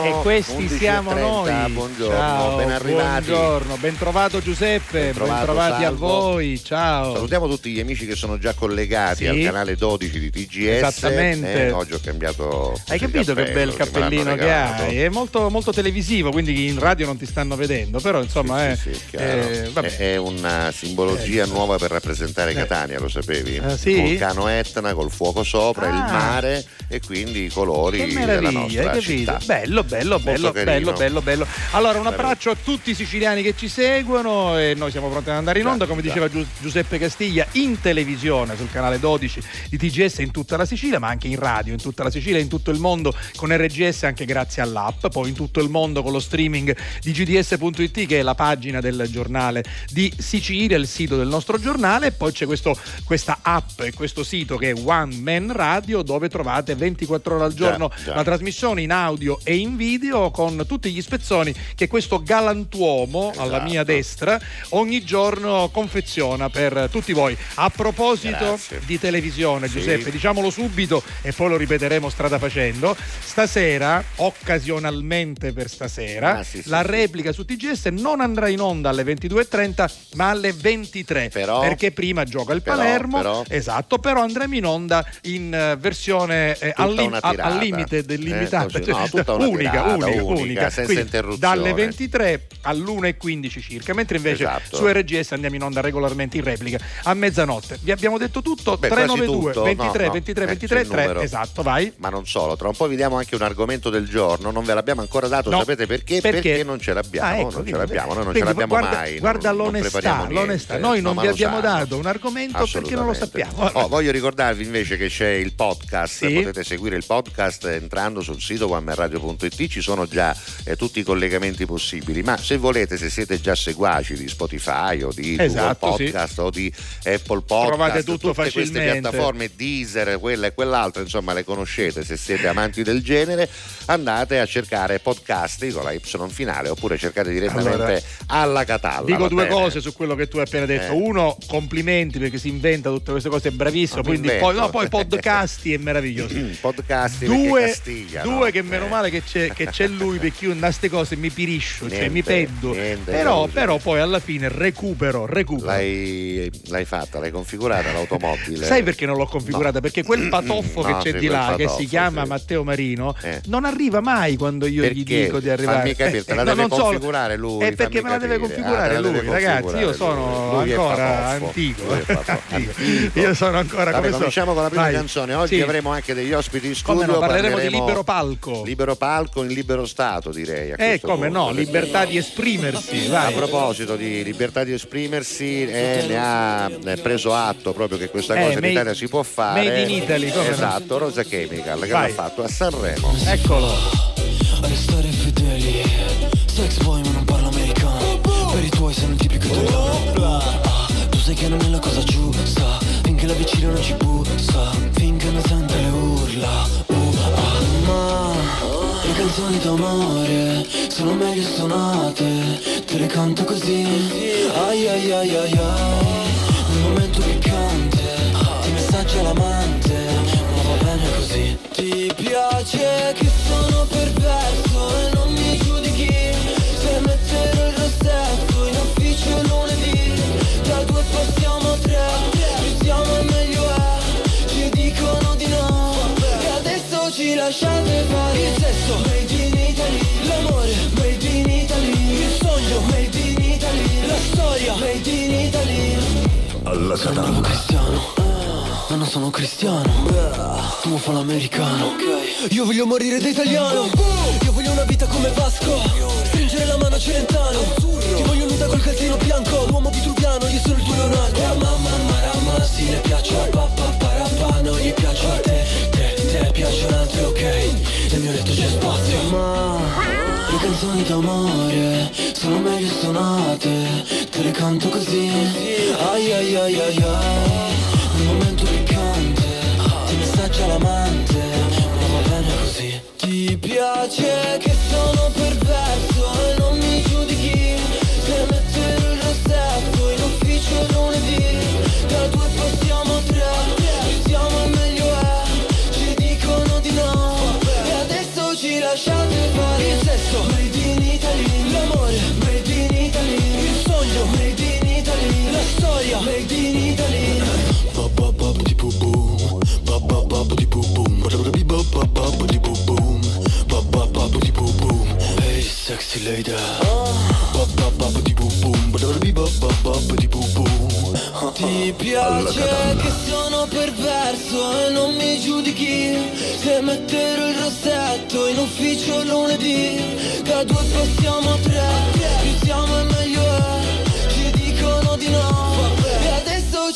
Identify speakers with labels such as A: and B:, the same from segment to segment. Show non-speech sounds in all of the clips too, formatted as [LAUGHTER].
A: E questi siamo noi.
B: Buongiorno,
A: Ciao,
B: ben arrivati.
A: Buongiorno, ben trovato Giuseppe, ben,
B: trovato,
A: trovati
B: Salvo.
A: a voi. Ciao.
B: Salutiamo tutti gli amici che sono già collegati
A: Sì.
B: al canale 12 di TGS.
A: Esattamente.
B: Eh, oggi ho cambiato.
A: Hai
B: il
A: capito che
B: cappello,
A: bel
B: che
A: cappellino che
B: regalato.
A: hai? È molto, molto televisivo, quindi in radio non ti stanno vedendo, però insomma
B: Sì,
A: è,
B: sì, sì, chiaro.
A: eh,
B: è, è una simbologia nuova per rappresentare Catania, lo sapevi?
A: Ah, sì?
B: Vulcano Etna col fuoco sopra, il
A: Ah.
B: mare e quindi i colori
A: Che
B: della nostra
A: hai
B: città.
A: capito? Bello, bello, bello, bello, bello, bello. Allora, un abbraccio a tutti i siciliani che ci seguono e noi siamo pronti ad andare in
B: Già,
A: onda, come
B: già.
A: diceva Giu- Giuseppe Castiglia, in televisione sul canale 12 di TGS in tutta la Sicilia, ma anche in radio in tutta la Sicilia in tutto il mondo con RGS anche grazie all'app, poi in tutto il mondo con lo streaming di gds.it che è la pagina del giornale di Sicilia, il sito del nostro giornale, e poi c'è questo- questa app e questo sito che è One Man Radio dove trovate 24 ore al giorno
B: già.
A: la trasmissione in audio e in video con tutti gli spezzoni che questo galantuomo alla
B: Esatto.
A: mia destra ogni giorno confeziona per tutti voi. A proposito
B: Grazie.
A: di televisione,
B: Sì.
A: Giuseppe, diciamolo subito e poi lo ripeteremo strada facendo. Stasera, occasionalmente per stasera,
B: Ah, sì, sì,
A: la replica su TGS non andrà in onda alle 22.30 ma alle 23
B: Però-
A: perché prima gioca il
B: però-
A: Palermo
B: però-
A: esatto però andremo in onda in eh, versione eh, al, lim- al- limite dell'illimitata
B: Eh, così, no, tutta [LAUGHS] una
A: unica, unica,
B: unica,
A: unica,
B: senza
A: Quindi, dalle 23 all'1.15 circa mentre invece
B: Esatto.
A: su RGS andiamo in onda regolarmente in replica a mezzanotte vi abbiamo detto tutto
B: Beh, quasi
A: 392
B: tutto.
A: 23
B: No, no,
A: 23
B: eh,
A: 23
B: c'è il
A: 3
B: numero.
A: esatto vai
B: Ma non solo, tra un po' vi diamo anche un argomento del giorno, non ve l'abbiamo ancora dato,
A: No.
B: sapete perché?
A: Perché?
B: non ce l'abbiamo,
A: Ah, ecco,
B: non ce l'abbiamo, noi non ce l'abbiamo
A: guarda,
B: mai.
A: Guarda
B: non- non
A: l'onestà,
B: niente.
A: l'onestà. Noi non vi abbiamo dato un argomento perché non lo sappiamo.
B: Oh, voglio ricordarvi invece che c'è il podcast, potete seguire il podcast entrando sul sito guammerradio.it, ci sono già eh, tutti i collegamenti possibili, ma se volete, se siete già seguaci di Spotify o di
A: Esatto,
B: Google
A: sì.
B: Podcast o di Apple Podcast,
A: Trovate tutto
B: tutte queste
A: facilmente.
B: piattaforme, Deezer, quella e quell'altra, insomma le conoscete se siete amanti del genere, andate a cercare podcast con la Y finale oppure cercate direttamente
A: Allora,
B: alla Catalla.
A: Dico due
B: bene?
A: cose su quello che tu hai appena detto.
B: Eh.
A: Uno, complimenti perché si inventa tutte queste cose, è bravissimo. Quindi poi, no, poi podcasti è meraviglioso. [CLEARS THROAT]
B: podcast perché
A: Due,
B: Castiglia,
A: due
B: no?
A: che meno
B: Eh.
A: male che c'è, che c'è lui perché io in queste cose mi piriscio, cioè mi
B: Niente,
A: peddo.
B: niente,
A: però, però poi alla fine recupero, recupero.
B: L'hai, l'hai fatta, l'hai configurata l'automobile?
A: Sai perché non l'ho configurata?
B: No.
A: Perché quel patoffo
B: No,
A: che c'è
B: sì,
A: di là, che
B: patoffo,
A: si chiama
B: sì.
A: Matteo Marino,
B: Eh.
A: non arriva mai quando io gli
B: Perché?
A: dico di arrivare.
B: Fammi capire, te la
A: no,
B: deve
A: non solo-
B: configurare lui,
A: È perché
B: fammi
A: me la deve
B: capire.
A: configurare
B: Ah,
A: lui,
B: deve
A: ragazzi.
B: configurare
A: Io sono
B: lui. Lui [LAUGHS]
A: ancora antico. Io sono ancora
B: Vabbè,
A: come
B: cominciamo con la prima canzone. Oggi avremo anche degli ospiti in studio.
A: no, parleremo di libero palco.
B: Libero palco in libero stato, direi. a
A: Eh, come no,
B: punto,
A: libertà di esprimersi.
B: A
A: Vai.
B: proposito di libertà di esprimersi, eh, ne ha eh, preso atto proprio che questa
A: Eh,
B: cosa in
A: made-
B: Italia si può fare.
A: made in Italy, come no?
B: Esatto, Rosa Chemical che
A: Vai.
B: l'ha fatto a Sanremo.
A: Eccolo.
C: Restare fedeli Sex boy ma non parlo americano Per i tuoi sei un tipico italiano Ah, Tu sai che non è la cosa giusta Finché la vicina non ci bussa canzoni d'amore Sono meglio suonate Te le canto così. Ai ai ai ai ai Nel momento piccante Ti messaggia l'amante Ma va bene così. Ti piace che lasciate fare. Il sesso Made in Italy. L'amore Made in Italy. Il sogno Made in Italy. La storia Made in Italy.
D: Alla
C: Sono cristiano. Ma non sono cristiano. Tu fa l'americano. Io voglio morire da italiano. Io voglio una vita come Vasco. Stringere la mano a Celentano. Ti voglio nuda col calzino bianco. L'uomo vitruviano, io sono il tuo Leonardo. Mamma, marama, sì le piaccio a papà Parapà, non gli piaccio a te Te, te piacciono altri, ok? Nel mio letto c'è spazio. Ma le canzoni d'amore Sono meglio suonate Te le canto così. Ai ai ai ai ai. Nel momento piccante Ti messaggia l'amante Ma va bene così. Ti piace che sono perverso later. Ti piace che sono perverso e non mi giudichi Se metterò il rossetto in ufficio lunedì. Da due passiamo a tre, più siamo e meglio è Ci dicono di no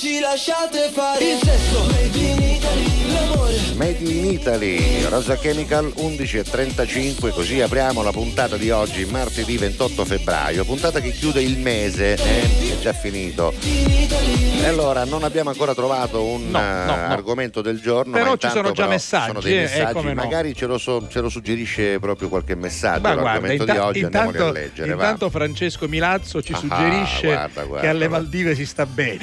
C: ci lasciate fare Il sesso made in Italy, l'amore
B: Made in Italy, Rosa Chemical 11.35, così apriamo la puntata di oggi, martedì 28 febbraio, puntata che chiude il mese, eh, è già finito. E allora non abbiamo ancora trovato un
A: No, no, no.
B: eh, argomento del giorno,
A: Però
B: ma
A: ci
B: intanto
A: sono già
B: però
A: messaggi,
B: sono dei
A: eh,
B: messaggi,
A: no.
B: magari ce lo, so- ce lo suggerisce proprio qualche messaggio,
A: Ma guarda,
B: l'argomento
A: inta-
B: di oggi, andiamoli
A: intanto,
B: a leggere. va.
A: intanto Francesco Milazzo ci
B: Ah,
A: suggerisce
B: guarda, guarda,
A: che alle
B: guarda.
A: Maldive si sta bene.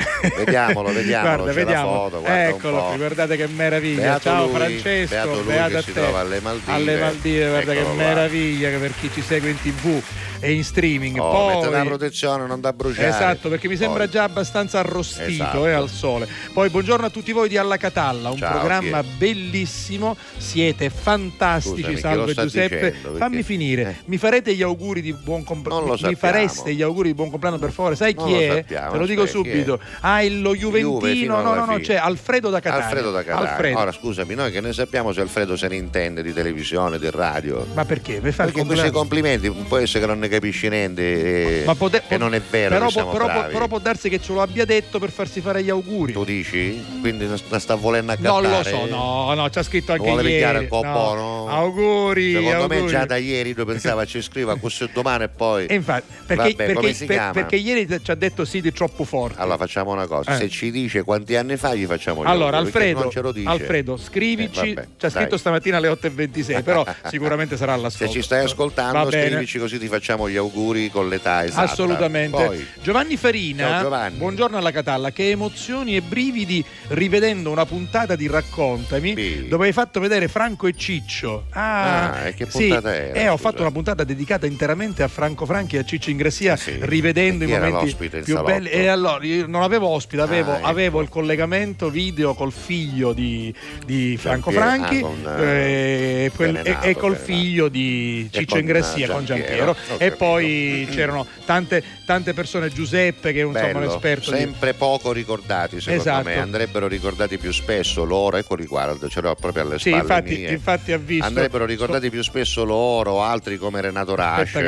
B: Vediamolo, vediamolo,
A: guarda, vediamo.
B: foto, guarda
A: Eccolo qui, guardate che meraviglia.
B: Beato
A: Ciao
B: lui,
A: Francesco,
B: beato lui
A: beato a te.
B: alle Maldive.
A: Alle Maldive, guarda
B: Eccolo
A: che
B: là.
A: meraviglia che per chi ci segue in tv e in streaming.
B: Oh,
A: Poi
B: mette la protezione, non da bruciare.
A: Esatto, perché mi sembra
B: Poi-
A: già abbastanza arrostito
B: Esatto.
A: eh, al sole. Poi buongiorno a tutti voi di Alla Catalla, un
B: Ciao,
A: programma
B: chi
A: bellissimo, siete fantastici,
B: Scusami,
A: salve Giuseppe.
B: dicendo? Perché-
A: Fammi finire,
B: Eh.
A: mi farete gli auguri di buon compleanno?
B: Non lo
A: Mi fareste gli auguri di buon compleanno per favore? Sai
B: Non
A: chi è?
B: sappiamo,
A: Te lo dico
B: è?
A: subito. Ah, lo
B: Juve
A: Juventino, no,
B: alla
A: no, no,
B: fine.
A: c'è Alfredo da Catania.
B: Alfredo da Catania.
A: Alfredo.
B: Ora scusami, noi che ne sappiamo se Alfredo se ne intende di televisione, di radio.
A: Ma perché? Per fare
B: Perché questi complimenti può essere che non ne capisci niente e,
A: Ma pote-
B: e non è vero
A: però,
B: siamo
A: però,
B: bravi.
A: però può darsi che ce lo abbia detto per farsi fare gli auguri.
B: Tu dici? Quindi la sta volendo accattare?
A: Non lo so, no, no, c'ha scritto anche
B: Vuole
A: ieri.
B: un po'
A: no.
B: buono?
A: Auguri,
B: Secondo me
A: auguri.
B: già da ieri lui pensava ci scriva così domani e poi...
A: E infatti, perché,
B: Vabbè,
A: perché- per- perché ieri ci ha detto sì di troppo forte.
B: Allora facciamo una cosa,
A: Eh.
B: se ci dice quanti anni fa gli facciamo gli
A: Allora, Alfredo. Alfredo, scrivici.
B: Eh, vabbè,
A: ci ha scritto stamattina alle 8.26, però [LAUGHS] sicuramente sarà
B: Se
A: all'ascolto.
B: ci stai ascoltando, scrivici così ti facciamo gli auguri con l'età esatta.
A: Assolutamente.
B: Poi,
A: Giovanni Farina,
B: Ciao, Giovanni.
A: buongiorno alla Catalla. Che emozioni e brividi rivedendo una puntata di Raccontami
B: Sì.
A: dove hai fatto vedere Franco e Ciccio. Ah,
B: Ah, e che
A: sì.
B: puntata era,
A: Eh, ho fatto una puntata dedicata interamente a Franco Franchi e a Ciccio Ingressia,
B: Eh sì.
A: rivedendo i momenti più belli. E allora io non avevo ospite, avevo,
B: Ah, ecco.
A: avevo il collegamento video col figlio di, di Franco Franchi
B: ah, con,
A: eh, quel- e, e col figlio di Ciccio
B: con,
A: Ingressia,
B: eh,
A: con
B: Giampiero.
A: E. poi c'erano tante, tante persone, Giuseppe che è un, insomma, un esperto di-
B: sempre poco ricordati secondo
A: Esatto.
B: me andrebbero ricordati più spesso loro eccoli qua guarda, ce l'ho proprio alle
A: Sì,
B: spalle
A: infatti,
B: mie.
A: infatti ha visto.
B: andrebbero ricordati più spesso loro altri come Renato
A: a
B: altri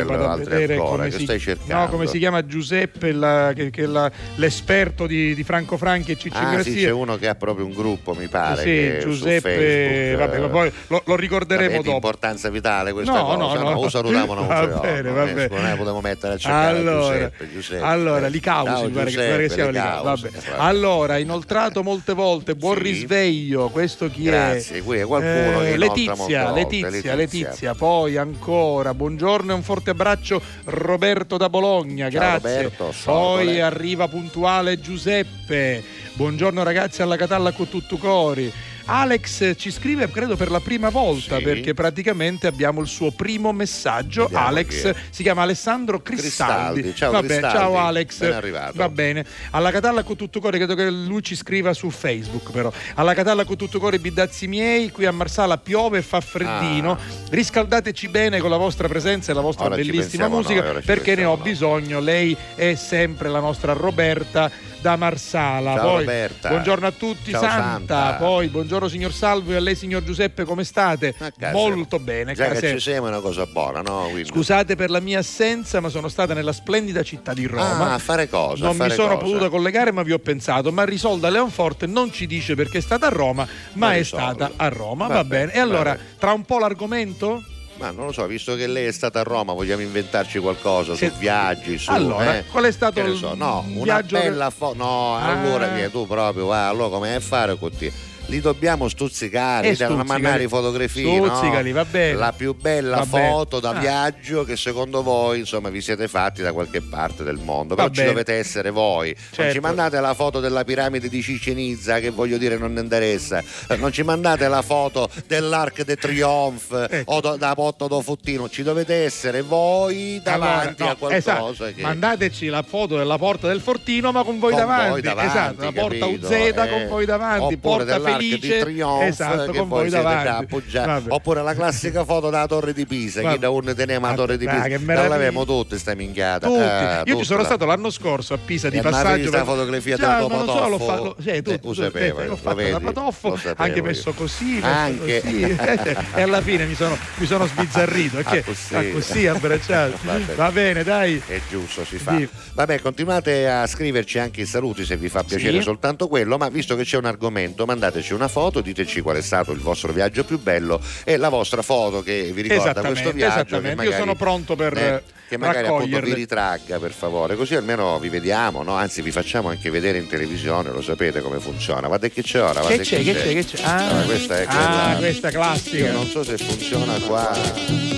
B: ancora che
A: si,
B: stai cercando
A: no, come si chiama Giuseppe, la- che, che la- l'esperto di, di Franco Franchi e Ciccio
B: ah sì
A: Ingressia.
B: c'è uno che ha proprio un gruppo mi pare
A: Sì, Giuseppe,
B: Facebook,
A: vabbè,
B: eh,
A: lo, lo ricorderemo
B: vabbè, è di
A: dopo.
B: importanza vitale questa
A: No,
B: cosa
A: no, no, no.
B: lo salutiamo
A: Va bene, va
B: eh,
A: bene.
B: non ne potremmo mettere a cercare
A: Allora,
B: Giuseppe, Giuseppe.
A: allora
B: Eh, ciao,
A: mi pare che,
B: Giuseppe,
A: pare che sia
B: Licausi,
A: Licausi, vabbè.
B: vabbè.
A: Allora, inoltrato molte volte, buon
B: Sì.
A: risveglio, questo chi
B: Grazie,
A: è?
B: qui è qualcuno inoltra
A: Letizia, Letizia,
B: Letizia.
A: Letizia, poi ancora, buongiorno e un forte abbraccio Roberto da Bologna,
B: Ciao,
A: grazie.
B: Roberto,
A: poi arriva puntuale Giuseppe, buongiorno ragazzi alla Catalla con tutto cori. Alex ci scrive credo per la prima volta
B: Sì.
A: perché praticamente abbiamo il suo primo messaggio.
B: Vediamo
A: Alex si chiama Alessandro Cristaldi.
B: Cristaldi, ciao
A: Vabbè,
B: Cristaldi,
A: ciao Alex.
B: ben arrivato.
A: Va bene. Alla Catalla con tutto cuore, credo che lui ci scriva su Facebook però. Alla Catalla con tutto cuore bidazzi miei, qui a Marsala piove e fa freddino.
B: Ah.
A: Riscaldateci bene con la vostra presenza e la vostra
B: Ora
A: bellissima musica
B: noi,
A: perché ne ho
B: noi.
A: bisogno. Lei è sempre la nostra Roberta da Marsala.
B: Ciao,
A: Poi,
B: Roberta.
A: buongiorno a tutti,
B: Ciao,
A: Santa.
B: Santa.
A: Poi buongiorno signor Salvo e a lei signor Giuseppe, come state? Molto bene,
B: già
A: casa-
B: che ci siamo è una cosa buona no? Quindi-
A: Scusate per la mia assenza, ma sono stata nella splendida città di Roma.
B: Ah, a fare cosa?
A: non
B: fare
A: mi sono
B: cosa?
A: potuta collegare, ma vi ho pensato. Ma Risolda Leonforte non ci dice perché è stata a Roma, ma è
B: Marisolda.
A: stata a Roma.
B: Va
A: Va,
B: bene,
A: bene. E allora,
B: bene.
A: tra un po' l'argomento?
B: Ma non lo so, visto che lei è stata a Roma, vogliamo inventarci qualcosa
A: Se-
B: su viaggi, su
A: Allora,
B: eh?
A: qual è stato
B: Che
A: il
B: so, no, una
A: viaggio che-
B: bella foto. No,
A: Ah.
B: allora che tu proprio, va, allora come è a fare con te? Li dobbiamo stuzzicare,
A: Eh, stuzzicali.
B: mandare fotografie. no?
A: Stuzzicali, va bene.
B: La più bella
A: Va bene.
B: foto da
A: Ah.
B: viaggio che secondo voi, insomma, vi siete fatti da qualche parte del mondo. Però
A: Va
B: ci
A: bene.
B: dovete essere voi. Non
A: Certo.
B: ci mandate la foto della piramide di Cicinizza, che voglio dire non interessa. Eh, Non ci mandate la foto dell'Arc de Triomphe
A: Ecco.
B: o do- da Porto do Futtino. Ci dovete essere voi davanti
A: Allora,
B: a
A: no,
B: qualcosa
A: esatto.
B: che.
A: Mandateci la foto della porta del fortino, ma con voi
B: Con
A: davanti.
B: voi davanti,
A: esatto, la porta
B: capito?
A: UZ
B: Eh,
A: con voi davanti,
B: oppure
A: porta
B: dell'Arc di
A: felice.
B: Trionfo
A: esatto,
B: che
A: con
B: voi siete
A: davanti.
B: già appoggiati. Oppure la classica [LAUGHS] foto della torre di Pisa,
A: Vabbè.
B: chi da un teniamo la
A: Ah,
B: torre di Pisa.
A: che
B: Non l'avevamo tutte sta minchiata. Eh,
A: Io ci sono stato l'anno scorso a Pisa di
B: E
A: passaggio.
B: avevi sta
A: per-
B: fotografia
A: Già, non lo so, l'ho fatto. Sì, tu,
B: Eh,
A: tu,
B: sapevo,
A: l'ho fatto
B: vedi?
A: da Patoffo, anche messo così,
B: Anche. [LAUGHS]
A: e alla fine mi sono, mi sono sbizzarrito.
B: Ah, così.
A: ah, così abbracciato. [LAUGHS]
B: Va bene.
A: Dai.
B: È giusto, si fa. Vabbè, continuate a scriverci anche i saluti se vi fa piacere soltanto quello, ma visto che c'è un argomento, mandateci una foto, diteci qual è stato il vostro viaggio più bello e la vostra foto che vi ricorda questo viaggio. magari-
A: Io sono pronto per
B: eh, che magari appunto vi ritragga per favore, così almeno vi vediamo, no? anzi vi facciamo anche vedere in televisione, lo sapete come funziona. Guarda che c'è ora, guarda
A: Che c'è, che c'è, che c'è? Ah,
B: Ah, questa è
A: ah,
B: quella-
A: questa classica.
B: Io non so se funziona qua.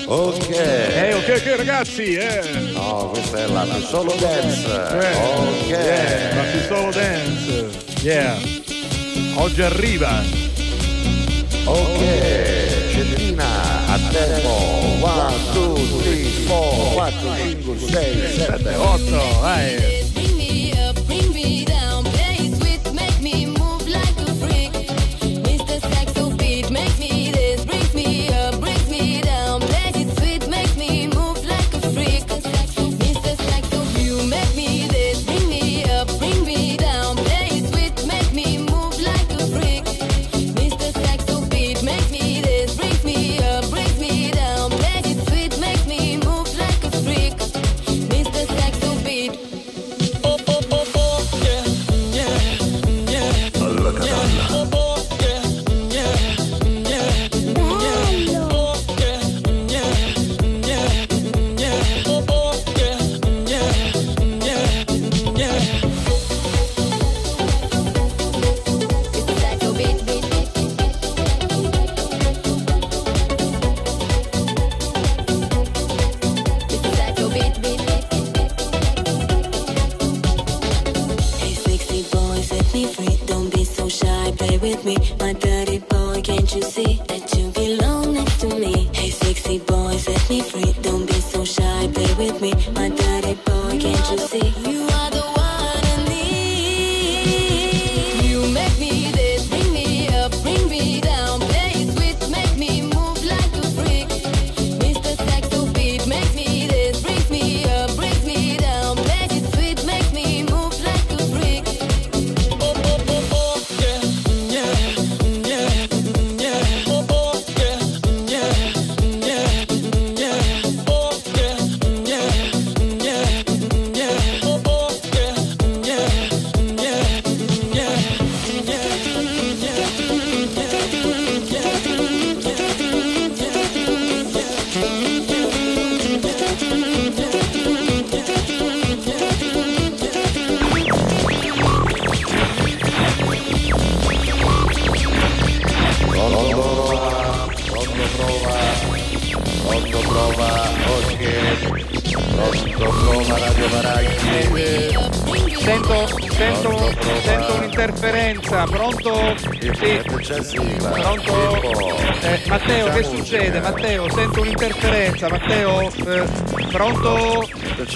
B: Ok.
A: Eh, ok, ok, ragazzi, eh.
B: No, questa è la, la solo dance.
A: Eh,
B: Ok.
A: yeah, la Pistolo Dance. Yeah. Oggi arriva.
B: Ok. Cedrina a tempo. 1, 2, 3, 4, 4, 5, 6, 7,
A: 8, vai.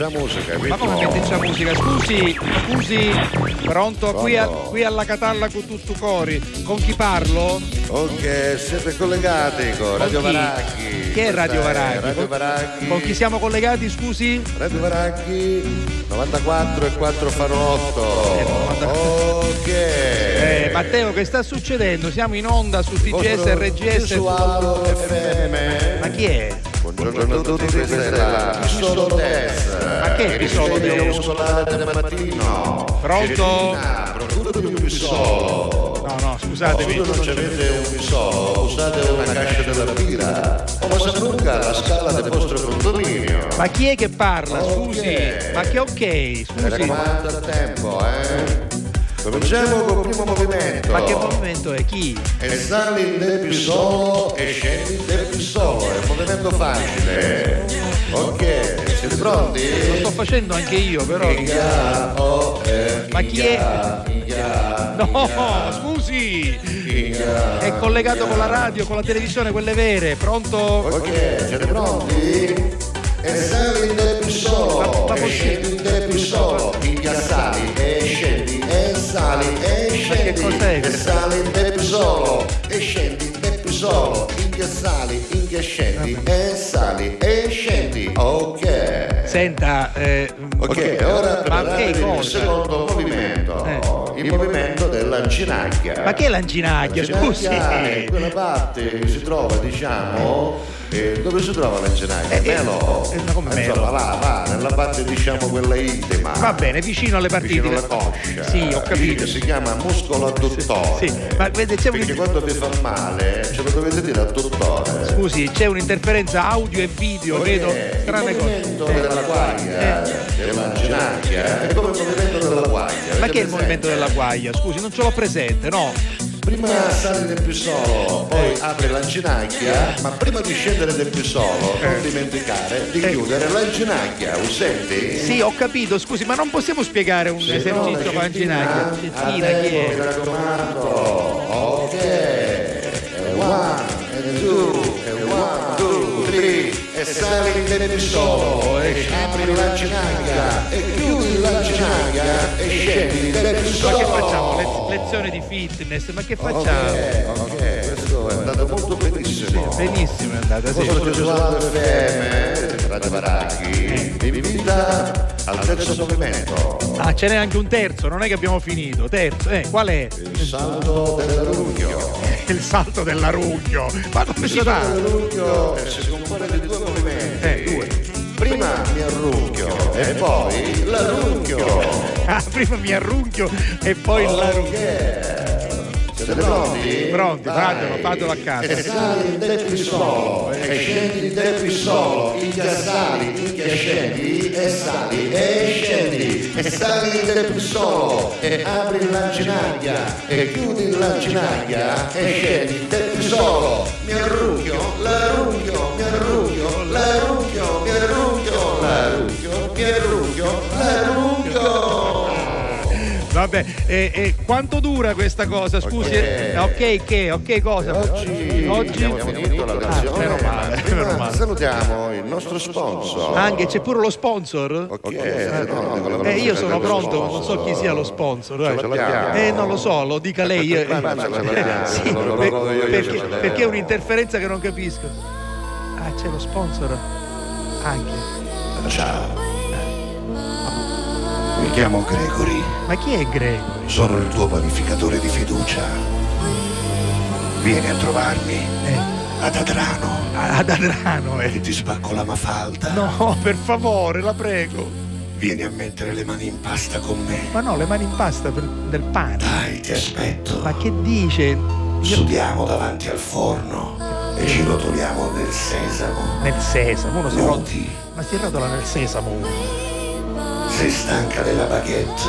B: C'è musica,
A: Ma come metti c'è musica? Scusi, scusi, pronto? Qui, a- qui alla Catalla con tutto cori. Con chi parlo?
B: Ok, siete collegati con Radio
A: chi?
B: Varacchi.
A: Che è Radio Varacchi?
B: Radio
A: Con-
B: Varacchi.
A: Con chi siamo collegati, scusi?
B: Radio Varacchi 94 e 4 fanno 8.
A: Eh, 94.
B: Ok.
A: Eh, Matteo, che sta succedendo? Siamo in onda su TGS, RGS.
B: FM.
A: Ma chi è?
B: Buongiorno a tutti, questa è la Solo Test.
A: Che Pisolo Test?
B: muscolare del mattino.
A: Pronto?
B: Procurati un pisolo.
A: No, no, scusatevi.
B: Se non avete un pisolo, usate una cascia della birra. O basta lunga la scala del vostro condominio.
A: Ma chi è che parla? Scusi. Ma che ok,
B: Mi
A: scusi.
B: raccomando a tempo, eh. Cominciamo col primo movimento.
A: Ma che movimento è? Chi?
B: E sali in del più solo e scendi in del più solo. È un movimento facile. Ok, siete pronti?
A: Lo sto facendo anche io, però.
B: Inga, oh, eh,
A: Ma chi è?
B: inga, inga,
A: No, scusi!
B: inga.
A: È collegato con la radio, con la televisione, quelle vere. Pronto?
B: Ok, siete pronti? E sali in
A: ma
B: e scendi in solo. Inga sali e scendi e sali e scendi e sali in del più solo. sali, in che scendi, e sali, e scendi. Ok.
A: Senta, eh,
B: Ok, ora
A: che
B: il secondo movimento,
A: Eh.
B: il movimento della ginacchia.
A: Ma che è?
B: La
A: Scusi.
B: ginacchia è quella parte che si trova, diciamo, eh, dove si trova la ginacchia?
A: Eh,
B: melo.
A: eh, ma come
B: Insomma,
A: melo?
B: là, là, nella parte, diciamo, quella intima.
A: Va bene, vicino alle partite.
B: Vicino alla coscia.
A: Sì, ho capito.
B: Si chiama muscolo adduttore.
A: Sì, ma vede, c'è
B: Perché
A: un,
B: quando vi fa male ce lo dovete dire al dottore.
A: scusi, c'è un'interferenza audio e video, vedo
B: Perché
A: strane
B: il
A: cose.
B: movimento
A: Eh,
B: della guaglia, della ginacchia, è come il movimento della guaglia.
A: Ma che è il movimento della guaglia? Scusi, non ce l'ho presente, no?
B: Prima sali del pisolo, poi apri la ginacchia, ma prima di scendere del pisolo non dimenticare di chiudere la ginacchia, lo senti?
A: Sì, ho capito, scusi, ma non possiamo spiegare un
B: Se no,
A: esercizio
B: la
A: con la ginacchia?
B: Cettina,
A: Cettina, chi
B: tempo, Mi
A: è?
B: raccomando, ok, one, two, one, two, three, e sali del pisolo, e apri la ginacchia, e chiudi la ginacchia, e scendi del
A: Ma che facciamo? Lez- lezione di fitness, ma che facciamo?
B: Ok, ok, questo è andato molto benissimo.
A: Benissimo è andata, sì.
B: Posso Gesualdo FM, Radio Baracchi, vi invita al terzo movimento,
A: Ah, ce n'è anche un terzo, non è che abbiamo finito. Terzo, eh, qual è?
B: il salto dell'arunchio.
A: Il salto dell'aruglio. Ma come si fa?
B: L'arunchio si compone di due movimenti.
A: Eh, due.
B: Prima mi arrunchio e poi l'arunchio.
A: Ah, prima mi arrunchio e poi l'aruglio.
B: Ok. Siete pronti?
A: Pronti,
B: Vai.
A: fatelo, fatelo a casa.
B: E sali del pisolo, e scendi del pisolo, inchia sali, scendi, e sali, e scendi, e sali del pisolo, e apri la ginacchia, e chiudi la ginacchia, e scendi del pisolo. Mi arrunchio, l'arrunchio, mi arrunchio, l'arrunchio, arrunchio, l'arrunchio.
A: Vabbè, e, e quanto dura questa cosa? Scusi.
B: Ok.
A: eh, Ok, che? Ok, cosa?
B: Oggi,
A: Oggi-
B: abbiamo finito la
A: Ah,
B: lezione,
A: meno male, meno male.
B: salutiamo il nostro sponsor.
A: Anche c'è pure lo sponsor?
B: Ok, se no, la
A: Eh, io sono pronto,
B: sponsor.
A: non so chi sia lo sponsor.
B: Ce
A: eh. Eh, non lo so, lo dica lei. eh. Sì, perché, perché è un'interferenza che non capisco. Ah, c'è lo sponsor? Anche.
E: Ciao. Mi chiamo Gregory,
A: Ma chi è Gregory?
E: sono il tuo panificatore di fiducia. Vieni a trovarmi
A: Eh,
E: ad Adrano
A: ad Adrano,
E: e
A: eh.
E: ti spacco la mafalda.
A: No, per favore, la prego.
E: Vieni a mettere le mani in pasta con me.
A: Ma no, le mani in pasta per- del pane.
E: Dai, ti aspetto.
A: Ma che dice? Io-
E: Sudiamo davanti al forno e ci rotoliamo nel sesamo.
A: Nel sesamo, uno si.
E: Noti,
A: Ma si rotola nel sesamo.
E: sei stanca della baguette?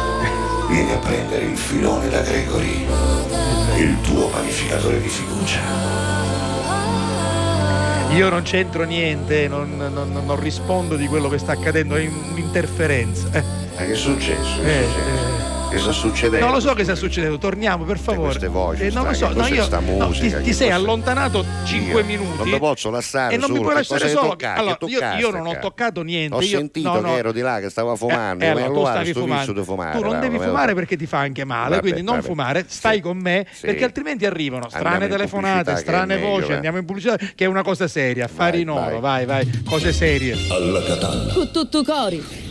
E: Vieni a prendere il filone da Gregory, il tuo panificatore di fiducia.
A: Io non c'entro niente, non, non- non rispondo di quello che sta accadendo, è un'interferenza. Eh,
B: Ma che è successo? Che,
A: Eh,
B: è successo? Che sta succedendo?
A: non lo so che sta succedendo, torniamo per favore.
B: queste voci,
A: Eh, non lo so, no, io
B: sta
A: no,
B: musica,
A: ti, ti sei allontanato 5
B: Io
A: minuti.
B: Non lo posso lasciare
A: e non mi
B: solo,
A: puoi
B: che
A: lasciare solo.
B: toccato?
A: allora, io, io non ho toccato niente.
B: Ho
A: io-
B: sentito
A: no, no.
B: che ero di là che stava fumando.
A: Eh,
B: ma
A: allora, tu
B: allora
A: stavi fumando.
B: fumare.
A: tu non devi fumare perché ti fa anche male,
B: Vabbè,
A: quindi non
B: vabbè.
A: fumare, stai
B: Sì.
A: con me,
B: Sì.
A: perché altrimenti arrivano strane telefonate, strane voci,
B: eh.
A: andiamo in pubblicità, che è una cosa seria, affari
B: Vai,
A: in oro,
B: vai.
A: vai, cose serie.
E: Alla Catalla.
F: Tutto cori.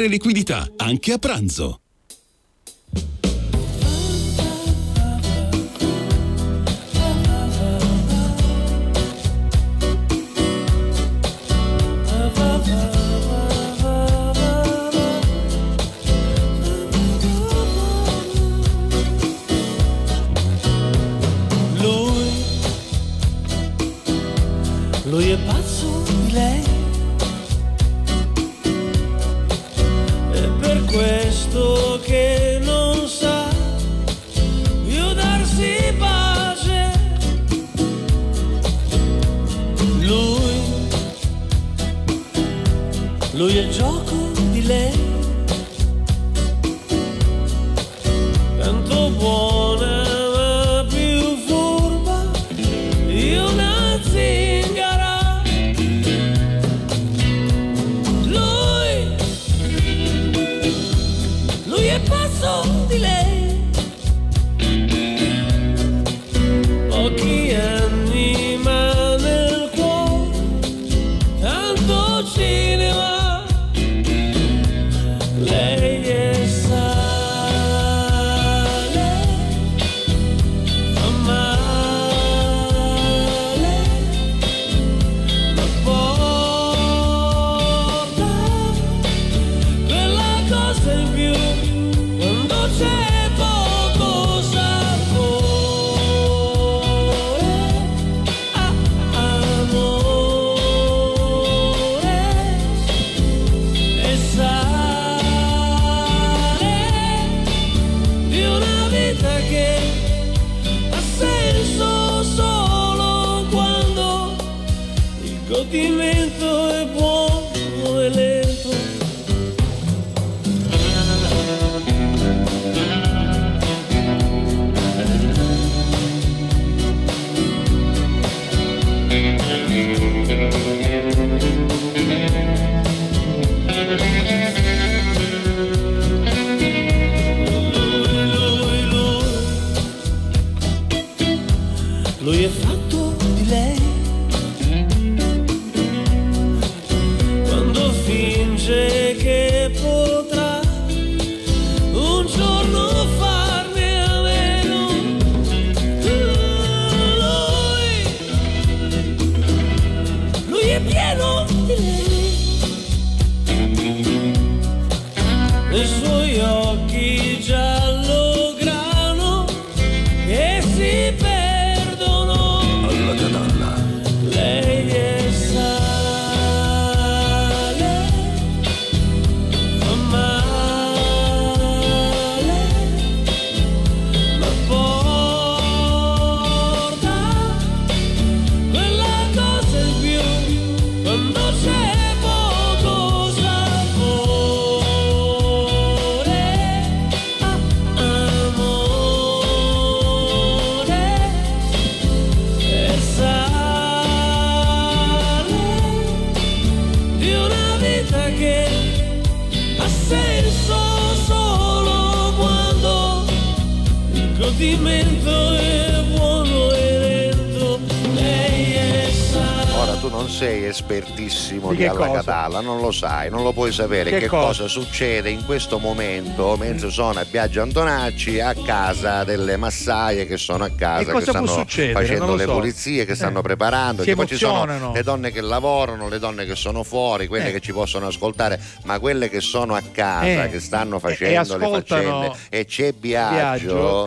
G: liquidità, anche a pranzo.
C: Lui è
B: lo sai, non lo puoi sapere
A: Che
B: che,
A: cosa?
B: cosa? succede in questo momento mentre sono a Biagio Antonacci a casa delle massaie che sono a casa, che stanno facendo le
A: so.
B: pulizie, che stanno
A: Eh.
B: preparando, che poi ci sono le donne che lavorano, le donne che sono fuori, quelle
A: Eh.
B: che ci possono ascoltare, ma quelle che sono a casa,
A: Eh.
B: che stanno facendo le faccende e c'è Biagio,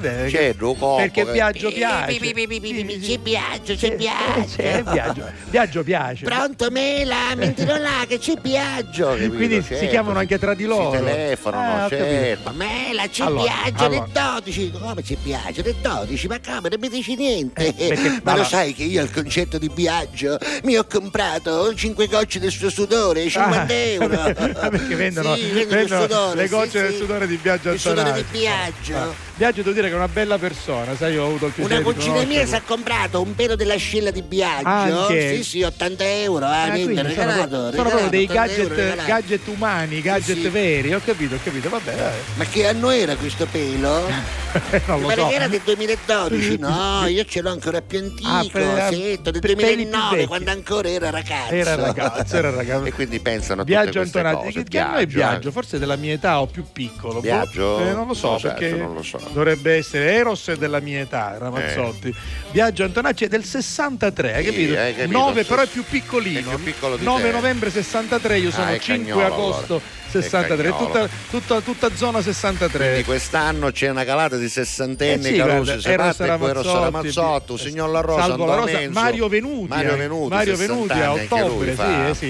A: Beh,
B: c'è Ducoppo
A: perché Biagio piace.
E: C'è Biagio, c'è Biagio.
A: Biagio. Biagio piace.
E: Pronto Mela, mentilo là che c'è Biagio.
B: capito?
A: Quindi
B: Certo,
A: si chiamano anche tra di loro.
B: Si telefonano,
A: Ah,
B: certo.
E: Mela, c'è
A: Allora,
E: Biagio
A: allora.
E: alle 12. Come c'è Biagio alle 12? Ma come? Non mi dici niente.
A: Eh, perché-
E: Ma lo sai che io al concetto di Biagio mi ho comprato 5 gocce del suo sudore, 50
A: Ah,
E: euro. [LAUGHS]
A: perché vendono,
E: Sì, vendono sudore,
A: le
E: sì,
A: gocce del
E: sì.
A: sudore di Biagio
E: Il sudore
A: Antonacci.
E: di Biagio.
A: Biagio devo dire che è una bella persona, sai, io ho avuto il piacere
E: Una cugina mia si è comprato un pelo dell'ascella di Biagio.
A: Anche?
E: Sì, sì, 80 euro. Ah,
A: Ah,
E: niente,
A: quindi sono,
E: regalato.
A: sono
E: regalato,
A: proprio dei
E: 80 euro
A: gadget,
E: regalato.
A: gadget umani, gadget
E: sì.
A: veri, ho capito, ho capito, vabbè, vabbè.
E: Ma che anno era questo pelo? [LAUGHS]
A: non lo
E: pare
A: so.
E: era del 2012, [LAUGHS] no, io ce l'ho ancora più antico,
A: Ah, per-
E: sì, del
A: per peli più
E: 2009,
A: vecchi.
E: quando ancora era ragazzo.
A: Era ragazzo, era ragazzo. [LAUGHS]
B: E quindi pensano a
A: Biagio Antonacci,
B: cose.
A: che, che anno è
B: Biagio,
A: Biagio?
B: eh.
A: Forse della mia età o più piccolo.
B: Biagio?
A: Boh, eh, non lo so,
B: Non certo,
A: perché
B: non lo so.
A: Dovrebbe essere Eros della mia età, Ramazzotti. Biagio Antonacci è del 63, hai
B: Sì,
A: capito?
B: hai capito,
A: 9
B: sì.
A: però è più piccolino.
B: È più piccolo di
A: 9
B: te.
A: novembre 63, io sono
B: Ah, è
A: 5
B: Cagnolo,
A: agosto
B: allora. È
A: 63,
B: Cagnolo.
A: tutta, tutta, tutta zona 63.
B: Quindi quest'anno c'è una calata di sessantenni
A: Eh sì,
B: Sepatti,
A: Eros
B: Ramazzotti, un signor La Rosa,
A: Salvo La Rosa,
B: Menzo,
A: Mario Venuti.
B: Mario. Venuti,
A: Mario
B: 60
A: Venuti a ottobre, sì,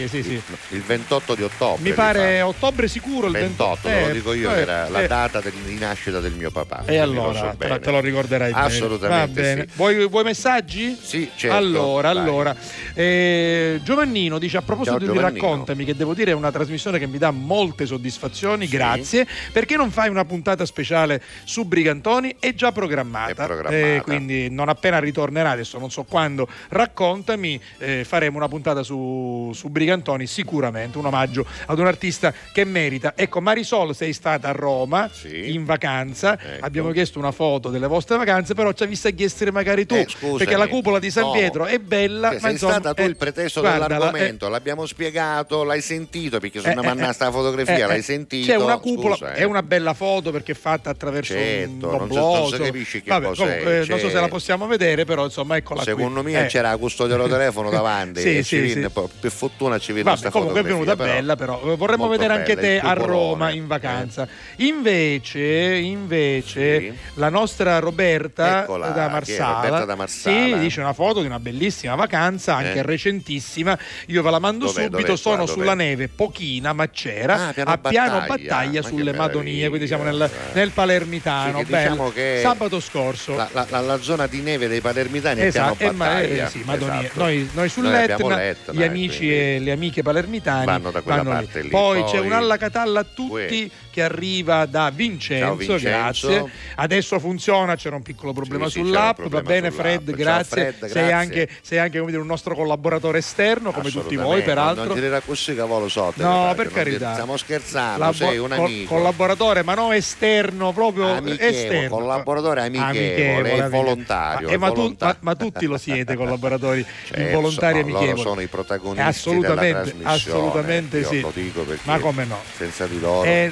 A: eh, sì, sì, sì.
B: Il 28 di ottobre.
A: Mi pare ottobre sicuro il
B: 28,
A: 28.
B: te lo dico io,
A: eh,
B: era la
A: eh,
B: data del- di nascita del mio papà. Lo
A: allora
B: so
A: te, lo ricorderai bene.
B: Assolutamente
A: Va bene.
B: sì.
A: Vuoi, vuoi messaggi?
B: Sì, certo.
A: Allora,
B: Vai.
A: allora, eh, Giovannino dice a proposito
B: Ciao,
A: di
B: Giovannino.
A: Raccontami, che devo dire è una trasmissione che mi dà molte soddisfazioni, grazie, perché non fai una puntata speciale su Brigantoni? È già programmata,
B: È programmata.
A: Eh, quindi non appena ritornerà, adesso non so quando, raccontami, eh, faremo una puntata su, su Brigantoni, sicuramente, un omaggio ad un artista che merita. Ecco, Marisol, sei stata a Roma
B: Sì.
A: in vacanza,
B: Ecco.
A: Abbiamo chiesto una foto delle vostre vacanze, però ci ha visto chiedere magari tu,
B: Eh, scusami.
A: perché la cupola di San
B: No.
A: Pietro è bella, ma
B: sei
A: insomma,
B: stata tu
A: eh,
B: il pretesto
A: guarda,
B: dell'argomento, l'abbiamo spiegato, l'hai sentito perché se
A: eh,
B: una
A: eh,
B: la fotografia
A: eh,
B: l'hai
A: eh,
B: sentito.
A: C'è una cupola,
B: Scusa, eh.
A: è una bella foto perché è fatta attraverso
B: Certo,
A: un
B: non si-
A: obloso.
B: non si capisce che
A: Vabbè,
B: cos'è,
A: comunque, eh, non so se la possiamo vedere, però insomma eccola qui.
B: Secondo me
A: Eh,
B: c'era la custodia del telefono [LAUGHS] davanti
A: Sì, sì, sì.
B: per fortuna ci
A: Vabbè,
B: questa
A: comunque è
B: fotografia,
A: venuta bella, però eh, vorremmo vedere anche te a Roma in
B: eh.
A: vacanza. Invece, invece
B: Sì.
A: la nostra Roberta
B: Eccola,
A: da? Marsala,
B: Roberta da Marsala.
A: Sì, dice una foto di una bellissima vacanza, anche
B: Eh.
A: recentissima. Io ve la mando
B: Dov'è,
A: subito.
B: dov'è,
A: Sono
B: dov'è?
A: sulla neve, pochina, ma c'era
B: Ah, piano
A: a piano
B: battaglia.
A: battaglia sulle Madonie, quindi siamo nel, nel Palermitano.
B: Sì, diciamo
A: Sabato scorso.
B: La, la- la- la zona di neve dei palermitani
A: Esatto,
B: è piano
A: eh, ma-
B: battaglia.
A: eh, sì, Madonie.
B: Esatto.
A: Noi, noi sull'Etna,
B: l'Etna,
A: gli amici
B: quindi
A: e le amiche palermitani
B: vanno da quella
A: vanno lì.
B: parte lì.
A: Poi,
B: Poi-
A: c'è un alla catalla a tutti
B: Uè.
A: Che arriva da Vincenzo,
B: Ciao, Vincenzo.
A: grazie. Adesso funziona, c'era un piccolo problema
B: Sì, sì,
A: sull'app,
B: un
A: va
B: problema
A: bene
B: sull'app.
A: Fred, grazie.
B: Fred,
A: Sei
B: grazie.
A: anche, sei anche, dire, un nostro collaboratore esterno, come tutti voi peraltro.
B: Non dire così cavolo sotto.
A: No, per carità.
B: Stiamo scherzando,
A: Labo-
B: sei un
A: col-
B: amico.
A: collaboratore, ma non esterno, proprio
B: Amichevole,
A: esterno.
B: collaboratore amichevole,
A: amichevole.
B: volontario,
A: Ma, eh, ma tu-
B: volontario.
A: ma- ma tutti lo siete, [LAUGHS] collaboratori
B: Certo,
A: involontari
B: insomma,
A: amichevoli.
B: Loro sono i protagonisti
A: Eh, assolutamente, assolutamente sì.
B: Lo dico perché
A: Ma come no?
B: senza di loro
A: Eh,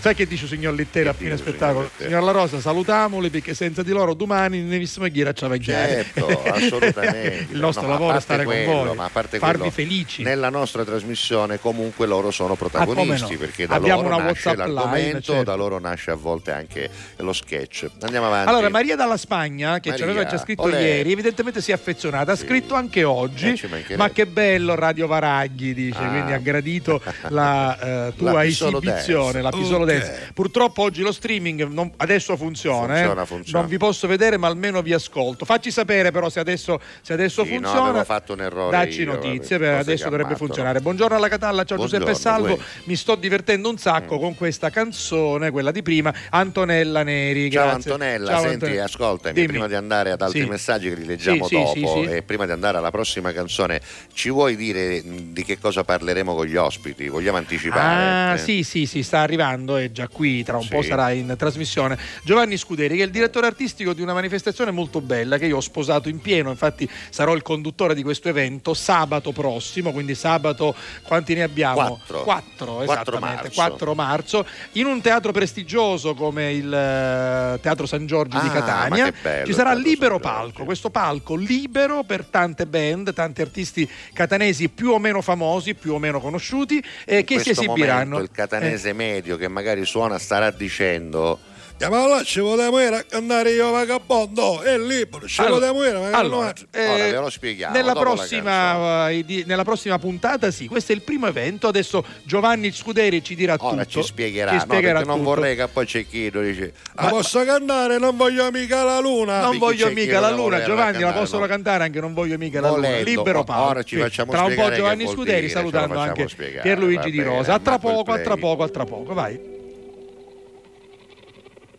A: sai che dice signor Littera a fine spettacolo?
B: signor
A: La Rosa, salutamoli perché senza di loro domani ne vissimo ghira ci
B: Certo, assolutamente. [LAUGHS]
A: Il nostro
B: No,
A: lavoro è stare
B: quello,
A: con voi,
B: ma a parte
A: farvi
B: quello,
A: felici.
B: Nella nostra trasmissione comunque loro sono
A: Ah,
B: protagonisti
A: no.
B: perché da
A: Abbiamo
B: loro nasce
A: WhatsApp line,
B: l'argomento,
A: certo.
B: da loro nasce a volte anche lo sketch. Andiamo avanti.
A: Allora, Maria dalla Spagna, che ci aveva già scritto
B: olè.
A: ieri, evidentemente si è affezionata, ha
B: Sì.
A: scritto anche oggi.
B: Eh, ci mancherebbe.
A: ma che bello Radio Varaghi, dice,
B: Ah.
A: quindi ha gradito la eh, tua esibizione. La Pisolo
B: Ok.
A: Dance. Purtroppo oggi lo streaming non- adesso funziona, eh.
B: Funziona, funziona.
A: non vi posso vedere, ma almeno vi ascolto. Facci sapere però se adesso, se adesso
B: Sì, no,
A: funziona.
B: avevo fatto un errore
A: Dacci
B: io,
A: notizie,
B: vabbè,
A: adesso dovrebbe funzionare.
B: no?
A: Buongiorno alla Catalla, ciao
B: Buongiorno,
A: Giuseppe Salvo.
B: uè.
A: Mi sto divertendo un sacco con questa canzone, quella di prima, Antonella Neri.
B: Ciao
A: grazie.
B: Antonella,
A: Ciao,
B: senti,
A: Antonella.
B: ascoltami,
A: Dimmi.
B: prima di andare ad altri
A: Sì.
B: messaggi che li leggiamo
A: Sì,
B: dopo e prima di andare alla prossima canzone, ci vuoi dire mh, di che cosa parleremo con gli ospiti? Vogliamo anticipare?
A: Ah,
B: Eh?
A: sì, sì, sì, sta arrivando, è già qui, tra un
B: Sì.
A: po' sarà in trasmissione. Giovanni Scuderi, che è il direttore artistico di una manifestazione molto bella che io ho sposato in pieno, infatti sarò il conduttore di questo evento sabato prossimo, quindi sabato quanti ne abbiamo?
B: Quattro.
A: Quattro,
B: Quattro
A: esattamente,
B: marzo.
A: 4 marzo, in un teatro prestigioso come il eh, Teatro San Giorgio di
B: Ah,
A: Catania.
B: ma che bello
A: Ci sarà libero palco, questo palco libero per tante band, tanti artisti catanesi più o meno famosi, più o meno conosciuti, eh, che si esibiranno.
B: il catanese medio che magari suona starà dicendo
H: ma là ci potremmo ir a cantare io vagabondo, è libero, ci
A: Allora,
H: potremmo ir, magari
A: allora,
H: no.
A: eh,
B: Ora ve lo spieghiamo,
A: nella prossima, eh, nella prossima puntata sì, questo è il primo evento, adesso Giovanni Scuderi ci dirà
B: ora
A: tutto.
B: ci spiegherà,
A: ci
B: no,
A: spiegherà
B: perché non
A: tutto.
B: vorrei che poi c'è chi dice
H: Ma posso cantare, non voglio mica la luna.
A: Non voglio mica la luna, Giovanni la
B: cantare,
A: possono
B: no?
A: cantare anche non voglio mica la luna.
B: Volendo,
A: Libero
B: o-
A: palco.
B: ora ci facciamo
A: Tra un po' Giovanni Scuderi salutando anche
B: spiegare,
A: Pierluigi Di Rosa. A tra poco, a tra poco, a tra poco, vai.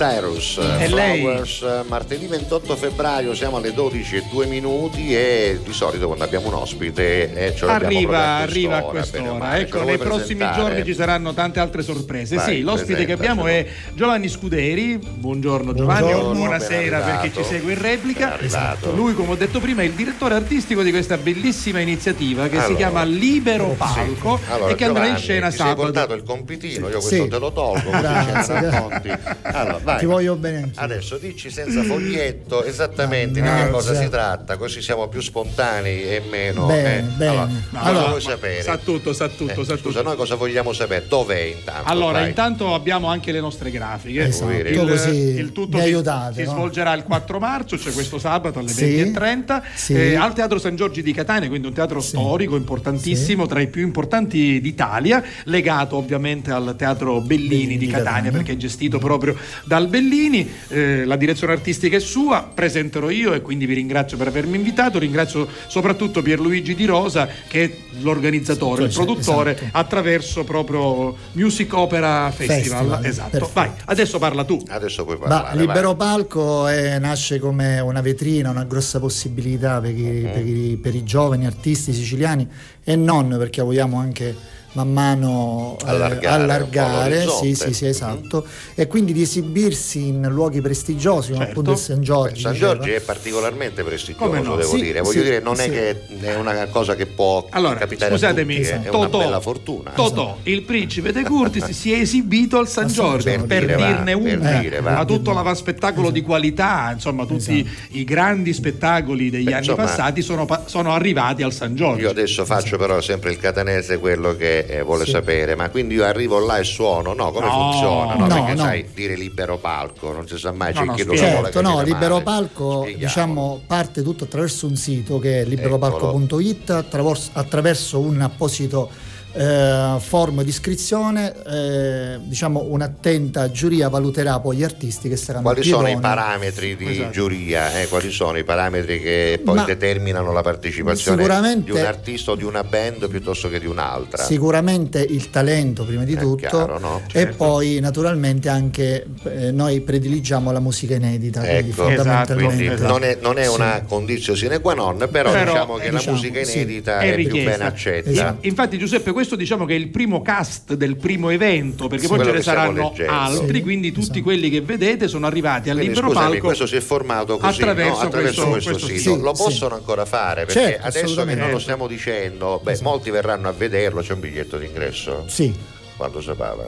B: Cyrus,
A: E lei?
B: Flowers, eh, martedì 28 febbraio, siamo alle 12 e 2 minuti e di solito quando abbiamo un ospite eh, ce
A: Arriva,
B: proprio
A: arriva a quest'ora.
B: male.
A: Ecco, nei prossimi
B: presentare?
A: giorni ci saranno tante altre sorprese.
B: Vai,
A: sì, l'ospite che abbiamo è Giovanni Scuderi. Buongiorno Giovanni,
B: Buongiorno,
A: buonasera per chi ci segue in replica. Esatto. Lui, come ho detto prima, è il direttore artistico di questa bellissima iniziativa che si
B: Allora.
A: chiama Libero Palco
B: Allora,
A: e che andrà in
B: Giovanni,
A: scena
B: ti sei
A: sabato.
B: portato il compitino, io questo
I: Sì.
B: te lo tolgo, [LAUGHS] così racconti. Allora, vai.
I: Ti voglio bene.
B: Adesso dici senza foglietto esattamente di che cosa si tratta, così siamo più spontanei e meno.
I: Bene,
B: eh.
I: bene.
B: Allora,
A: No,
B: cosa
I: Allora,
B: vuoi sapere?
A: Sa tutto, sa tutto,
B: Eh,
A: sa
B: scusa,
A: tutto.
B: noi cosa vogliamo sapere? Dov'è intanto?
A: Allora,
B: Vai.
A: intanto abbiamo anche le nostre grafiche.
I: Esatto,
A: il,
I: così
A: il tutto
I: mi
A: si,
I: aiutate,
A: si
I: no?
A: svolgerà il 4 marzo, cioè questo sabato alle
I: Sì,
A: 20.30
I: sì.
A: eh, al Teatro San Giorgi di Catania, quindi un teatro storico importantissimo, tra i più importanti d'Italia, legato ovviamente al Teatro Bellini di,
I: di
A: Catania,
I: Catania.
A: perché è gestito proprio dal Bellini. Eh, la direzione artistica è sua, presenterò io e quindi vi ringrazio per avermi invitato. Ringrazio soprattutto Pierluigi Di Rosa, che è l'organizzatore, il
I: Sì,
A: produttore,
I: esatto.
A: attraverso proprio Music Opera Festival.
I: Festival,
A: esatto.
I: perfetto.
A: Vai, adesso parla tu.
B: Adesso puoi
I: Ma
B: parlare.
I: Libero
B: vai.
I: Palco eh, nasce come una vetrina, una grossa possibilità per i, per i- per i giovani artisti siciliani e non perché vogliamo anche man mano eh,
B: Allargare
I: allargare,
B: un po'
I: sì, sì, sì, esatto, e quindi di esibirsi in luoghi prestigiosi come
A: Certo.
I: appunto il San Giorgi.
B: San
I: diceva.
B: Giorgi è particolarmente prestigioso,
A: no?
B: devo
I: Sì,
B: dire. Voglio
I: sì,
B: dire, non è che è una cosa che può
A: Allora,
B: capitare
A: scusatemi,
B: a tutti, eh, è una
A: Totò,
B: bella fortuna.
A: Totò, il principe De Curtis [LAUGHS] si è esibito al San Giorgio
B: Giorgio.
A: per
B: Per dire, va,
A: dirne
B: per
A: uno,
B: dire, va.
A: ma tutto l'ava spettacolo di qualità, insomma, tutti i grandi spettacoli degli
B: Beh,
A: anni
B: insomma,
A: passati sono, sono arrivati al San Giorgio.
B: Io adesso faccio però sempre il catanese quello che eh, vuole
I: Sì.
B: sapere, ma quindi io arrivo là e suono? No, come
A: No.
B: funziona? No,
I: No,
B: perché
I: no.
B: sai, dire libero palco, non si sa mai, c'è
A: No,
B: chi lo vuole
I: Certo, no, Libero
B: male.
I: Palco
B: Spieghiamo.
I: diciamo, parte tutto attraverso un sito che è liberopalco.it, attraverso, attraverso un apposito eh, form di iscrizione, eh, diciamo un'attenta giuria valuterà poi gli artisti che saranno
B: Quali sono i parametri di
A: Esatto.
B: giuria? eh? Quali sono i parametri che poi
I: Ma
B: determinano la partecipazione di un artista o di una band piuttosto che di un'altra?
I: Sicuramente il talento prima di
B: È
I: tutto
B: chiaro, no?
I: e
B: Certo.
I: poi naturalmente anche eh, noi prediligiamo la musica inedita, quindi
B: Ecco,
I: fondamentalmente
B: quindi
A: esatto.
B: non è, non è
I: Sì.
B: una condizione sine qua non, però,
A: Però,
B: diciamo che
I: eh,
B: la
I: diciamo,
B: musica
I: sì,
B: inedita
A: è
B: è, più ben accetta.
I: Esatto.
A: Infatti Giuseppe questo diciamo che è il primo cast del primo evento perché
B: Sì,
A: poi ce ne saranno
B: leggendo.
A: altri
I: Sì,
A: quindi tutti
I: esatto.
A: quelli che vedete sono arrivati al
B: Quindi,
A: libero
B: scusami,
A: palco
B: questo si è formato così
A: attraverso
B: no? attraverso
A: questo-
B: questo,
A: questo
B: sito.
I: sì.
B: Lo
I: Sì,
B: possono ancora fare perché
I: Certo,
B: adesso che non lo stiamo dicendo, beh, molti verranno a vederlo. C'è un biglietto d'ingresso?
I: Sì,
B: Quanto si paga?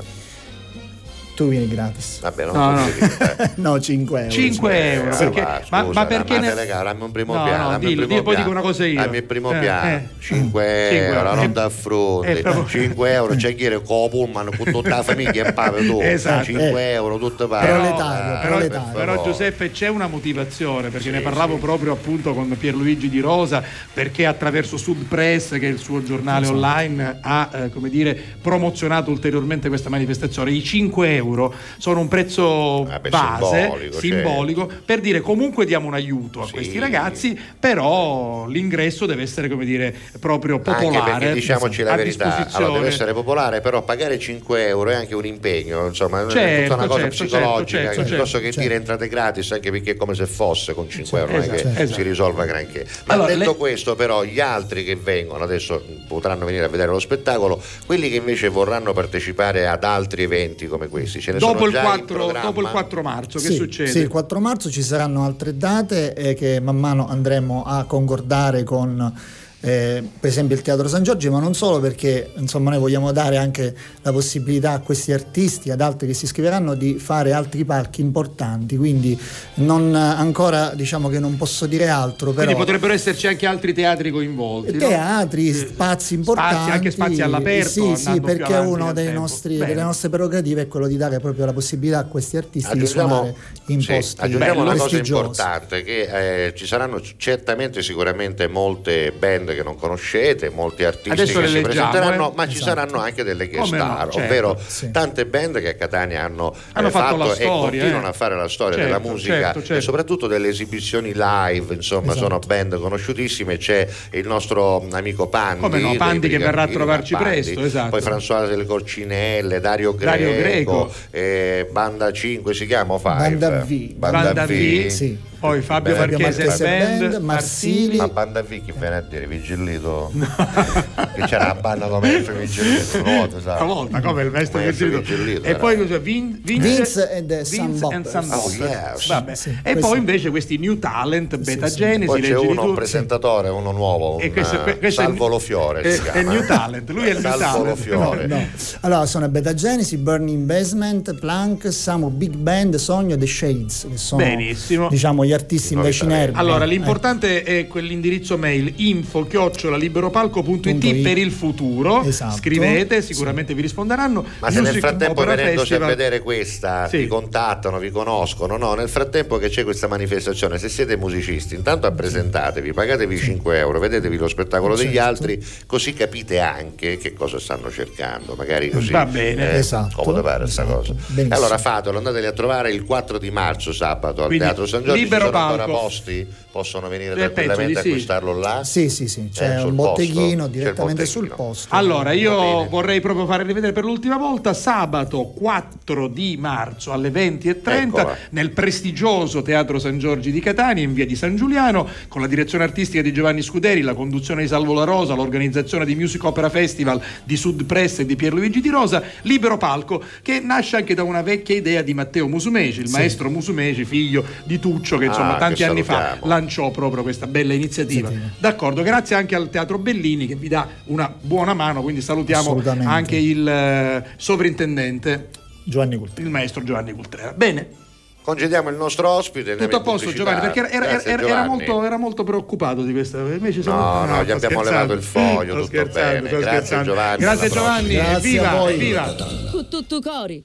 I: Tu vieni gratis.
B: Vabbè, non
A: No, no.
B: dire, eh. [LAUGHS]
I: no, 5 euro.
A: 5 euro
B: Eh,
A: perché, ma,
B: scusa,
A: ma perché
B: dammi
A: ne-
B: regalo, dammi un primo
A: No,
B: piano,
A: no, dillo,
B: primo
A: poi dico una cosa io.
B: Dammi il primo
A: Eh,
B: piano,
A: eh.
B: 5
A: Cinque
B: euro, non
A: Eh, eh, proprio-
B: 5 euro, c'è chi era con la pullman con tutta la famiglia e paga tu, [LAUGHS]
A: Esatto.
B: 5 euro, tutto paga.
I: Proletario,
A: però,
I: proletario.
B: per
A: però,
B: favore.
A: Giuseppe c'è una motivazione perché
B: Sì,
A: ne parlavo
B: sì.
A: proprio appunto con Pierluigi Di Rosa perché attraverso Sud Press che è il suo giornale online ha eh, come dire promozionato ulteriormente questa manifestazione i 5 euro sono un prezzo
B: Ah, beh,
A: base
B: simbolico,
A: simbolico, per dire comunque diamo un aiuto a
B: Sì.
A: questi ragazzi però l'ingresso deve essere come dire proprio
B: Anche
A: popolare
B: perché diciamoci la verità, allora, deve essere popolare, però pagare 5 euro è anche un impegno, insomma, è
A: Certo,
B: tutta una cosa
A: certo,
B: psicologica,
A: certo, certo,
B: piuttosto che
I: certo.
B: dire entrate gratis, anche perché è come se fosse con 5 euro, non è che
A: Esatto, esatto.
B: si risolva granché. Ma
A: Allora,
B: detto
A: le-
B: questo, però, gli altri che vengono adesso potranno venire a vedere lo spettacolo, quelli che invece vorranno partecipare ad altri eventi come questi, ce ne
A: dopo
B: sono
A: il,
B: già in
A: 4,
B: programma?
A: dopo il 4 marzo che
I: Sì,
A: succede?
I: Sì, il 4 marzo ci saranno altre date eh, che man mano andremo a concordare con eh, per esempio il Teatro San Giorgio, ma non solo perché insomma noi vogliamo dare anche la possibilità a questi artisti, ad altri che si iscriveranno, di fare altri palchi importanti, quindi non, ancora diciamo che non posso dire altro, però
A: Quindi potrebbero esserci anche altri teatri coinvolti. no?
I: teatri, spazi importanti.
A: Spazi, anche spazi all'aperto,
I: Sì, sì, perché
A: Bene.
I: delle nostre prerogative è quello di dare proprio la possibilità a questi artisti di suonare in
B: sì,
I: posti
B: aggiungiamo una cosa importante, che eh, ci saranno certamente sicuramente molte band che non conoscete, molti artisti
A: Adesso
B: che
A: le
B: si
A: leggiamo,
B: presenteranno,
A: eh.
B: ma ci
I: Esatto.
B: saranno anche delle guest
A: Come no,
B: star,
A: certo.
B: ovvero
I: Sì.
B: tante band che a Catania hanno,
A: Hanno
B: eh,
A: fatto la
B: e
A: storia,
B: continuano
A: eh.
B: a fare la storia
A: Certo,
B: della musica
A: certo, certo.
B: e soprattutto delle esibizioni live, insomma
I: Esatto.
B: sono band conosciutissime, c'è il nostro amico Pandi,
A: Come no, Pandi che verrà a trovarci
B: Pandi,
A: presto, esatto.
B: poi Françoise delle Corcinelle, Dario Greco,
A: Dario Greco.
B: eh, Banda 5 si chiama o Five?
I: Banda V.
A: Banda V,
I: Sì.
A: poi Fabio Marchese Band,
I: Band,
A: Marsili,
I: Marsili.
B: Ma Banda V chi viene a dire? Vigillito? [LAUGHS] che c'era la banda come il Vigillito una volta, sai?
A: una volta come il maestro
B: Maestro
A: Vigilito.
B: Vigilito,
A: E poi cos'è? Vin- Vince,
I: Vince and Boppers.
A: Sun
B: Oh, yes.
A: Vabbè.
I: Sì,
A: e poi invece questi new talent, Beta
I: sì.
A: Genesi,
B: Poi c'è uno, un presentatore, uno nuovo, un
A: E questo-
B: eh,
A: que- questo
B: Salvo Lo Fiore
A: è-
B: si
A: è new talent, lui è il new
B: Salvo
A: talent.
B: Lo Fiore.
I: No. Allora sono Beta Genesi, Burning Basement, Plank, Samo Big Band, Sogno, The Shades, che sono
A: Benissimo.
I: diciamo gli artisti invece inermi.
A: Allora,
I: Eh,
A: l'importante è quell'indirizzo mail info chiocciolaliberopalco.it per il futuro.
I: Esatto.
A: Scrivete, sicuramente vi risponderanno.
B: Ma se nel frattempo
A: Opera
B: venendosi a
A: Festival-
B: vedere questa
A: Sì.
B: vi contattano, vi conoscono, no? Nel frattempo che c'è questa manifestazione, se siete musicisti, intanto presentatevi, pagatevi 5 euro, vedetevi lo spettacolo degli
I: Certo.
B: altri, così capite anche che cosa stanno cercando. Magari così
A: Va bene.
B: eh,
I: Esatto,
B: comodo fare questa
I: esatto.
B: cosa.
I: Benissimo.
B: Allora fatelo, andateli a trovare il 4 di marzo sabato al
A: Quindi,
B: Teatro San Giorgio.
A: libero
B: Ci sono ancora
A: palco.
B: posti, possono venire tranquillamente a
A: sì.
B: acquistarlo là.
I: Sì, sì, sì, c'è
B: Eh, sul
I: un
B: posto?
I: botteghino
B: il
I: direttamente sul
B: botteghino.
I: posto.
A: Allora, io vorrei proprio fare rivedere per l'ultima volta sabato 4 di marzo alle 20.30
B: Eccola.
A: nel prestigioso Teatro San Giorgi di Catania in via di San Giuliano con la direzione artistica di Giovanni Scuderi, la conduzione di Salvo La Rosa, l'organizzazione di Music Opera Festival di Sud Press e di Pierluigi Di Rosa, Libero Palco, che nasce anche da una vecchia idea di Matteo Musumeci, il maestro Musumeci, figlio di Tuccio, che insomma
B: Ah,
A: tanti
B: che
A: anni fa lanciò proprio questa bella iniziativa. D'accordo, grazie anche al Teatro Bellini che vi dà una buona mano, quindi salutiamo
I: Assolutamente.
A: anche il eh, sovrintendente,
I: Giovanni Culturi.
A: il maestro Giovanni Cultrera. Bene,
B: Congediamo il nostro ospite.
A: tutto a posto Giovanni, perché era, era-
B: Grazie,
A: era- era
B: Giovanni.
A: molto, era molto preoccupato di questa. Invece siamo-
B: No, no, gli abbiamo
A: scherzando.
B: levato il foglio, tutto bene. Grazie,
A: scherzando.
B: Giovanni,
A: Grazie Giovanni,
I: prossima. Grazie
A: evviva,
I: a voi.
A: evviva.
F: Cu tutto cori.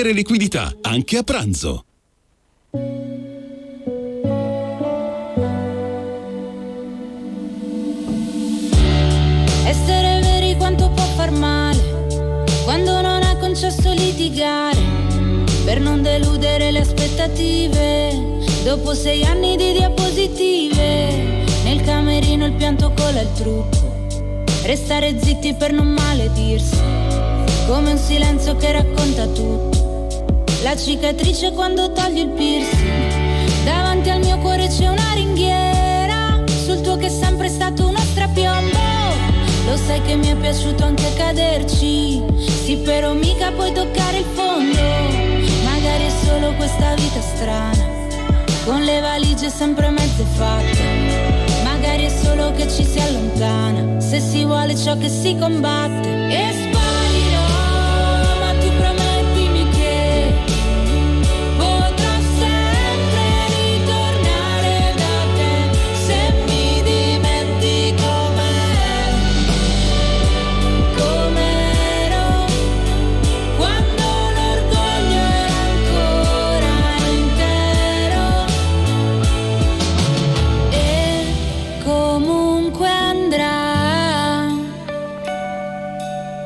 G: liquidità, anche a pranzo.
J: Essere veri quanto può far male quando non ha concesso litigare per non deludere le aspettative. Dopo sei anni di diapositive, nel camerino il pianto cola il trucco. Restare zitti per non maledirsi, come un silenzio che racconta tutto. La cicatrice quando togli il piercing. Davanti al mio cuore c'è una ringhiera, sul tuo che è sempre stato uno strapiombo. Lo sai che mi è piaciuto anche caderci, sì però mica puoi toccare il fondo. Magari è solo questa vita strana, con le valigie sempre mezze fatte. Magari è solo che ci si allontana, se si vuole ciò che si combatte. E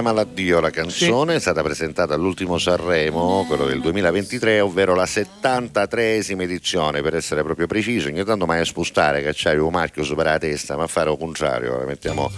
B: Chiama L'addio la canzone, è stata presentata all'ultimo Sanremo, quello del 2023, ovvero la 73esima edizione per essere proprio preciso. Ogni tanto mai a spostare, cacciare un marchio sopra la testa, ma fare il contrario, mettiamo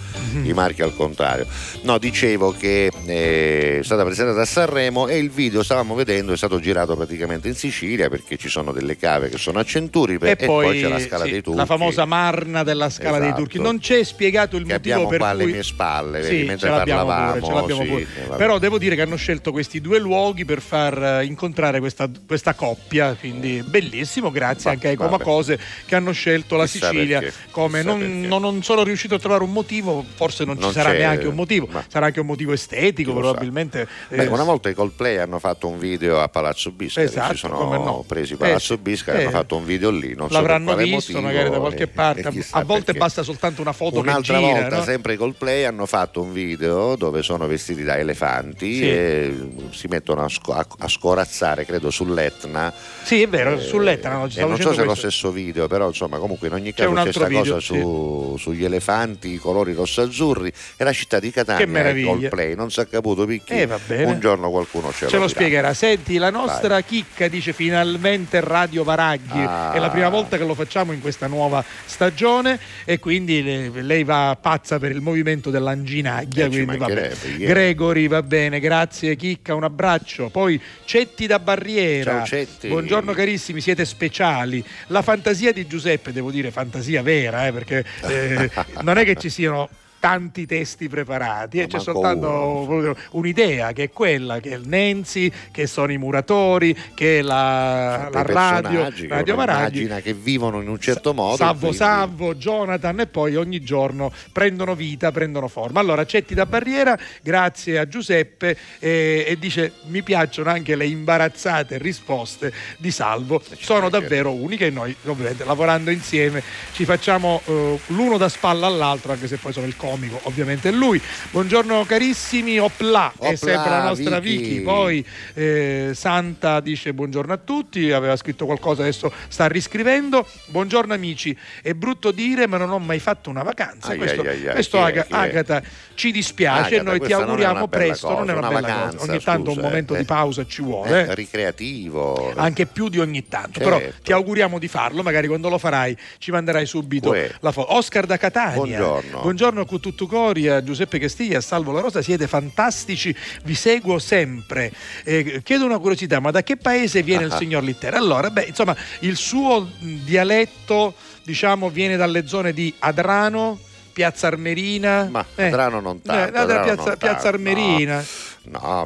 B: i marchi al contrario. No, dicevo che eh, è stata presentata a Sanremo e il video stavamo vedendo è stato girato praticamente in Sicilia perché ci sono delle cave che sono a Centuripe
A: E, poi,
B: c'è la Scala
A: sì,
B: dei Turchi.
A: la famosa marna della Scala dei
B: Esatto.
A: Turchi. Non c'è spiegato il
B: che
A: motivo
B: abbiamo
A: per
B: qua alle
A: cui
B: mie spalle,
A: Sì,
B: mentre parlavamo.
A: Ce l'abbiamo
B: sì,
A: pure.
B: eh.
A: Però devo dire che hanno scelto questi due luoghi per far eh, incontrare questa, questa coppia, quindi bellissimo, grazie anche ai. Comacose che hanno scelto la
B: Chissà
A: Sicilia
B: perché,
A: come non, non- non sono riuscito a trovare un motivo, forse non ci
B: Non
A: sarà
B: c'è,
A: neanche un motivo,
B: ma-
A: sarà anche un motivo estetico probabilmente.
B: Beh,
A: eh,
B: una volta i Coldplay hanno fatto un video a Palazzo Biscari,
A: Esatto,
B: si sono
A: come no.
B: presi Palazzo
A: Eh,
B: Biscari,
A: eh,
B: hanno fatto un video lì, non
A: L'avranno
B: so per
A: visto
B: motivo,
A: magari da qualche parte. A volte
B: perché.
A: basta soltanto una foto
B: Un'altra
A: gira.
B: volta,
A: no?
B: sempre i Coldplay hanno fatto un video dove sono vestiti da elefanti
A: Sì.
B: e si mettono a, sco- a- scorazzare, credo, sull'Etna.
A: Sì, è vero,
B: Eh,
A: sull'Etna no,
B: non so se è lo stesso video, però insomma, comunque in ogni
A: C'è
B: caso c'è
A: altro
B: questa
A: video,
B: cosa su- sugli elefanti, i colori rosso-azzurri e la città di Catania
A: Che meraviglia.
B: è Coldplay, non si è caputo perché
A: Eh,
B: un giorno qualcuno ce,
A: Ce lo
B: dirà.
A: spiegherà. Senti, la nostra chicca dice finalmente Radio Varaghi.
B: Ah.
A: È la prima volta che lo facciamo in questa nuova stagione e quindi le- lei va pazza per il movimento dell'anginaglia.
B: Eh,
A: quindi va Gregory, va bene, grazie Chicca, un abbraccio. Poi Cetti da Barriera.
B: Ciao, Cetti.
A: Buongiorno carissimi, siete speciali. La fantasia di Giuseppe, devo dire fantasia vera, eh, perché eh, [LAUGHS] non è che ci siano tanti testi preparati, eh, c'è soltanto
B: uno.
A: un'idea che è quella che è il Nenzi, che sono i muratori, che è la, la radio, radio
B: immagina che vivono in un certo modo.
A: Salvo Salvo, Jonathan e poi ogni giorno prendono vita, prendono forma. Allora, Cetti da Barriera, grazie a Giuseppe eh, e dice mi piacciono anche le imbarazzate risposte di Salvo, sono davvero uniche e noi ovviamente lavorando insieme ci facciamo eh, l'uno da spalla all'altro, anche se poi sono il comico, ovviamente è lui. Buongiorno carissimi, opla, è
B: Opla,
A: sempre la nostra
B: Vicky.
A: Vicky. Poi eh, Santa dice buongiorno a tutti, aveva scritto qualcosa, adesso sta riscrivendo. Buongiorno amici, è brutto dire ma non ho mai fatto una vacanza.
B: Ai,
A: questo
B: ai, ai,
A: questo
B: è, è?
A: Agata ci dispiace e
B: Agata,
A: noi ti auguriamo presto, non è
B: cosa,
A: una,
B: una
A: bella
B: vacanza,
A: cosa. Ogni tanto
B: scusa,
A: un momento
B: eh.
A: di pausa ci vuole.
B: Eh,
A: eh.
B: ricreativo.
A: Anche più di ogni tanto,
B: Certo.
A: però ti auguriamo di farlo. Magari quando lo farai ci manderai subito
B: Uè.
A: la foto. Oscar da Catania,
B: Buongiorno.
A: buongiorno con tutto Coria, Giuseppe Castiglia, Salvo La Rosa. Siete fantastici, vi seguo sempre. Eh, chiedo una curiosità: ma da che paese viene il
B: Ah.
A: signor Littera? Allora, beh, insomma, il suo dialetto, diciamo, viene dalle zone di Adrano. Piazza Armerina,
B: Ma
A: Eh,
B: Adrano non tanto,
A: eh,
B: Adrano
A: piazza,
B: non
A: Piazza Armerina.
B: No,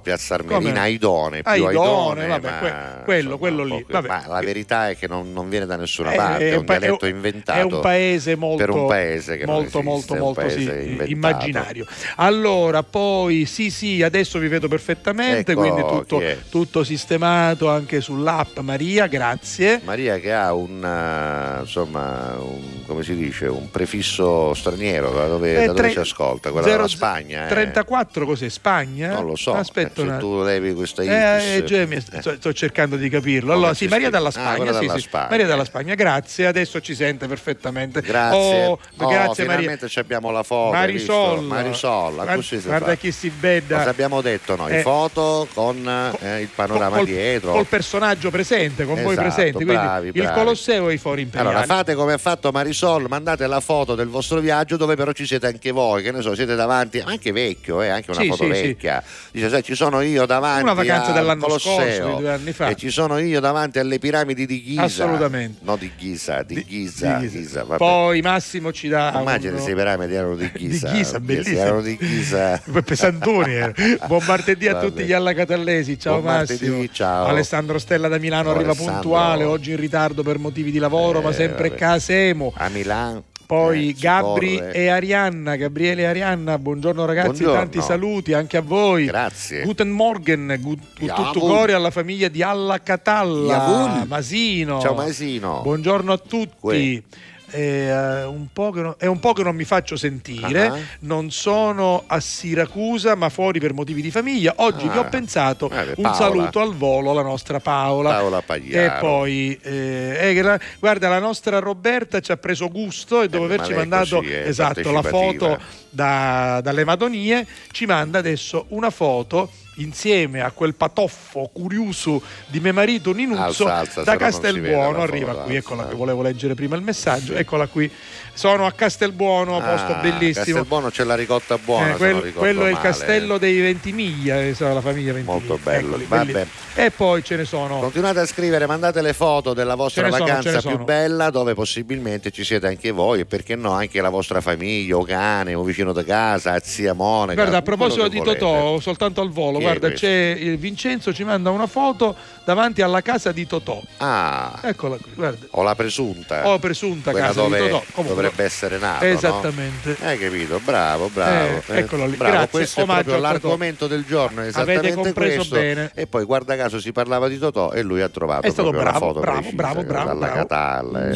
B: Piazza Armerina? Aidone, più
A: Aidone,
B: Aidone,
A: vabbè, que- quello, quello lì. Vabbè.
B: ma la verità è che non, non viene da nessuna
A: Eh,
B: parte, è, un
A: pa-
B: dialetto
A: è
B: inventato.
A: È un paese molto,
B: per un paese che
A: molto, molto, molto sì, immaginario. Allora, poi sì, sì, adesso vi vedo perfettamente,
B: Ecco,
A: quindi tutto, tutto sistemato anche sull'app. Maria, grazie.
B: Maria che ha un eh, insomma un, come si dice un prefisso straniero da dove,
A: Eh,
B: da dove
A: tre-
B: si ascolta quella
A: zero-
B: della Spagna eh.
A: 34 cos'è? Spagna?
B: non lo so
A: Aspetta
B: eh, se
A: attimo.
B: tu levi questa
A: Eh,
B: itis
A: Gemmi, sto, sto cercando di capirlo. Allora, sì, Maria dalla
B: Ah,
A: Spagna.
B: quella
A: sì,
B: dalla
A: sì.
B: Spagna.
A: Maria dalla Spagna, grazie. Adesso ci sente perfettamente.
B: grazie
A: Oh,
B: Oh,
A: grazie Maria.
B: ci abbiamo la foto
A: Marisol.
B: Marisol
A: Guarda- guarda chi si bedda.
B: cosa abbiamo detto noi
A: Eh,
B: foto con eh, il panorama
A: col,
B: dietro
A: col personaggio presente, con voi
B: Esatto,
A: presenti. Quindi
B: bravi,
A: il
B: bravi.
A: Colosseo e i fori imperiali.
B: Allora fate come ha fatto Marisol, mandate la foto del vostro viaggio dove però ci siete anche voi, che ne so, siete davanti, anche vecchio, eh, anche una
A: Sì,
B: foto
A: sì, sì.
B: Dice, sai, ci sono io davanti
A: Una vacanza
B: al
A: dell'anno
B: Colosseo
A: scorso, di due anni fa.
B: e ci sono io davanti alle piramidi di Giza.
A: Assolutamente.
B: No, di Giza, di, Giza,
A: di Giza.
B: Giza.
A: Poi Massimo ci dà.
B: Immagini
A: uno-
B: se i piramidi erano di Giza. [LAUGHS]
A: Di Giza, bellissimo.
B: Erano di Giza. [LAUGHS]
A: pesantoni eh. buon martedì a [LAUGHS]
B: Vabbè.
A: tutti gli allacatallesi ciao
B: Buon
A: Massimo
B: martedì, ciao.
A: Alessandro Stella da Milano
B: Ciao,
A: arriva
B: Alessandro.
A: puntuale oggi in ritardo per motivi di lavoro ma
B: Eh,
A: sempre
B: vabbè.
A: Casemo
B: A Milano.
A: Poi
B: eh,
A: Gabri
B: corre.
A: e Arianna Gabriele e Arianna buongiorno ragazzi
B: Buongiorno.
A: tanti saluti anche a voi
B: Grazie.
A: Guten Morgen gu-
B: Ja,
A: tutto
B: gut.
A: cuore alla famiglia di Alla Catalla
B: Jawohl.
A: Masino
B: Ciao Masino.
A: buongiorno a tutti
B: Uè.
A: Eh, un non- è un po' che non mi faccio sentire,
B: Ah.
A: non sono a Siracusa ma fuori per motivi di famiglia. Oggi
B: Ah.
A: vi ho pensato
B: Eh,
A: un saluto al volo alla nostra Paola.
B: Paola
A: E
B: Pagliaro.
A: poi, eh, eh, la- guarda, la nostra Roberta ci ha preso gusto e dopo
B: Eh, ma
A: averci mandato
B: così è
A: esatto, la foto da- dalle Madonie, ci manda adesso una foto insieme a quel patoffo curioso di mio marito Ninuzzo
B: Alza, alza,
A: da Castelbuono. Arriva qui, eccola qui, volevo leggere prima il messaggio, eccola qui. Sono a Castelbuono, posto
B: Ah,
A: bellissimo.
B: Castelbuono c'è la ricotta buona,
A: Eh, quel- quello è il
B: male.
A: castello dei Ventimiglia, eh, sarà la famiglia Ventimiglia.
B: Molto bello.
A: Eccoli,
B: Vabbè.
A: belli. E poi ce ne sono.
B: Continuate a scrivere, mandate le foto della vostra
A: sono,
B: vacanza più bella dove possibilmente ci siete anche voi e perché no anche la vostra famiglia o cane o vicino di casa, zia Monica.
A: Guarda, a proposito di
B: volete.
A: Totò, soltanto al volo,
B: Chi
A: guarda, c'è il Vincenzo ci manda una foto davanti alla casa di Totò.
B: Ah,
A: Eccola qui, guarda.
B: o la presunta.
A: O presunta
B: quella
A: casa
B: dove
A: di Totò. Comunque,
B: dovrebbe essere nato. no?
A: Esattamente.
B: Hai capito? Bravo, bravo.
A: Eh, eccolo lì.
B: Bravo,
A: Grazie,
B: questo è
A: omaggio
B: proprio
A: a Totò.
B: l'argomento del giorno, è esattamente
A: Avete compreso
B: questo.
A: bene.
B: E poi guarda caso si parlava di Totò e lui ha trovato
A: È stato
B: proprio
A: bravo,
B: una foto
A: bravo,
B: precisa,
A: bravo, bravo,
B: dalla
A: bravo.
B: Catalla. eh.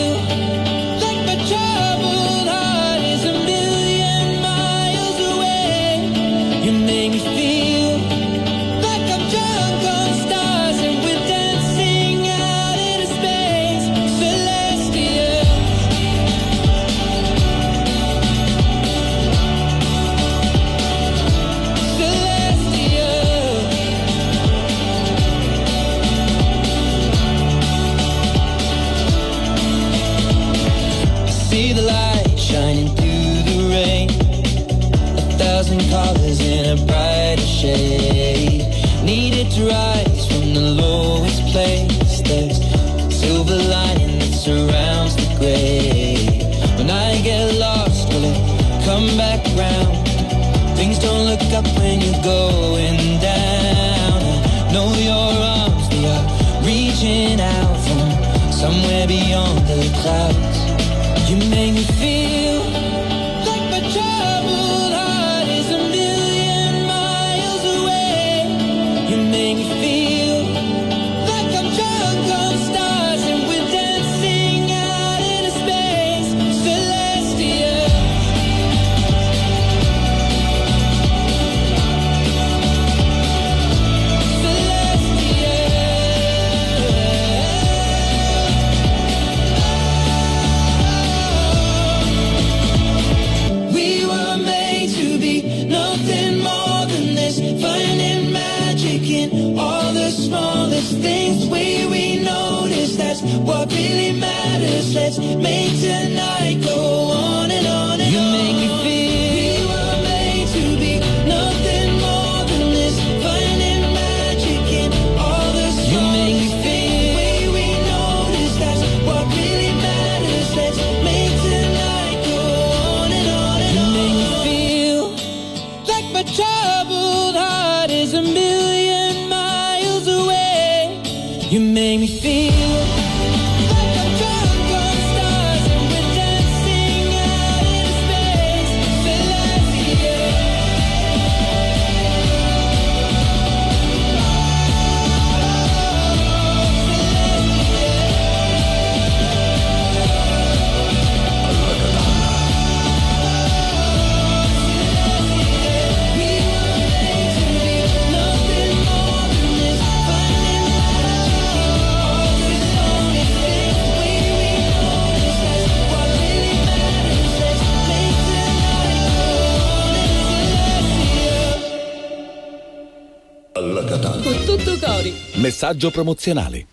K: a brighter shade. To rise from the lowest place. There's silver lining that surrounds the gray. When I get lost, will it come back round? Things don't look up when you're going down. I know your arms, are reaching out from somewhere beyond the clouds. You make me feel
G: Messaggio promozionale.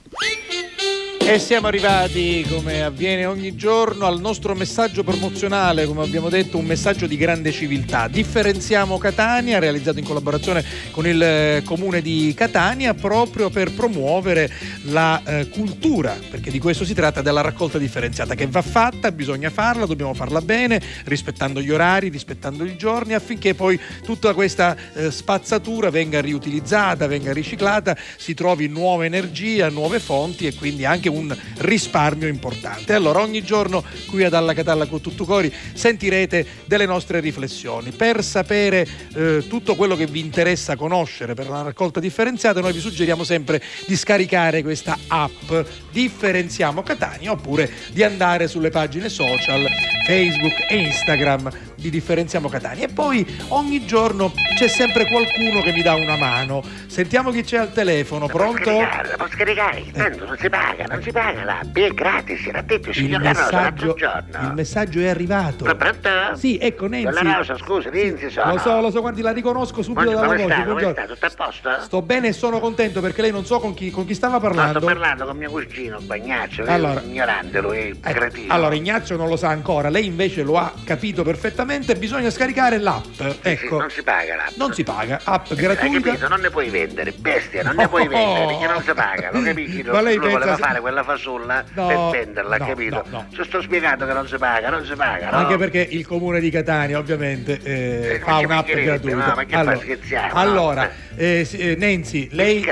A: E siamo arrivati, come avviene ogni giorno, al nostro messaggio promozionale, come abbiamo detto, un messaggio di grande civiltà. Differenziamo Catania, realizzato in collaborazione con il eh, comune di Catania, proprio per promuovere la eh, cultura, perché di questo si tratta della raccolta differenziata, che va fatta, bisogna farla, dobbiamo farla bene, rispettando gli orari, rispettando i giorni, affinché poi tutta questa eh, spazzatura venga riutilizzata, venga riciclata, si trovi nuova energia, nuove fonti e quindi anche un risparmio importante. Allora ogni giorno qui ad Alla Catalla con Tuttucori sentirete delle nostre riflessioni. Per sapere eh, tutto quello che vi interessa conoscere per la raccolta differenziata noi vi suggeriamo sempre di scaricare questa app. Differenziamo Catania oppure di andare sulle pagine social Facebook e Instagram di Differenziamo Catania e poi ogni giorno c'è sempre qualcuno che mi dà una mano. Sentiamo chi c'è al telefono, pronto?
L: Scaricare, può scaricare, tanto non si paga, non si paga l'app, è gratis, era detto il signor La
A: messaggio, il messaggio è arrivato.
L: Pronto?
A: Sì, ecco Nenzi.
L: La Rosa, scusi, Renzi sono.
A: Lo so, lo so, guardi, la riconosco subito dalla voce.
L: sta? Come
A: buongiorno.
L: sta? Tutto a posto?
A: Sto bene e sono contento perché lei non so con chi, con chi stava
L: No,
A: parlando.
L: sto parlando con mio cugino Bagnaccio,
A: Allora.
L: ignorante, lui è
A: Ecco,
L: cretino.
A: allora Ignazio non lo sa ancora, lei invece lo ha capito perfettamente, bisogna scaricare l'app.
L: Sì,
A: ecco.
L: non si paga l'app.
A: Non si paga, app
L: Hai
A: gratuita.
L: capito? Non ne puoi vendere, bestia, non ne puoi vendere perché non si paga, lo capisci?
A: Ma lei
L: Lui voleva
A: se-
L: fare quella fasulla
A: No,
L: per venderla,
A: no,
L: capito?
A: no, no.
L: Sto spiegando che non si paga, non si paga, no?
A: Anche perché il comune di Catania ovviamente eh,
L: Eh,
A: fa un'app gratuita.
L: no, ma che fa,
A: allora,
L: scherziamo, no?
A: allora, eh, sì, eh, Nenzi, lei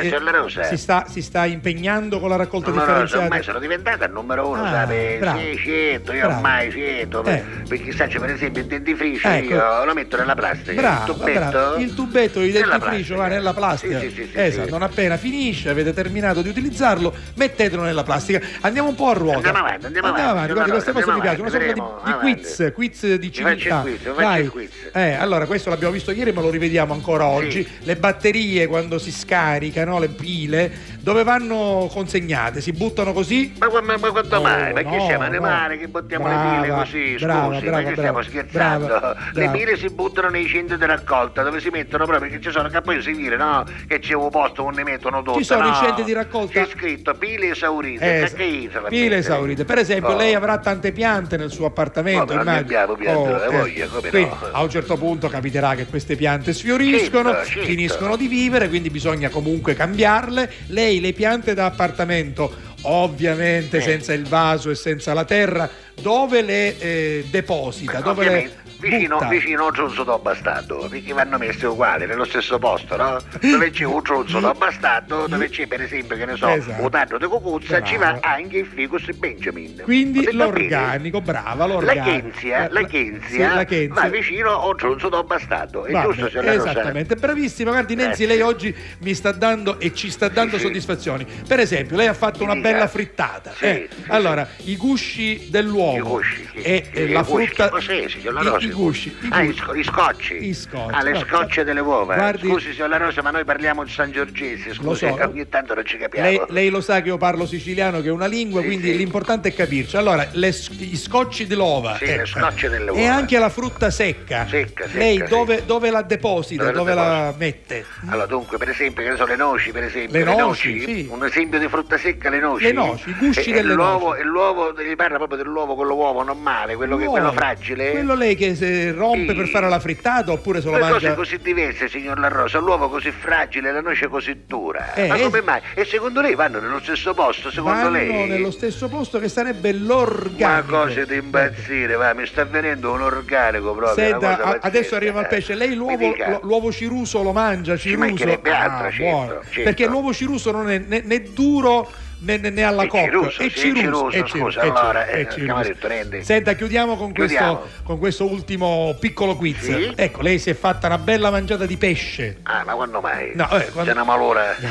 A: si, sta, si sta impegnando con la raccolta
L: so,
A: differenziata?
L: ormai sono diventata il numero uno,
A: Ah, bravo.
L: Sì, certo, io ormai certo,
A: Eh.
L: perché sai, per esempio il dentifricio
A: Ecco.
L: io lo metto nella plastica,
A: Bravo,
L: il tubetto,
A: bravo. il tubetto di dentifricio va nella plastica.
L: Sì, sì, sì,
A: esatto, non appena finisce, avete terminato di utilizzarlo, mettetelo nella plastica. Andiamo un po' a ruota.
L: Andiamo avanti, andiamo avanti,
A: guardi,
L: andiamo
A: questa cosa mi
L: avanti,
A: piace, una sorta di,
L: vedremo,
A: di
L: avanti.
A: quiz, quiz di civiltà.
L: quiz, il quiz.
A: Eh, allora, questo l'abbiamo visto ieri, ma lo rivediamo ancora oggi. Le batterie quando si scaricano, le pile, dove vanno consegnate? Si buttano così?
L: Ma, ma, ma quanto
A: Oh,
L: mai? Ma che
A: no,
L: siamo
A: no.
L: animali che buttiamo le
A: Brava,
L: pile così?
A: brava,
L: Scusi,
A: brava,
L: ma che stiamo scherzando?
A: brava,
L: Le pile si buttano nei centri di raccolta dove si mettono proprio che ci sono, che poi si vede, no? Che c'è un posto dove ne mettono tutte.
A: Ci sono
L: no?
A: i centri di raccolta.
L: C'è scritto pile esaurite.
A: Eh,
L: che che
A: pile esaurite. Per esempio,
L: Oh.
A: lei avrà tante piante nel suo appartamento.
L: Oh, ne
A: immagino.
L: abbiamo piante, la voglia, come
A: quindi,
L: no?
A: A un certo punto capiterà che queste piante sfioriscono,
L: Certo, certo.
A: finiscono di vivere, quindi bisogna comunque cambiarle. Lei le piante da appartamento, ovviamente
L: Eh.
A: senza il vaso e senza la terra, dove le eh, deposita? Dove le
L: vicino, vicino un da bastardo, perché vanno messi uguali, nello stesso posto, no? Dove c'è un da bastardo, dove c'è per esempio, che ne so,
A: Esatto.
L: un tanto di cucuzza, ci va anche il ficus Benjamin.
A: Quindi l'organico, brava, l'organico.
L: L'agenzia,
A: Eh,
L: l'agenzia
A: sì,
L: va vicino a un da bastardo, è
A: Va
L: giusto
A: bene,
L: se la Rosa?
A: esattamente, bravissima. Guardi, Nenzi,
L: Grazie.
A: lei oggi mi sta dando e ci sta dando
L: Sì, sì.
A: soddisfazioni. Per esempio, lei ha fatto una bella frittata.
L: Sì,
A: eh.
L: sì,
A: allora, i gusci dell'uovo
L: I gusci, sì,
A: e
L: sì,
A: eh,
L: i
A: la
L: gusci,
A: frutta.
L: cos'è, signor La Rosa? Scocci?
A: I gusci, i
L: ah, i,
A: gusci.
L: sco- i scocci.
A: I scotch.
L: Ah, le scocce delle uova.
A: guardi-
L: Scusi, signor La Rosa, ma noi parliamo di San Giorgese, scusi,
A: so.
L: ogni tanto non ci capiamo.
A: Lei, lei lo sa che io parlo siciliano, che è una lingua,
L: Sì,
A: quindi
L: sì.
A: l'importante è capirci. Allora, le i scocci dell'ova.
L: Sì,
A: eh,
L: le scocce delle
A: E
L: uova.
A: anche la frutta secca.
L: Secca, secca,
A: Lei dove, dove la deposita?
L: Dove la
A: Dove, la mette?
L: Allora, dunque, per esempio, che ne so, le noci, per esempio.
A: Le noci, sì.
L: Un esempio di frutta secca, le noci.
A: Le noci, i gusci
L: E- e
A: delle
L: l'uovo,
A: noci.
L: E l'uovo, mi parla proprio dell'uovo, quello uovo normale, quello, che,
A: L'uovo.
L: quello fragile.
A: Quello lei che se rompe
L: Sì.
A: per fare la frittata oppure se lo
L: Due cose
A: mangia.
L: così diverse, signor La Rosa, l'uovo così fragile, la noce così dura.
A: Eh,
L: Ma
A: eh.
L: come mai? E secondo lei vanno nello stesso posto, secondo
A: Vanno
L: lei?
A: nello stesso posto che sarebbe
L: Ma
A: l'organico.
L: cose di impazzire, va, mi sta venendo un organico proprio.
A: Senta, a- adesso arriva il pesce. Lei l'uovo, l'uovo ciruso lo mangia?
L: Ci
A: Ciruso?
L: mancherebbe altro,
A: Ah,
L: certo, certo.
A: Perché l'uovo ciruso non è né, né duro né, né- né alla
L: ciruso,
A: è
L: sì, è
A: ciruso,
L: ciruso, scusa, allora,
A: ciruso,
L: eh.
A: Senta, chiudiamo con questo, con questo ultimo piccolo quiz.
L: Sì?
A: Ecco, lei si è fatta una bella mangiata di pesce.
L: Ah, ma quando mai?
A: No, eh, quando-
L: C'è una malora. [LAUGHS]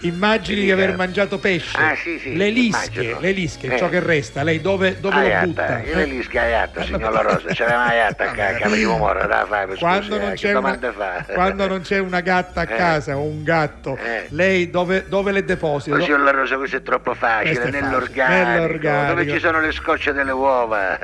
A: Immagini di aver mangiato pesce.
L: Ah, sì, sì,
A: le lische,
L: immagino.
A: le lische,
L: Eh.
A: ciò che resta, lei dove, dove lo butta?
L: io le
A: Eh?
L: lische aiatta, signor La Rosa, c'era mai aiatta [LAUGHS] a ca- primo moro, da fare,
A: quando, non
L: eh,
A: c'è una,
L: fa?
A: quando non c'è una gatta a [LAUGHS]
L: Eh.
A: casa o un gatto,
L: Eh.
A: lei dove, dove le deposita?
L: Ma signor La Rosa, questo è troppo facile,
A: è
L: nell'organico,
A: Nell'organico.
L: dove ci sono le scocce delle uova,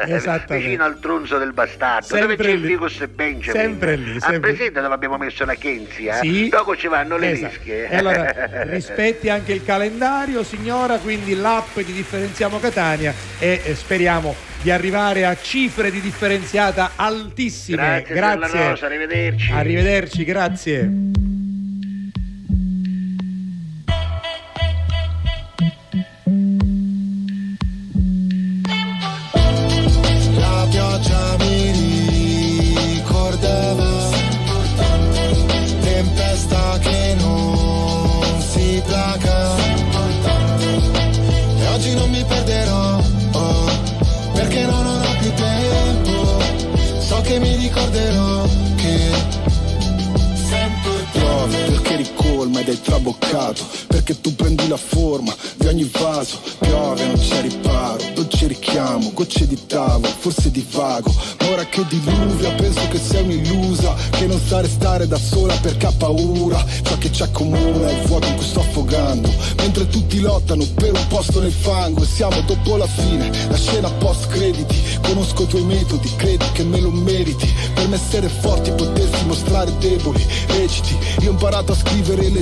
L: vicino al trunzo del bastardo,
A: Sempre
L: dove c'è il
A: lì.
L: ficus e Benjamin.
A: Sempre lì,
L: Ha
A: sempre-
L: presente dove abbiamo messo la Kenzia?
A: Sì.
L: Dopo ci vanno le
A: Esatto.
L: lische.
A: E allora [LAUGHS] rispetti anche il calendario, signora, quindi l'app di Differenziamo Catania e eh, speriamo di arrivare a cifre di differenziata altissime.
L: Grazie, La Rosa, arrivederci.
A: Arrivederci, grazie.
M: Pioggia mi ricordava. Tempesta che non si placa. E oggi non mi perderò oh, Perché non ho più tempo. So che mi ricorderò
N: ed è traboccato Perché tu prendi la forma di ogni vaso Piove, non c'è riparo, dolce richiamo Gocce di tavolo, forse di vago Ma ora che diluvia penso che sei un'illusa Che non sa restare da sola perché ha paura Ciò che ci accomuna è il vuoto in cui sto affogando Mentre tutti lottano per un posto nel fango E siamo dopo la fine, la scena post crediti Conosco i tuoi metodi, credi che me lo meriti Per me essere forti potersi mostrare deboli Reciti, io ho imparato a scrivere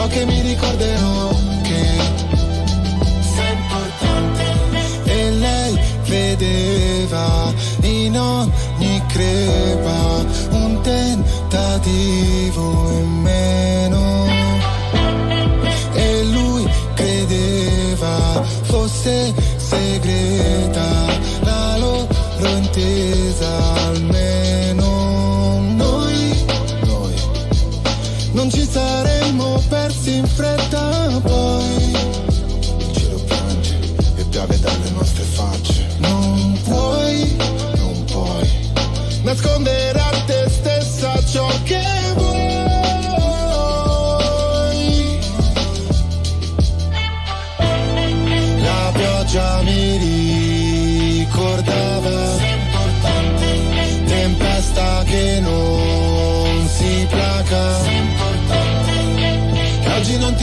M: So che mi ricorderò che sei importante E lei vedeva in ogni crepa Un tentativo in meno. E lui credeva fosse segreta La loro intesa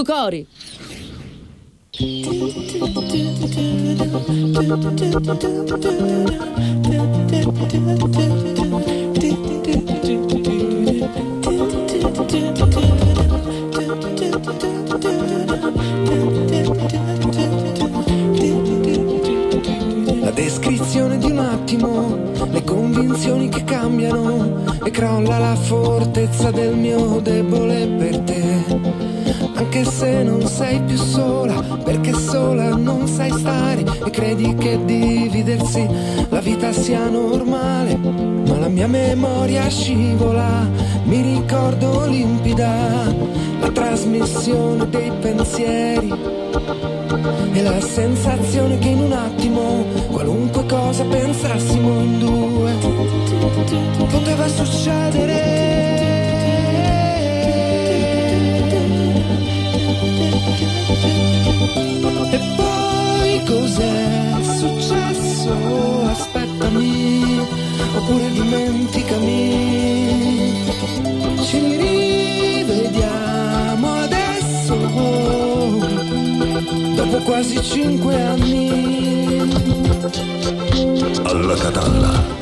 F: Tutto cori.
O: La descrizione di un attimo, le convinzioni che cambiano e crolla la fortezza del mio debole per te. Anche se non sei più sola, perché sola non sai stare e credi che dividersi la vita sia normale. Ma la mia memoria scivola, mi ricordo limpida la trasmissione dei pensieri e la sensazione che in un attimo qualunque cosa pensassimo in due poteva succedere. E poi cos'è successo? Aspettami, oppure dimenticami. Ci rivediamo adesso dopo quasi cinque anni.
E: Alla Catalla.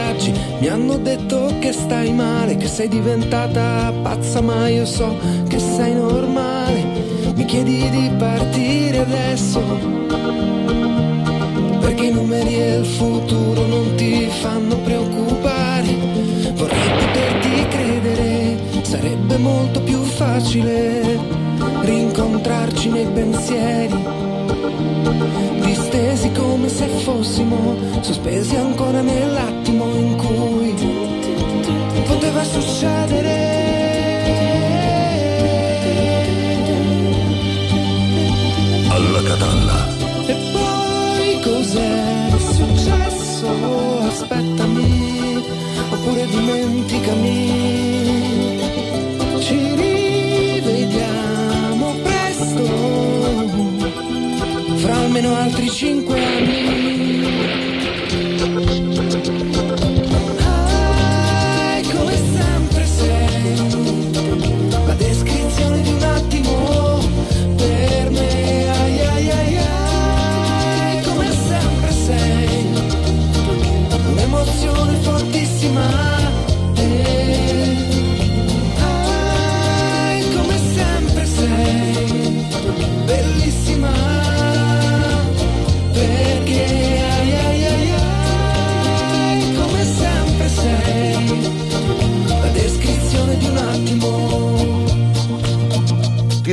O: Viaggi, mi hanno detto che stai male, che sei diventata pazza, ma io so che sei normale. Mi chiedi di partire adesso perché i numeri e il futuro non ti fanno preoccupare. Vorrei poterti credere, sarebbe molto più facile rincontrarci nei pensieri, distesi come se fossimo sospesi ancora nell'attimo in cui poteva succedere.
E: Alla Catalla.
O: E poi cos'è successo? Aspettami, oppure dimenticami. Almeno altri cinque anni.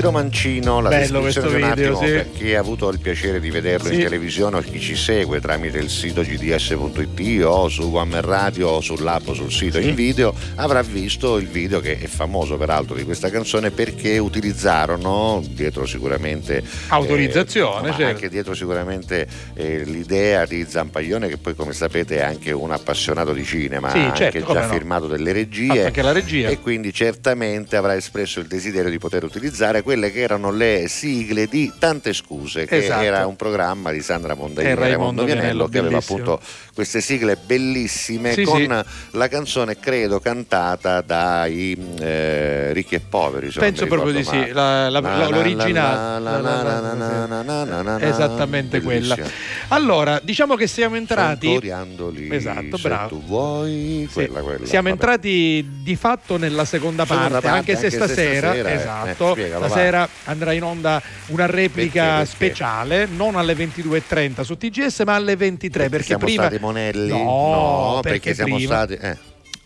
B: Tiro Mancino, la
A: Bello
B: descrizione di un
A: video,
B: attimo
A: sì.
B: per chi ha avuto il piacere di vederlo
A: Sì.
B: in televisione o chi ci segue tramite il sito gds.it o su One Radio o sull'app o sul sito in video avrà visto il video che è famoso peraltro di questa canzone perché utilizzarono dietro sicuramente
A: Autorizzazione,
B: ma
A: certo.
B: anche dietro sicuramente eh, l'idea di Zampaglione che poi come sapete è anche un appassionato di cinema
A: Sì,
B: ha
A: certo,
B: già
A: no.
B: firmato delle regie
A: anche la regia.
B: e quindi certamente avrà espresso il desiderio di poter utilizzare quelle che erano le sigle di Tante Scuse, che
A: Esatto.
B: era un programma di Sandra Mondaini
A: E Raimondo
B: Vianello
A: Vianello,
B: che aveva appunto queste sigle bellissime
A: sì,
B: con
A: sì.
B: la canzone credo cantata dai eh, ricchi e poveri
A: penso proprio di sì l'originale esattamente quella allora diciamo che siamo entrati
B: Santoriandoli
A: esatto bravo
B: tu vuoi quella, quella,
A: siamo entrati di fatto nella seconda parte, anche, se, stasera, esatto stasera andrà in onda una replica speciale non alle 22.30 su TGS ma alle 23 perché,
B: perché
A: prima
B: monelli?
A: No,
B: No,
A: perché,
B: perché siamo
A: prima-
B: stati- eh.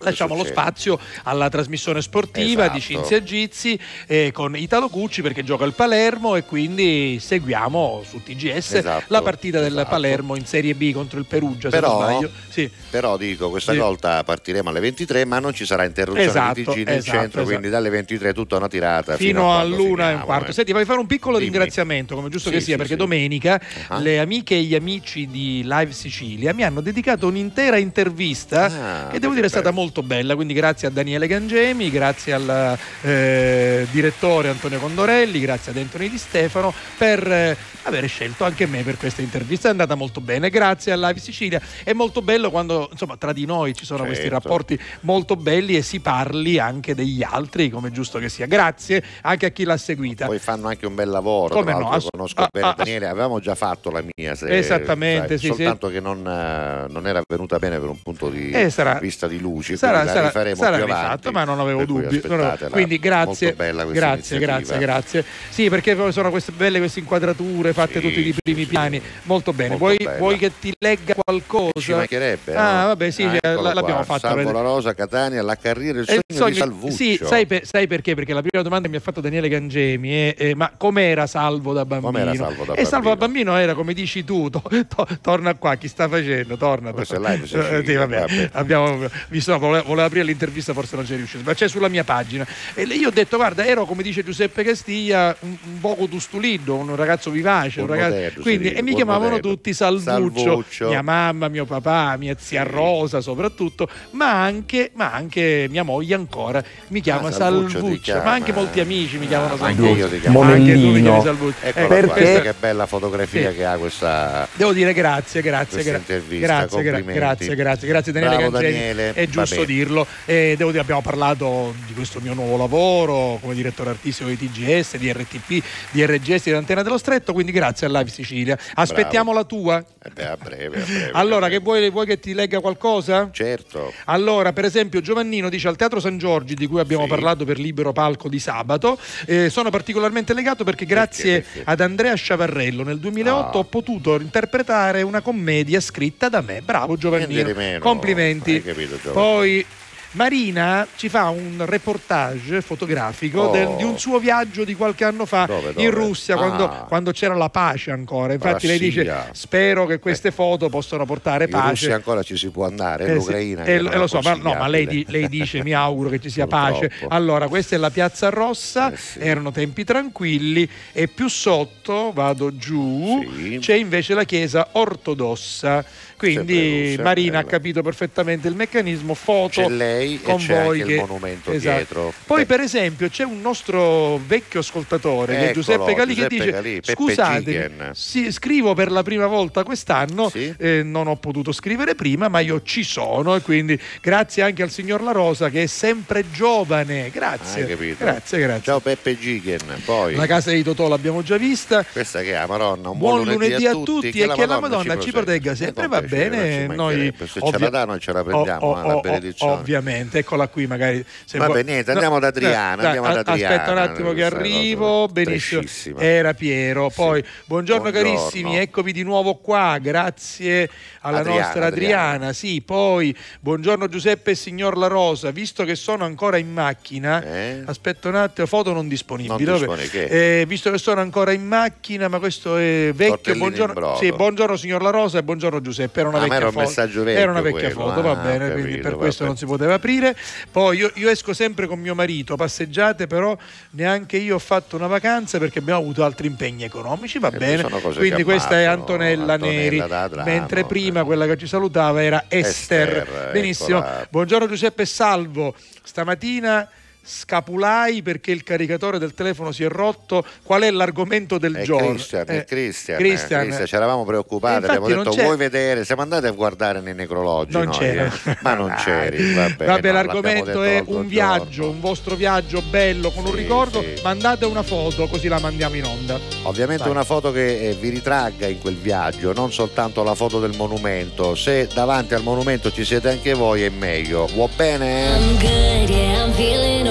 A: Lasciamo lo
B: succede?
A: spazio alla trasmissione sportiva di
B: Esatto.
A: Cinzia Gizzi eh, con Italo Cucci perché gioca il Palermo e quindi seguiamo su TGS
B: Esatto,
A: la partita del
B: esatto.
A: Palermo in Serie B contro il Perugia
B: Però,
A: se non sbaglio. Sì.
B: però dico, questa
A: Sì.
B: volta partiremo alle 23, ma non ci sarà interruzione
A: Esatto,
B: di TG nel
A: esatto,
B: centro,
A: esatto.
B: quindi dalle 23 tutta una tirata
A: fino,
B: fino,
A: all'una e un quarto.
B: eh.
A: Senti, voglio fare un piccolo
B: Dimmi.
A: ringraziamento, come giusto
B: Sì,
A: che sia, perché domenica
B: Ah.
A: le amiche e gli amici di Live Sicilia mi hanno dedicato un'intera intervista
B: Ah,
A: che devo dire è stata molto bella. Quindi grazie a Daniele Gangemi, grazie al eh, direttore Antonio Condorelli, grazie ad Anthony Di Stefano per eh, aver scelto anche me per questa intervista. È andata molto bene, grazie a Live Sicilia. È molto bello quando insomma tra di noi ci sono questi
B: Certo.
A: rapporti molto belli e si parli anche degli altri, come giusto che sia. Grazie anche a chi l'ha seguita.
B: Poi fanno anche un bel lavoro,
A: Come no, ass-
B: conosco
A: ah,
B: bene
A: ah,
B: Daniele, avevamo già fatto la mia, se-
A: Esattamente,
B: sai,
A: sì, sì.
B: soltanto che non, eh, non era venuta bene per un punto di
A: Eh, sarà-
B: vista di luci,
A: sarà, sarà,
B: rifaremo
A: sarà
B: più
A: rifatto, ma non avevo dubbi. Non avevo-. Quindi grazie, grazie, grazie, grazie. Sì, perché sono queste belle queste inquadrature fatte
B: Sì,
A: tutti i
B: sì,
A: primi
B: sì.
A: piani. Molto bene.
B: Molto
A: vuoi, vuoi che ti legga qualcosa?
B: Ci mancherebbe.
A: Ah,
B: no?
A: vabbè, sì,
B: Ah,
A: eh, l'abbiamo
B: qua.
A: fatta.
B: Salvo la Rosa, Catania, la carriera, il
A: È
B: sogno,
A: il
B: di Salvuccio.
A: Sì, sai, per- sai perché? Perché la prima domanda che mi ha fatto Daniele Gangemi è eh, ma com'era Salvo da bambino?
B: Com'era Salvo da
A: e Salvo da
B: bambino?
A: bambino era come dici tu, to- to- torna qua, chi sta facendo? Torna.
B: Questo è
A: torna.
B: live Sicilia,
A: Eh, sì, vabbè,
B: vabbè.
A: Abbiamo visto, no, voleva, voleva aprire l'intervista, forse non c'è riuscito, ma c'è sulla mia pagina. E io ho detto, guarda, ero come dice Giuseppe Castiglia, un, un poco tustuliddo, un ragazzo vivace, un
B: Buon
A: ragazzo-
B: moderno,
A: quindi, e mi chiamavano
B: moderno.
A: tutti Salvuccio,
B: Salvuccio.
A: mia mamma, mio papà, mia zia Rosa soprattutto, ma anche, ma anche mia moglie ancora mi chiama
B: Ah, Salvuccio
A: Salvuccio,
B: chiama.
A: ma anche molti amici mi chiamano
B: Anche
A: Salvuccio.
B: io ti chiamo.
A: Anche tu mi chiami Salvuccio.
B: Eccola
A: Ecco,
B: qua,
A: questa-
B: che bella fotografia
A: Sì.
B: che ha questa
A: Devo dire grazie, grazie, gra- grazie, gra- grazie, grazie, grazie Daniele
B: Bravo, Daniele,
A: è giusto dirlo. E devo dire, abbiamo parlato di questo mio nuovo lavoro come direttore artistico di TGS, di RTP, di RGS, di Antena dello Stretto, quindi grazie a Live Sicilia. Aspettiamo la tua?
B: Eh beh, a breve, a breve. [LAUGHS]
A: Allora, che vuoi, vuoi che ti legga qualcosa?
B: Certo.
A: Allora, per esempio, Giovannino dice al Teatro San Giorgi, di cui abbiamo
B: Sì.
A: parlato per libero palco di sabato, eh, sono particolarmente legato perché grazie
B: perché?
A: ad Andrea Sciavarrello nel 2008
B: Ah.
A: ho potuto interpretare una commedia scritta da me. Bravo Giovannino.
B: Di.
A: Complimenti.
B: Hai capito, Giovanni?
A: Poi Marina ci fa un reportage fotografico
B: Oh.
A: del- di un suo viaggio di qualche anno fa
B: Dove,
A: in
B: dove?
A: Russia, quando,
B: Ah.
A: quando c'era la pace ancora. Infatti lei dice
B: Russia.
A: spero che queste foto possano portare
B: In
A: pace.
B: Russia ancora ci si può andare,
A: Eh
B: in Ucraina.
A: eh, lo- eh, so, ma, no, ma lei, lei dice mi auguro che ci sia [LAUGHS] pace. Allora, questa è la piazza rossa,
B: Eh sì.
A: erano tempi tranquilli e più sotto, vado giù,
B: Sì.
A: c'è invece la chiesa ortodossa. Quindi
B: Russia,
A: Marina ha capito perfettamente il meccanismo, foto
B: C'è lei e
A: con
B: c'è
A: voi
B: anche il
A: che-
B: monumento
A: Esatto.
B: dietro.
A: Poi
B: Beh,
A: per esempio c'è un nostro vecchio ascoltatore che
B: Eccolo,
A: Giuseppe Calì che dice scusate,
B: Gigen."
A: sì, scrivo per la prima volta quest'anno,
B: Sì.
A: eh, non ho potuto scrivere prima ma io ci sono e quindi grazie anche al signor La Rosa che è sempre giovane, grazie, grazie, grazie.
B: Ciao Peppe Gigen, poi
A: La casa di Totò l'abbiamo già vista.
B: questa che è la Madonna, un
A: Buon lunedì a tutti, e che la Madonna ci protegga
B: Eh,
A: sempre, va
B: piacere,
A: bene. Noi
B: se ce
A: ovvia-
B: la danno ce la prendiamo,
A: Oh, oh, oh,
B: benedizione.
A: Ovviamente, eccola qui, magari. Se
B: Vabbè,
A: vuoi-
B: niente, andiamo da Adriana,
A: dai,
B: andiamo da
A: a-
B: Adriana,
A: Aspetta un attimo che arrivo. Benissimo. Era Piero. Poi, buongiorno,
B: Buongiorno.
A: carissimi, eccovi di nuovo qua. Grazie alla
B: Adriana,
A: nostra Adriana.
B: Adriana.
A: Sì, poi, buongiorno Giuseppe e signor La Rosa. Visto che sono ancora in macchina,
B: Eh?
A: aspetta un attimo, foto non disponibili.
B: Non dispone che?
A: Eh, visto che sono ancora in macchina, ma questo è vecchio. Buongiorno, sì, buongiorno signor La Rosa e buongiorno Giuseppe. Era una
B: Ah,
A: vecchia
B: era un
A: foto.
B: vecchio
A: Era una vecchia
B: quello.
A: foto, va
B: Ah,
A: bene,
B: ho
A: quindi
B: capito,
A: per questo non si poteva aprire. Poi io, io esco sempre con mio marito, passeggiate, però neanche io ho fatto una vacanza perché abbiamo avuto altri impegni economici, va
B: Eh,
A: bene. Quindi questa è
B: ammazzano,
A: Antonella, Neri,
B: Adrano,
A: mentre prima quella che ci salutava era Esther.
B: Esther,
A: Benissimo.
B: eccola.
A: Buongiorno Giuseppe e Salvo. Stamattina scapulai perché il caricatore del telefono si è rotto. Qual è l'argomento del
B: È
A: giorno?
B: Christian,
A: Eh,
B: è Christian,
A: Christian.
B: Christian, ci eravamo preoccupati,
A: Eh, infatti
B: abbiamo
A: non
B: detto
A: c'è-
B: vuoi vedere, siamo andati a guardare nei necrologi,
A: Non
B: noi,
A: c'era.
B: eh. ma non c'eri, [LAUGHS] vabbè,
A: Vabbè,
B: no,
A: l'argomento è un viaggio, un vostro viaggio bello con un
B: Sì,
A: ricordo.
B: sì.
A: Mandate una foto così la mandiamo in onda.
B: Ovviamente
A: Vai.
B: una foto che eh, vi ritragga in quel viaggio, non soltanto la foto del monumento. Se davanti al monumento ci siete anche voi è meglio. Va bene?
D: I'm good, yeah, I'm feeling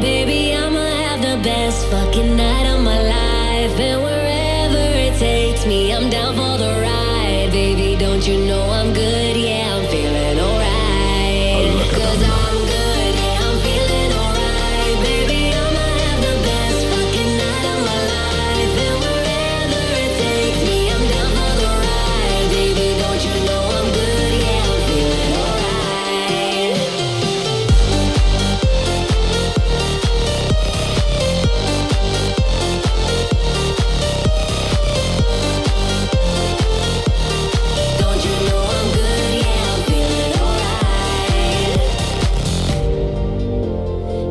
D: Baby, I'ma have the best fucking night of my life. And wherever it takes me, I'm down for the ride. Baby, don't you know I'm good, yeah, I'm feeling alright.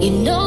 D: You know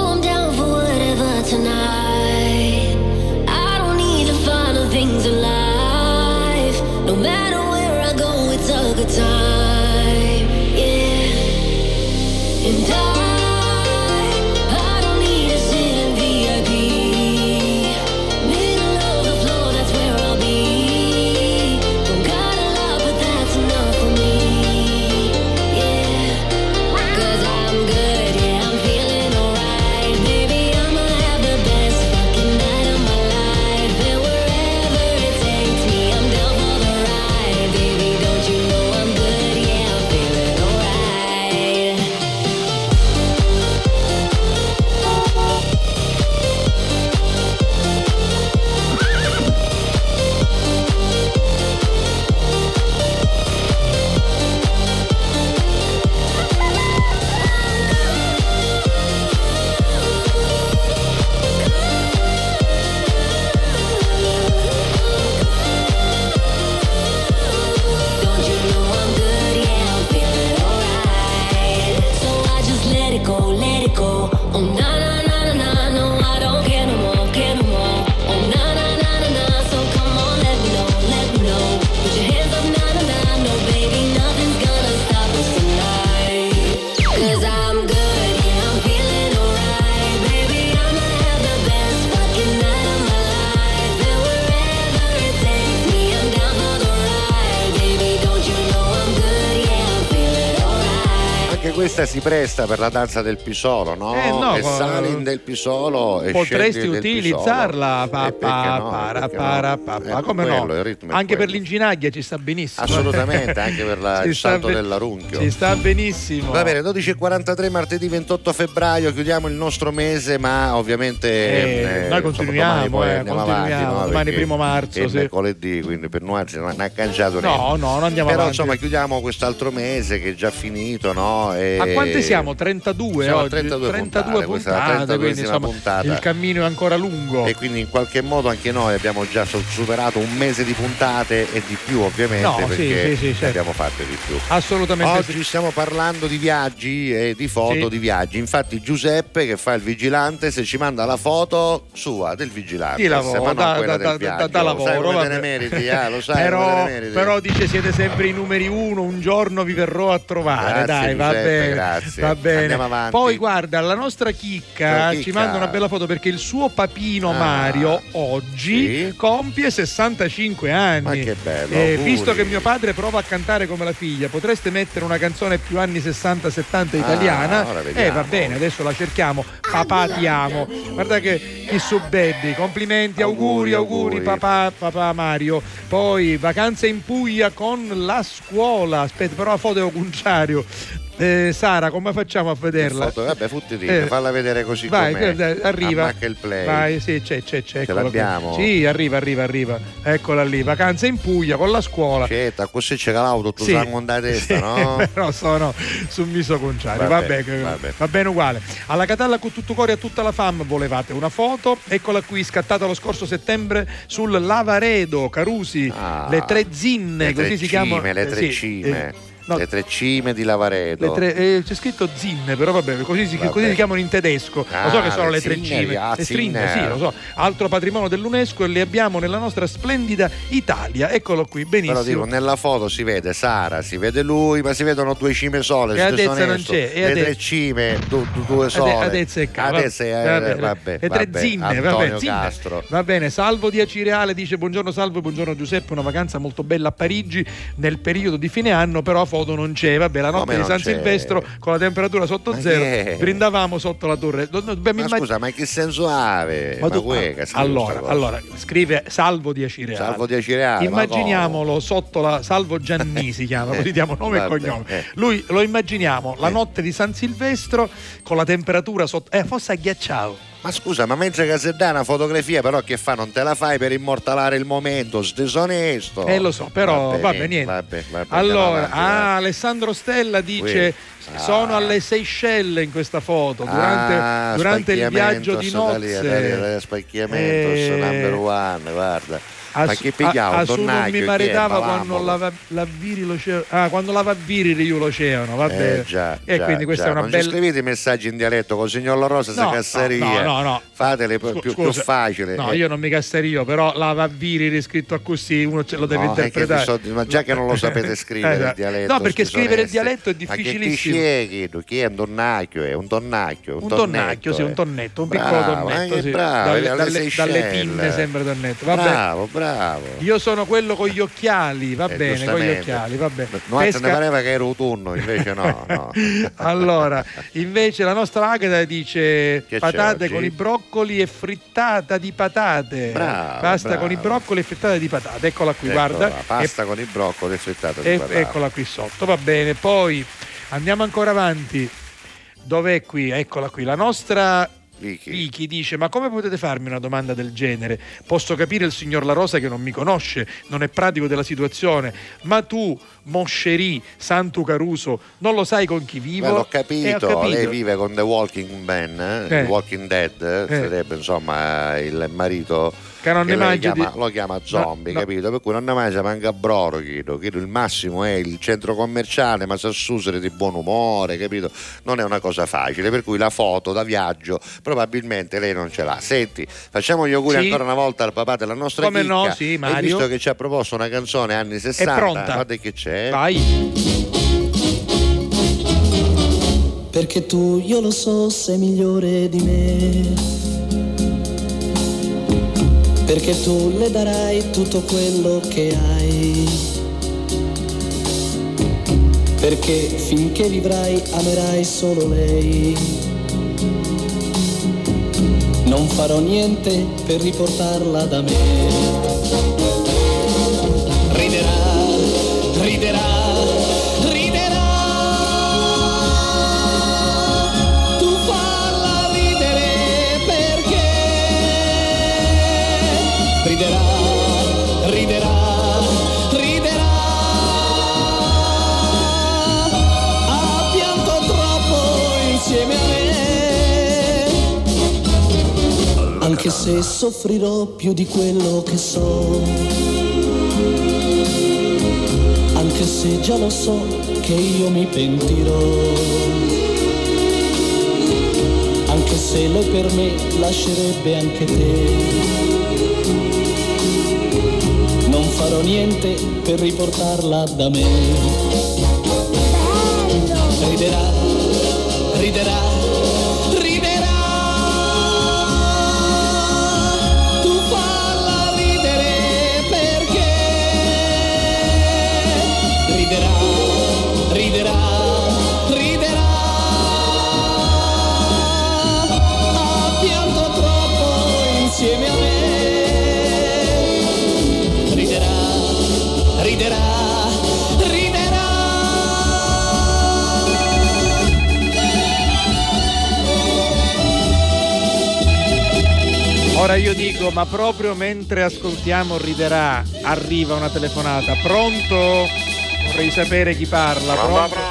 B: si presta per la danza del pisolo, no?
A: Eh, no,
B: e sali del pisolo e
A: Potresti utilizzarla pa, pa,
B: no?
A: para,
B: no?
A: pa, come
B: quello,
A: no? Anche per
B: quello.
A: l'inginaglia ci sta benissimo.
B: Assolutamente, anche per la- [LAUGHS] il salto
A: be-
B: dell'arunchio.
A: Ci sta benissimo.
B: Va bene, 12.43 martedì 28 febbraio, chiudiamo il nostro mese, ma ovviamente
A: Eh,
B: eh,
A: noi
B: insomma,
A: continuiamo,
B: domani poi
A: eh,
B: andiamo
A: continuiamo.
B: avanti, no?
A: Domani primo marzo,
B: È
A: sì.
B: mercoledì, quindi per noi non ha cangiato
A: No,
B: niente.
A: no, non andiamo
B: Però
A: avanti.
B: insomma chiudiamo quest'altro mese che è già finito, no? E-
A: A quante siamo? 32
B: Siamo
A: oggi?
B: 32 puntate, questa è la
A: puntate, quindi
B: 32esima
A: insomma
B: puntata.
A: il cammino è ancora lungo.
B: E quindi in qualche modo anche noi abbiamo già superato un mese di puntate e di più ovviamente
A: No, sì,
B: perché
A: sì, sì, certo.
B: abbiamo fatte di più.
A: Assolutamente
B: Oggi stiamo parlando di viaggi e di foto
A: Sì.
B: di viaggi. Infatti Giuseppe che fa il vigilante se ci manda la foto sua del vigilante,
A: Di lavoro,
B: ma non
A: da-
B: quella
A: da-
B: del
A: da- da- da
B: Lo sai
A: lavoro,
B: come te ne meriti, eh? lo sai [LAUGHS]
A: però, però dice siete sempre i numeri uno, un giorno vi verrò a trovare.
B: Grazie,
A: Dai, va
B: Giuseppe,
A: bene.
B: grazie.
A: Va bene.
B: Andiamo avanti.
A: Poi guarda, la nostra chicca,
B: Ciao,
A: ci
B: chicca.
A: manda una bella foto perché il suo papino
B: Ah,
A: Mario oggi
B: sì?
A: compie 65 anni.
B: Ma che bello,
A: Eh, visto che mio padre prova a cantare come la figlia, potreste mettere una canzone più anni 60-70 italiana?
B: ora
A: eh, va bene, adesso la cerchiamo. Papà ti amo. Guarda che chi su baby, complimenti, auguri,
B: Auguri,
A: auguri, papà, papà Mario. Poi vacanze in Puglia con la scuola. Aspetta, però la foto è al contrario. Eh, Sara, come facciamo a vederla?
B: Foto, vabbè, futti di,
A: Eh,
B: falla vedere così
A: Vai,
B: com'è.
A: guarda, arriva.
B: Ammacca il play.
A: Vai, sì, c'è, c'è, c'è.
B: Ce
A: eccola qui.
B: l'abbiamo?
A: Sì, arriva, arriva, arriva. Eccola lì, vacanze in Puglia con la scuola.
B: Certo, così c'è l'auto, tu
A: Sì.
B: sangue da testa,
A: Sì,
B: no? [LAUGHS]
A: però sono sul miso contrario.
B: Vabbè,
A: Vabbè, che-
B: vabbè.
A: va bene uguale. Alla Catalla con tutto cuore a tutta la fam volevate una foto. Eccola qui, scattata lo scorso settembre sul Lavaredo, Carusi,
B: Ah,
A: le tre zinne,
B: le
A: così
B: tre
A: si chiamano.
B: le
A: eh,
B: tre
A: sì,
B: cime.
A: eh, no,
B: Le tre cime di Lavaredo.
A: tre- eh, c'è scritto zinne, però vabbè, così si,
B: Vabbè.
A: così si chiamano in tedesco. lo so
B: Ah,
A: che sono
B: le
A: le tre cime.
B: ah,
A: le strinne, sì, lo so. Altro patrimonio dell'UNESCO e le abbiamo nella nostra splendida Italia. Eccolo qui, benissimo.
B: Però dico, nella foto si vede Sara, si vede lui, ma si vedono due cime sole.
A: E Adezza
B: sono
A: non c'è, e
B: Le
A: Ade-
B: tre cime, du- du- due sole.
A: Adezza e Ca-
B: Adezza e-
A: vabbè,
B: vabbè,
A: le tre zinne, vabbè, zinne.
B: Castro.
A: Va bene, Salvo di Acireale dice buongiorno Salvo, buongiorno Giuseppe, una vacanza molto bella a Parigi nel periodo di fine anno, però foto non c'è, vabbè, la notte di San
B: c'è?
A: Silvestro con la temperatura sotto
B: Ma
A: zero,
B: che
A: brindavamo sotto la torre. Dobbiamo
B: Ma
A: immag-
B: scusa, ma che senso ave? Ma,
A: Ma tu-
B: scrive
A: allora, allora, scrive Salvo di Acireale.
B: Salvo di Acireale, ma
A: Immaginiamolo sotto la Salvo Gianni si chiama, [LAUGHS] così diamo nome e
B: Vabbè,
A: cognome.
B: eh.
A: Lui lo immaginiamo la notte di San Silvestro con la temperatura sotto eh fosse agghiacciato.
B: Ma scusa, ma mentre che se dai una fotografia, però che fa? Non te la fai per immortalare il momento, disonesto.
A: Eh lo so, però
B: Vabbè,
A: vabbè, niente.
B: vabbè, vabbè,
A: allora,
B: avanti,
A: ah, Alessandro Stella dice
B: Ah.
A: sono alle Seychelles in questa foto durante,
B: Ah,
A: durante il viaggio di nozze.
B: spacchiamento,
A: Eh,
B: number one, guarda.
A: A,
P: che pigliava
A: a-
P: un
A: a
P: tonnaglio,
A: mi
P: chi
A: maritava quando lava, la viri l'oceano. Ah, quando lava viri io l'oceano, va bene.
P: Eh, già,
A: e
P: già,
A: quindi questa
P: già.
A: è una
P: non
A: bella.
P: scrivete i messaggi in dialetto con il signor La Rosa
A: No,
P: se casseria
A: no, no, no.
P: fatele più, più, facile
A: No,
P: Eh,
A: io non mi casserio, però lava viri scritto così, uno ce lo deve
P: no,
A: interpretare.
P: so- ma già che non lo sapete scrivere il
A: Esatto.
P: dialetto
A: No, perché scrivere il dialetto è
P: ma che
A: difficilissimo.
P: tu? chi è un tonnacchio è un tonnacchio un,
A: Un tonnacchio, sì,
P: eh.
A: un tonnetto, un
P: Bravo,
A: piccolo tonnetto, sì.
P: bravo,
A: dalle, pinne sempre tonnetto. Vabbè.
P: bravo bravo
A: Io sono quello con gli occhiali, va
P: Eh,
A: bene, con gli occhiali, va bene.
P: Noi
A: Pesca-
P: ne pareva che era autunno invece no, no. [LAUGHS]
A: allora, invece la nostra Agata dice
P: Che
A: patate con i broccoli e frittata di patate.
P: Bravo,
A: Pasta
P: bravo.
A: con i broccoli e frittata di patate. Eccola qui,
P: Eccola
A: guarda.
P: pasta con i broccoli e frittata di
A: E,
P: patate.
A: eccola qui sotto, va bene. Poi andiamo ancora avanti. Dov'è qui? Eccola qui. La nostra Vicky. dice: Ma come potete farmi una domanda del genere? Posso capire il signor La Rosa che non mi conosce, non è pratico della situazione, ma tu, Moscerì, Santu Caruso, non lo sai con chi vivo?
P: Beh, l'ho
A: Eh, ho
P: capito,
A: capito.
P: lei vive con The Walking Man, eh,
A: Eh.
P: Walking Dead, eh,
A: Eh.
P: sarebbe insomma il marito
A: Che non ne
P: lei
A: mangia
P: chiama-
A: di-
P: lo chiama zombie,
A: no.
P: capito? Per cui non ne mangia manca broro, chiedo, chiedo, il massimo è il centro commerciale, ma sa susere di buon umore, capito? Non è una cosa facile, per cui la foto da viaggio probabilmente lei non ce l'ha. Senti, facciamo gli auguri
A: Sì.
P: ancora una volta al papà della nostra
A: Come no,
P: chicca.
A: sì,
P: E
A: Mario.
P: visto che ci ha proposto una canzone anni 60,
A: pronta.
P: guarda che c'è.
A: Vai.
C: Perché tu, io lo so, sei migliore di me. Perché tu le darai tutto quello che hai. Perché finché vivrai amerai solo lei. Non farò niente per riportarla da me. Riderà, riderà. Anche se soffrirò più di quello che so. Anche se già lo so che io mi pentirò anche se lei per me lascerebbe anche te. Non farò niente per riportarla da me. Riderà, riderà.
A: Ora io dico, ma proprio mentre ascoltiamo riderà, arriva una telefonata. Pronto? Vorrei sapere chi parla.
B: Pronto,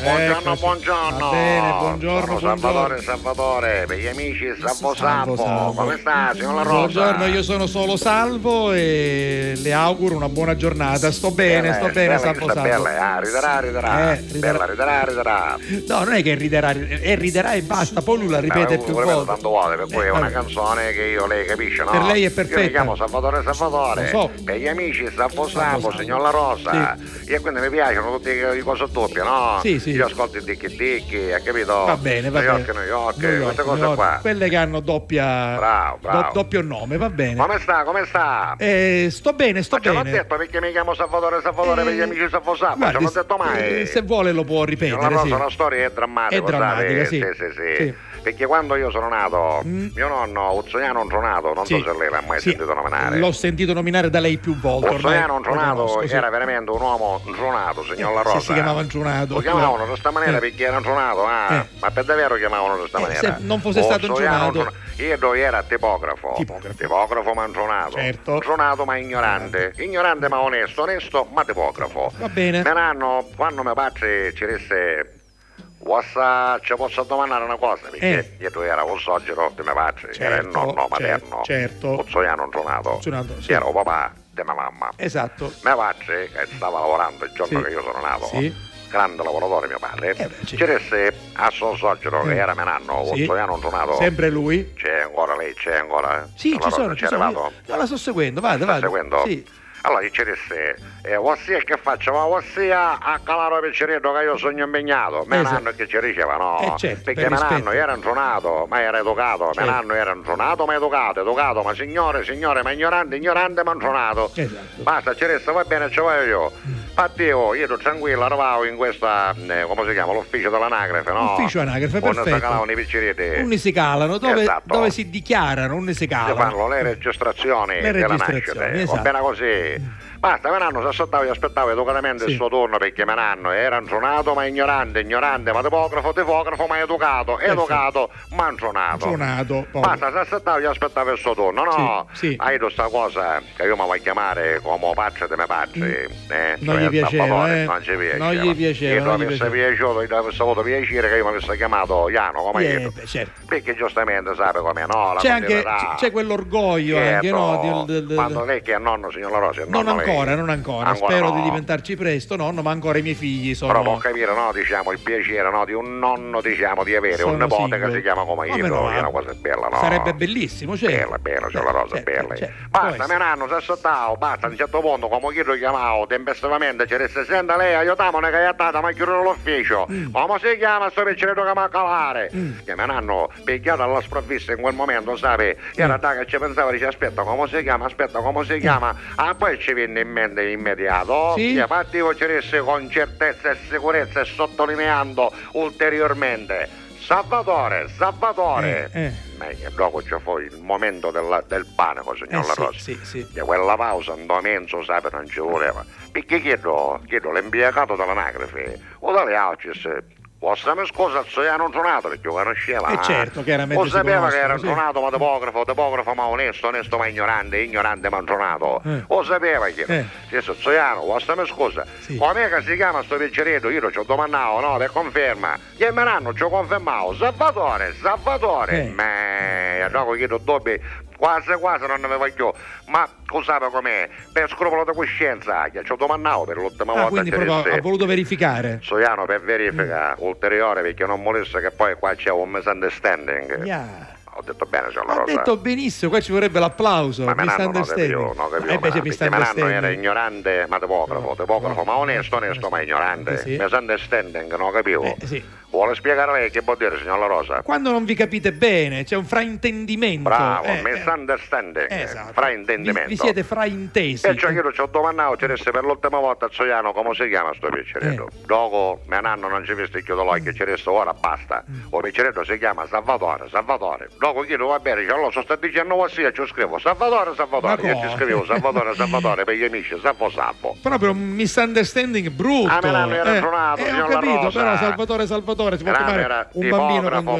B: buongiorno,
A: Eccoci.
B: buongiorno.
A: Va bene, buongiorno,
B: Sono
A: buongiorno.
B: Salvatore, Salvatore, per gli amici Salvo
A: Salvo,
B: Salvo.
A: Salvo.
B: Come sta, signor La Rosa?
A: Buongiorno, io sono solo Salvo e le auguro una buona giornata. Sto bene, sto bene,
B: bella,
A: Salvo Salvo.
B: bella, eh, riderà, riderà.
A: Eh, riderà.
B: Bella, riderà, riderà.
A: No, non è che riderà, è riderà e basta, poi lui la ripete
B: Eh,
A: più volte.
B: tante volte, per cui è una canzone che io lei capisce, no?
A: Per lei è
B: Io mi
A: perfetta.
B: chiamo Salvatore Salvatore.
A: So.
B: Per gli amici Salvo Salvo, signor La Rosa. E quindi mi piacciono tutte le cose doppie, no?
A: Sì, sì.
B: Io ascolto i Dicchi Dicchi, hai capito?
A: Va bene, va
B: New
A: bene.
B: York, New York,
A: New York,
B: queste cose
A: York,
B: qua.
A: Quelle che hanno doppia
B: Bravo, bravo.
A: do- doppio nome, va bene.
B: Come sta, come sta?
A: Eh, sto bene, sto
B: Ma ce l'ho
A: bene.
B: detto perché mi chiamo Salvatore Salvatore per gli amici Salvo Salvo, ce l'ho detto mai.
A: eh, Se vuole lo può ripetere,
B: La
A: sì.
B: Rosa, la storia è drammatica,
A: È drammatica,
B: sai?
A: sì.
B: sì, sì,
A: Sì.
B: Perché quando io sono nato, mio nonno Uzzoniano Intronato, non
A: Sì.
B: so se lei l'ha mai
A: Sì,
B: sentito nominare.
A: L'ho sentito nominare da lei più volte.
B: Uzzoniano
A: sì.
B: era veramente un uomo intronato, signor La
A: Sì,
B: Rosa.
A: si chiamava Intronato.
B: Lo chiamavano in questa maniera
A: Eh.
B: perché era intronato, ah,
A: Eh.
B: ma per davvero chiamavano in questa
A: Eh,
B: maniera.
A: se non fosse stato
B: Uzzoniano
A: intronato-
B: Io dove era tipografo. Tipografo. ma intronato.
A: Certo.
B: Intronato ma ignorante. Ignorante ma onesto, onesto ma tipografo.
A: Va bene.
B: Me l'hanno, quando mio padre ci disse Possa, ci posso domandare una cosa, perché
A: Eh.
B: dietro era un soggetto di mio padre, era il
A: Certo,
B: nonno materno,
A: certo.
B: Pozzoiano intronato,
A: Intronato, sì.
B: era un papà, di mia mamma.
A: Esatto.
B: Mio padre, che stava lavorando il giorno
A: Sì.
B: che io sono nato,
A: Sì.
B: Grande lavoratore mio padre,
A: beh, sì.
B: resse a suo suocero, che
A: Eh.
B: era mio nanno,
A: Sì.
B: un soiano tornato.
A: Sempre lui?
B: C'è ancora lei, c'è ancora?
A: Sì,
B: Allora,
A: ci sono,
B: non
A: ci sono. Io, io la sto seguendo, vada, vada.
B: seguendo?
A: Sì.
B: Allora ci eh, ossia che faccio? Ma ossia a calare piccerino che io sogno impegnato. Mio
A: Esatto.
B: nanno che ci diceva no,
A: Eh, certo,
B: perché
A: per rispetto.
B: nanno era intronato, ma era educato,
A: Certo.
B: nanno era intronato ma educato, educato, ma signore, signore, ma ignorante, ignorante ma intronato.
A: Esatto.
B: Basta, ci resta, va bene, ci voglio io. Infatti io, io ero tranquillo, arrivavo in questa, eh, come si chiama, l'ufficio dell'anagrafe, no?
A: Ufficio anagrafe,
B: si
A: perfetto.
B: calavano i picceriti.
A: Unni si calano, dove,
B: Esatto.
A: dove si dichiarano, unni si
B: Si
A: calano.
B: fanno le registrazioni
A: Le
B: della
A: registrazioni,
B: nascita,
A: esatto.
B: va bene così. Basta, mio nanno si aspettava e aspettava educatamente
A: Sì.
B: il suo turno perché mio nanno era intronato ma ignorante, ignorante ma tipografo, tipografo ma educato, educato ma intronato.
A: Suonato, poi.
B: Basta, si aspettava e aspettava il suo turno, no?
A: Sì, sì.
B: Hai questa cosa che io mi voglio chiamare come padre di mio padre. eh,
A: Non
B: cioè
A: gli piaceva,
B: Salvatore,
A: eh?
B: Non ci piaceva.
A: Non gli piaceva,
B: Io
A: non gli
B: avesse
A: piaceva.
B: piaciuto, io avesse avuto piacere che io mi avesse chiamato Iano come
A: Eh,
B: io.
A: beh, certo.
B: Perché giustamente sape com'è, no? La
A: C'è anche c'è, quell'orgoglio anche, no? del- del- del-
B: Quando lei che è nonno, signor La Rosa, è
A: Non
B: nonno.
A: Ancora, non ancora.
B: Ancora
A: Spero
B: no.
A: di diventarci presto, nonno, ma ancora i miei figli sono.
B: Però può capire, no, diciamo, il piacere no, di un nonno, diciamo, di avere
A: Sono
B: un nipote
A: single.
B: che si chiama come io,
A: no,
B: è una cosa bella, no?
A: Sarebbe bellissimo, certo.
B: Bella, bella, signor La Rosa, bella.
A: certo, può
B: Basta,
A: essere.
B: mio nanno, si aspettavo, basta, a un certo punto, come io lo chiamavo, tempestivamente, ci resta, senta lei, aiutamone che è andata, ma chiudono l'ufficio.
A: Mm.
B: Come si chiama sto piccerino che mi a calare? Che mio nanno, pigliato alla sprovvista in quel momento, sai, era da che ci pensava, dice, aspetta, come si chiama, aspetta, come si chiama? Ah, poi ci venne in mente immediato,
A: Sì.
B: che partivo ci resse con certezza e sicurezza e sottolineando ulteriormente. Salvatore, Salvatore!
A: Eh, eh.
B: Ma dopo ci fu il momento della- del panico, signor
A: Eh,
B: La
A: sì,
B: Rosa.
A: sì, sì.
B: Che quella pausa un menso, sape, non ci voleva. Perché chiedo, chiedo l'impiegato dell'anagrafe, o dalle Aucis, Possami scusa, se non tronato perché lo conosceva.
A: Eh, certo, chiaramente si
B: sapeva che era
A: sì.
B: tronato ma tipografo, tipografo ma onesto, onesto ma ignorante, ignorante ma tronato.
A: Eh.
B: O sapeva che.
A: Eh.
B: Adesso Zoiano, possami scusa, com'è che si chiama sto picceretto? Io ci ho domandato, no, per conferma. Gli emeranno ci ho confermato, Salvatore, Salvatore.
A: Eh.
B: Ma dopo chiedo dubbi, quasi quasi non ne avevo più. Ma cos'era com'è? Per scrupolo di coscienza, ci ho domandato per l'ultima
A: Ah,
B: volta.
A: quindi
B: ci
A: proprio ha voluto verificare.
B: Soiano per verifica ulteriore perché non volesse che poi qua c'è un misunderstanding.
A: Yeah.
B: Ho detto bene, signor La
A: Ha detto benissimo, qua ci vorrebbe l'applauso.
B: Ma
A: misunderstanding.
B: non capivo.
A: Eh, beh, c'è
B: Menanno era
A: misunderstanding.
B: ignorante ma tipografo, tipografo ma onesto, onesto ma ignorante.
A: Eh, sì.
B: Misunderstanding, non capivo.
A: Eh, sì.
B: Vuole spiegare lei che vuol dire, signor La Rosa?
A: Quando non vi capite bene, c'è un fraintendimento.
B: Bravo,
A: eh,
B: misunderstanding,
A: esatto.
B: fraintendimento.
A: vi, vi siete fraintesi.
B: Perciò io ci ho domandato, ci resta per l'ultima volta a Zoiano come si chiama sto picceretto.
A: Eh.
B: Dopo mio nanno non ci viste chiudo l'occhio, ci resta ora basta.
A: Mm.
B: O picceretto si chiama Salvatore, Salvatore. Dopo chiedo va bene, dice allora sto sta dicendo così e ci scrivo Salvatore, Salvatore. Io ci
A: cosa?
B: scrivevo Salvatore, Salvatore per gli amici, Salvo Salvo.
A: Proprio un misunderstanding brutto.
B: Ah, Menanno era
A: eh,
B: tronato,
A: eh, ho capito,
B: Rosa.
A: però Salvatore Salvatore si può
B: Menanno
A: chiamare
B: era
A: un bambino
B: tipografo
A: con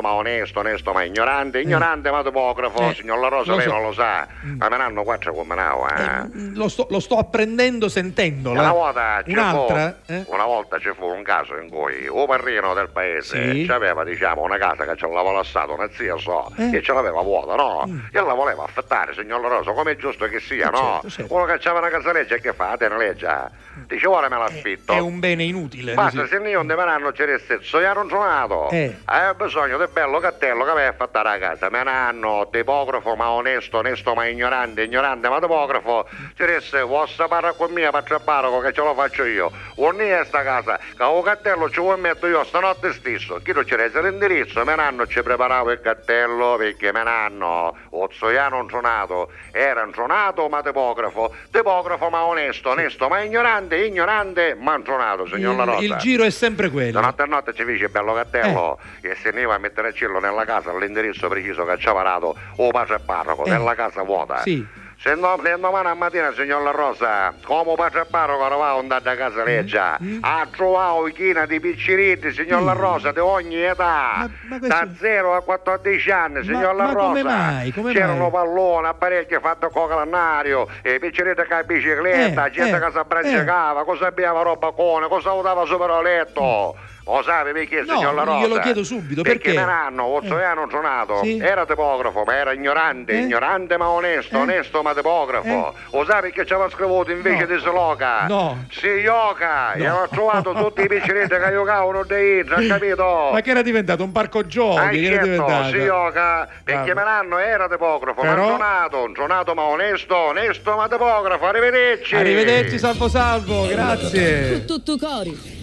B: ma onesto, onesto ma ignorante, ignorante ma tipografo,
A: Eh,
B: signor La Rosa
A: lo
B: lei
A: so.
B: non lo sa. Ma Menanno qua c'è come now, eh.
A: Lo sto, lo sto apprendendo sentendola.
B: Una volta, fu,
A: eh?
B: una volta ci fu un caso in cui un parrino del paese
A: Sì.
B: aveva diciamo una casa che ce l'aveva lasciata una zia so
A: Eh.
B: e ce l'aveva vuota no? e la voleva affittare signor La Rosa come è giusto che sia
A: Eh,
B: no?
A: certo, certo.
B: uno che c'aveva una casaleggia che fa? te ne leggia dice ora me l'affitto
A: È un bene inutile.
B: Basta, se io un demanano ci resta il soiano tronato.
A: Eh.
B: Aveva bisogno di bello cattello che aveva fatto la casa. Me nanno, tipografo ma onesto, onesto ma ignorante, ignorante ma tipografo. Resta, vostra parla con mia, faccia parroco che ce lo faccio io. È sta casa, che un cattello ci vuoi mettere io stanotte stesso. Chi non ci resta l'indirizzo, me nanno ci preparavo il cattello perché me nanno, o soiano tronato, era tronato ma tipografo, tipografo ma onesto, onesto ma ignorante, ignorante ma tronato, signor La Rosa.
A: il, giro è sempre quello.
B: notte a notte ci dice bello cattello
A: Eh.
B: che se ne va a mettere il cielo nella casa all'indirizzo preciso che ci ha parato o padre parroco
A: Eh.
B: nella casa vuota.
A: Sì.
B: Se no, domani a mattina, signor La Rosa, come padre parroco eravamo andati a casa leggia,
A: Mm.
B: ha trovato china di picciritti, signor La Rosa, di ogni età,
A: ma questo-
B: da 0 a 14 anni, signor La
A: ma
B: Rosa.
A: come mai? Come
B: C'erano palloni, apparecchi fatti con calendario, e picciritti con la bicicletta,
A: Eh,
B: gente
A: eh,
B: che si abbracciava, cosa abbiava roba con, cosa votava sopra letto.
L: Lo sai perché,
A: No,
L: signor La Rosa?
A: glielo chiedo subito,
L: Perché
A: perché?
L: me l'anno, Ozzoliano Giornato,
A: Sì.
L: era tipografo, ma era ignorante,
A: Eh?
L: ignorante ma onesto,
A: Eh?
L: onesto ma tipografo. Lo sai perché ci aveva scritto invece di Sloca?
A: No.
L: Si yoga, e avevo trovato tutti i piccinetti che giocavano [LAUGHS] Idra, ha capito?
A: Ma che era diventato un parco giochi?
L: Ah,
A: che era
L: certo,
A: diventato?
L: si yoga, perché me l'anno era tipografo, ma
A: Però-
L: Giornato, Giornato ma onesto, onesto ma tipografo, arrivederci!
A: Arrivederci, salvo salvo, grazie.
F: Tutto cori.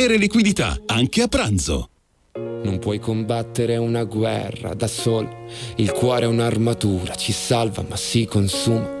G: liquidità, anche a pranzo.
Q: Non puoi combattere una guerra da solo, il cuore è un'armatura, ci salva ma si consuma.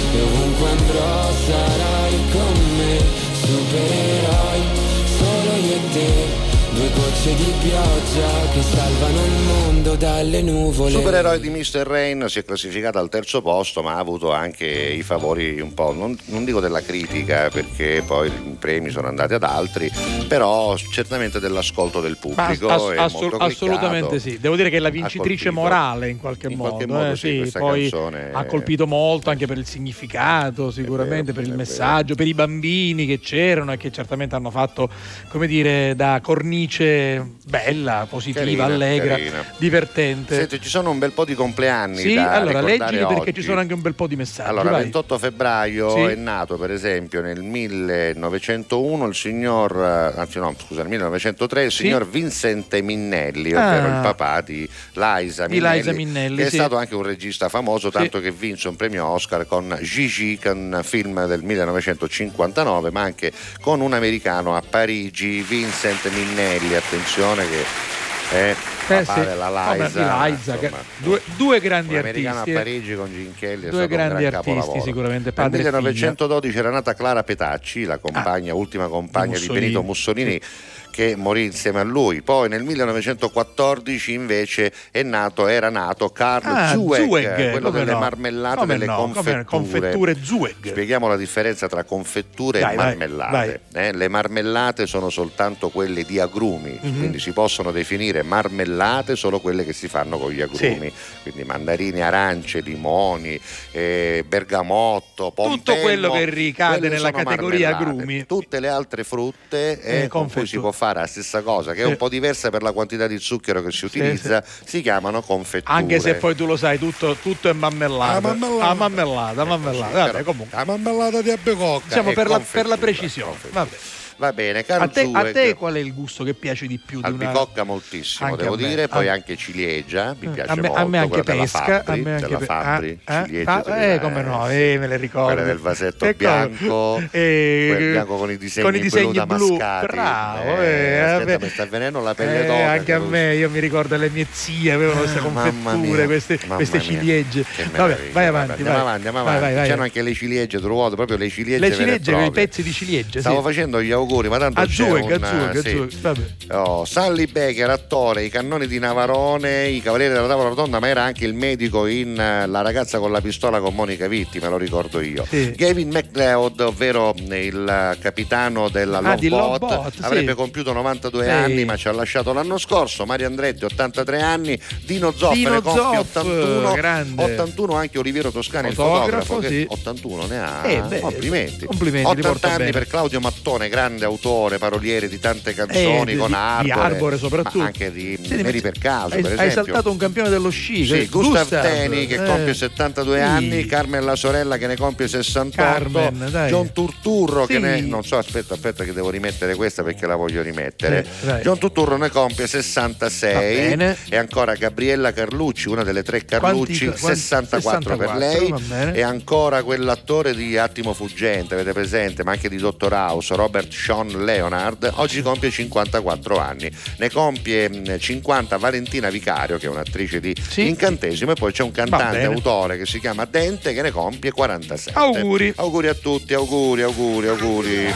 Q: e andrò sarai con me, supereroi solo io e te. Due gocce di pioggia che salvano il mondo dalle nuvole.
B: Supereroe di Mr. Rain si è classificata al terzo posto, ma ha avuto anche i favori un po', non, non dico della critica, perché poi i premi sono andati ad altri, però certamente dell'ascolto del pubblico.
A: ass-
B: molto
A: assolutamente sì. Devo dire che è la vincitrice morale in qualche
B: In
A: modo.
B: qualche modo
A: eh,
B: sì, questa
A: poi
B: canzone
A: ha colpito molto anche per il significato, sicuramente per il messaggio, per i bambini che c'erano e che certamente hanno fatto, come dire, da cornice bella, positiva,
B: Carina,
A: allegra,
B: carina.
A: divertente.
B: Senti, ci sono un bel po' di compleanni
A: Sì,
B: da
A: allora leggili perché
B: oggi.
A: ci sono anche un bel po' di messaggi.
B: Allora,
A: vai.
B: 28 febbraio
A: Sì.
B: è nato per esempio nel 1901 il signor, anzi no, scusa, nel 1903 il
A: Sì.
B: signor Vincente Minnelli, ovvero
A: Ah.
B: il papà di Liza
A: Di
B: Minnelli,
A: Liza Minnelli,
B: che
A: sì.
B: è stato anche un regista famoso, tanto che vinse un premio Oscar con Gigi, un film del 1959, ma anche con un americano a Parigi, Vincent Minnelli, attenzione che è
A: Eh,
B: papà
A: sì.
B: della Liza.
A: di Liza, che-
B: insomma,
A: due, due grandi artisti.
B: a
A: eh.
B: Parigi con è
A: Due
B: stato
A: grandi artisti,
B: capolavoro.
A: sicuramente,
B: Nel
A: padre figlia.
B: 1912 era nata Clara Petacci, la compagna, ultima compagna di
A: Mussolini.
B: Benito Mussolini. Che morì insieme a lui. Poi nel 1914 invece è nato, era nato Carl
A: Ah,
B: Zueg,
A: Zueg,
B: quello delle
A: no?
B: marmellate
A: Come
B: delle
A: no?
B: Confetture.
A: confetture Zueg.
B: Spieghiamo la differenza tra confetture
A: Dai,
B: e
A: vai,
B: marmellate. Eh, le marmellate sono soltanto quelle di agrumi,
A: Mhm.
B: quindi si possono definire marmellate solo quelle che si fanno con gli agrumi, quindi mandarini, arance, limoni, eh, bergamotto,
A: Tutto
B: pompelmo,
A: quello che ricade nella categoria
B: marmellate.
A: agrumi.
B: Tutte le altre frutte
A: Eh,
B: con cui si può fare la stessa cosa, che è un po' diversa per la quantità di zucchero che si utilizza, si chiamano confetture.
A: Anche se poi tu lo sai, tutto, tutto è marmellata.
H: Ah, marmellata.
A: Ah, marmellata, marmellata. Vabbè, comunque.
H: La marmellata di abbicocca.
A: Diciamo per la, per la precisione. Vabbè.
B: Va bene,
A: A
B: caro
A: te, a te qual è il gusto che piace di più? Di una...
B: Albicocca moltissimo,
A: Anche
B: devo
A: a
B: dire, poi
A: Ah.
B: anche ciliegia, mi
A: Eh,
B: piace
A: a me,
B: molto,
A: a me anche pesca,
B: della Fabri,
A: a me anche
B: della
A: pe-
B: Fabri,
A: ah, ah,
B: ciliegia,
A: ah,
B: te-
A: eh, come no, eh, me le ricordo.
B: Quella del vasetto
A: Ecco,
B: bianco,
A: eh,
B: quel bianco con i disegni,
A: con i disegni
B: blu damascati.
A: bravo,
B: Eh,
A: eh,
B: aspetta,
A: vabbè.
B: mi sta avvenendo la pelle
A: Eh,
B: d'oca.
A: anche a me, io mi ricordo le mie zie avevano queste
B: Ah,
A: confetture, queste, ciliegie. Vabbè, vai avanti,
B: andiamo
A: vai.
B: avanti, andiamo avanti. C'erano anche le ciliegie, trovato proprio le ciliegie.
A: Le ciliegie,
B: proprie.
A: pezzi di ciliegie,
B: Stavo facendo gli auguri, ma tanto
A: A
B: c'è un,
A: Zueg, a
B: sì.
A: Vabbè.
B: Oh, Sally Baker, attore, i cannoni di Navarone, i cavalieri della tavola rotonda, ma era anche il medico in eh, La ragazza con la pistola con Monica Vitti, me lo ricordo io.
A: Sì.
B: Gavin McLeod, ovvero il eh, capitano della
A: Ah,
B: Lombot,
A: Lombot, sì.
B: avrebbe compiuto 92
A: Sì.
B: anni, ma ci ha lasciato l'anno scorso. Mario Andretti, 83 anni, Dino Zoff,
A: Dino
B: ne compie
A: Zoff,
B: 81,
A: grande.
B: 81 anche Oliviero Toscani, il
A: Fotografo,
B: fotografo, che
A: sì.
B: 81 ne ha.
A: Eh, beh,
B: complimenti.
A: complimenti, li
B: 80
A: porta
B: anni
A: bene.
B: per Claudio Mattone, grande autore, paroliere di tante canzoni
A: Eh,
B: con
A: di-
B: Arbore,
A: di Arbore soprattutto.
B: anche di
A: Senti,
B: Neri per caso,
A: hai,
B: per
A: hai saltato un campione dello sci.
B: Sì,
A: che-
B: Gustav Teni che
A: eh.
B: compie 72
A: Sì.
B: anni, Carmen la sorella che ne compie 68,
A: Carmen, dai.
B: John Turturro che
A: Sì.
B: ne non so, aspetta, aspetta che devo rimettere questa perché la voglio rimettere.
A: Sì, vai.
B: John Turturro ne compie
A: Va
B: 66
A: bene.
B: e ancora Gabriella Carlucci, una delle tre Carlucci,
A: Quanti- quanti-
B: 64, per
A: 64,
B: lei e ancora quell'attore di Attimo Fuggente, avete presente, ma anche di Dottor House, Robert Sean Leonard, oggi compie 54 anni. Ne compie mh, 50 Valentina Vicario, che è un'attrice di incantesimo, e poi c'è un cantante autore che si chiama Dente che ne compie 47.
A: Auguri.
B: Auguri a tutti, auguri, auguri, auguri.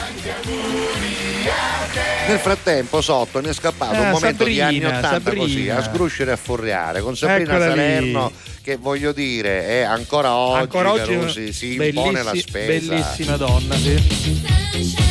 B: Nel frattempo sotto mi è scappato
A: Ah,
B: un momento di anni
A: Sabrina,
B: 80 così,
A: Sabrina.
B: a sgruscere e a furriare, con Sabrina
A: Eccola lì.
B: Salerno che voglio dire è ancora oggi,
A: Ancora oggi
B: Carusi, si impone la spesa.
A: bellissima donna, sì.